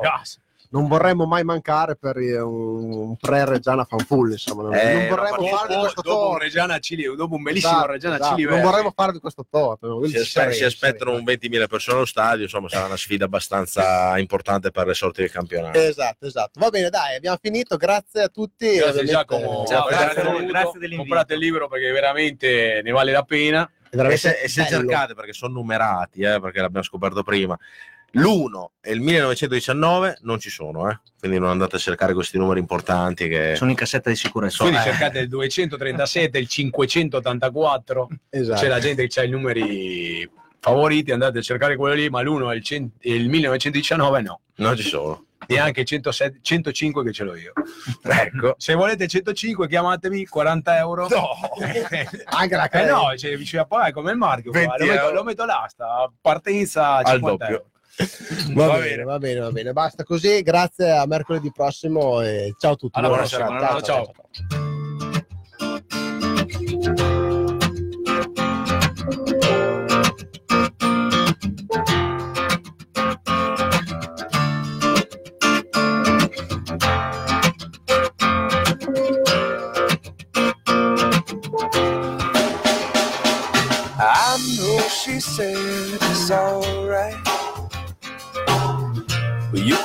Non vorremmo mai mancare per eh, un pre-Reggiana fanfull, insomma, non, Eh, non vorremmo farvi Dopo, questo dopo un torto. Reggiana Cili, dopo un bellissimo Esatto, Reggiana esatto. Cili non vorremmo farvi questo torto. Si, aspe- si aspettano un 20.000 persone allo stadio, insomma sarà una sfida abbastanza importante per le sorti del campionato. Esatto, esatto. Va bene, dai, abbiamo finito. Grazie a tutti. Grazie Giacomo, Ciao, grazie, grazie, grazie dell'invito. comprate il libro perché veramente ne vale la pena. E se, e se cercate, perché sono numerati, eh, perché l'abbiamo scoperto prima, l'1 e il 1919 non ci sono, eh. quindi non andate a cercare questi numeri importanti che... Sono in cassetta di sicurezza. Quindi eh. cercate il 237, il 584, Esatto. c'è la gente che ha i numeri favoriti, andate a cercare quello lì, ma l'1 e il, e il 1919 no. Non ci sono. Neanche 107 105 che ce l'ho io. Ecco. Se volete 105 chiamatemi, 40 euro. No. <laughs> Anche la Eh crema. no, cioè, vicino a poi è come il marchio. qua, 20 Lo metto, lo metto là, sta partenza Al 50 doppio. euro. Va, Va bene, bene. va bene, va bene. Basta così. Grazie a mercoledì prossimo e ciao a tutti. Alla Buona prossima, serata. ciao. I know she said it's alright. You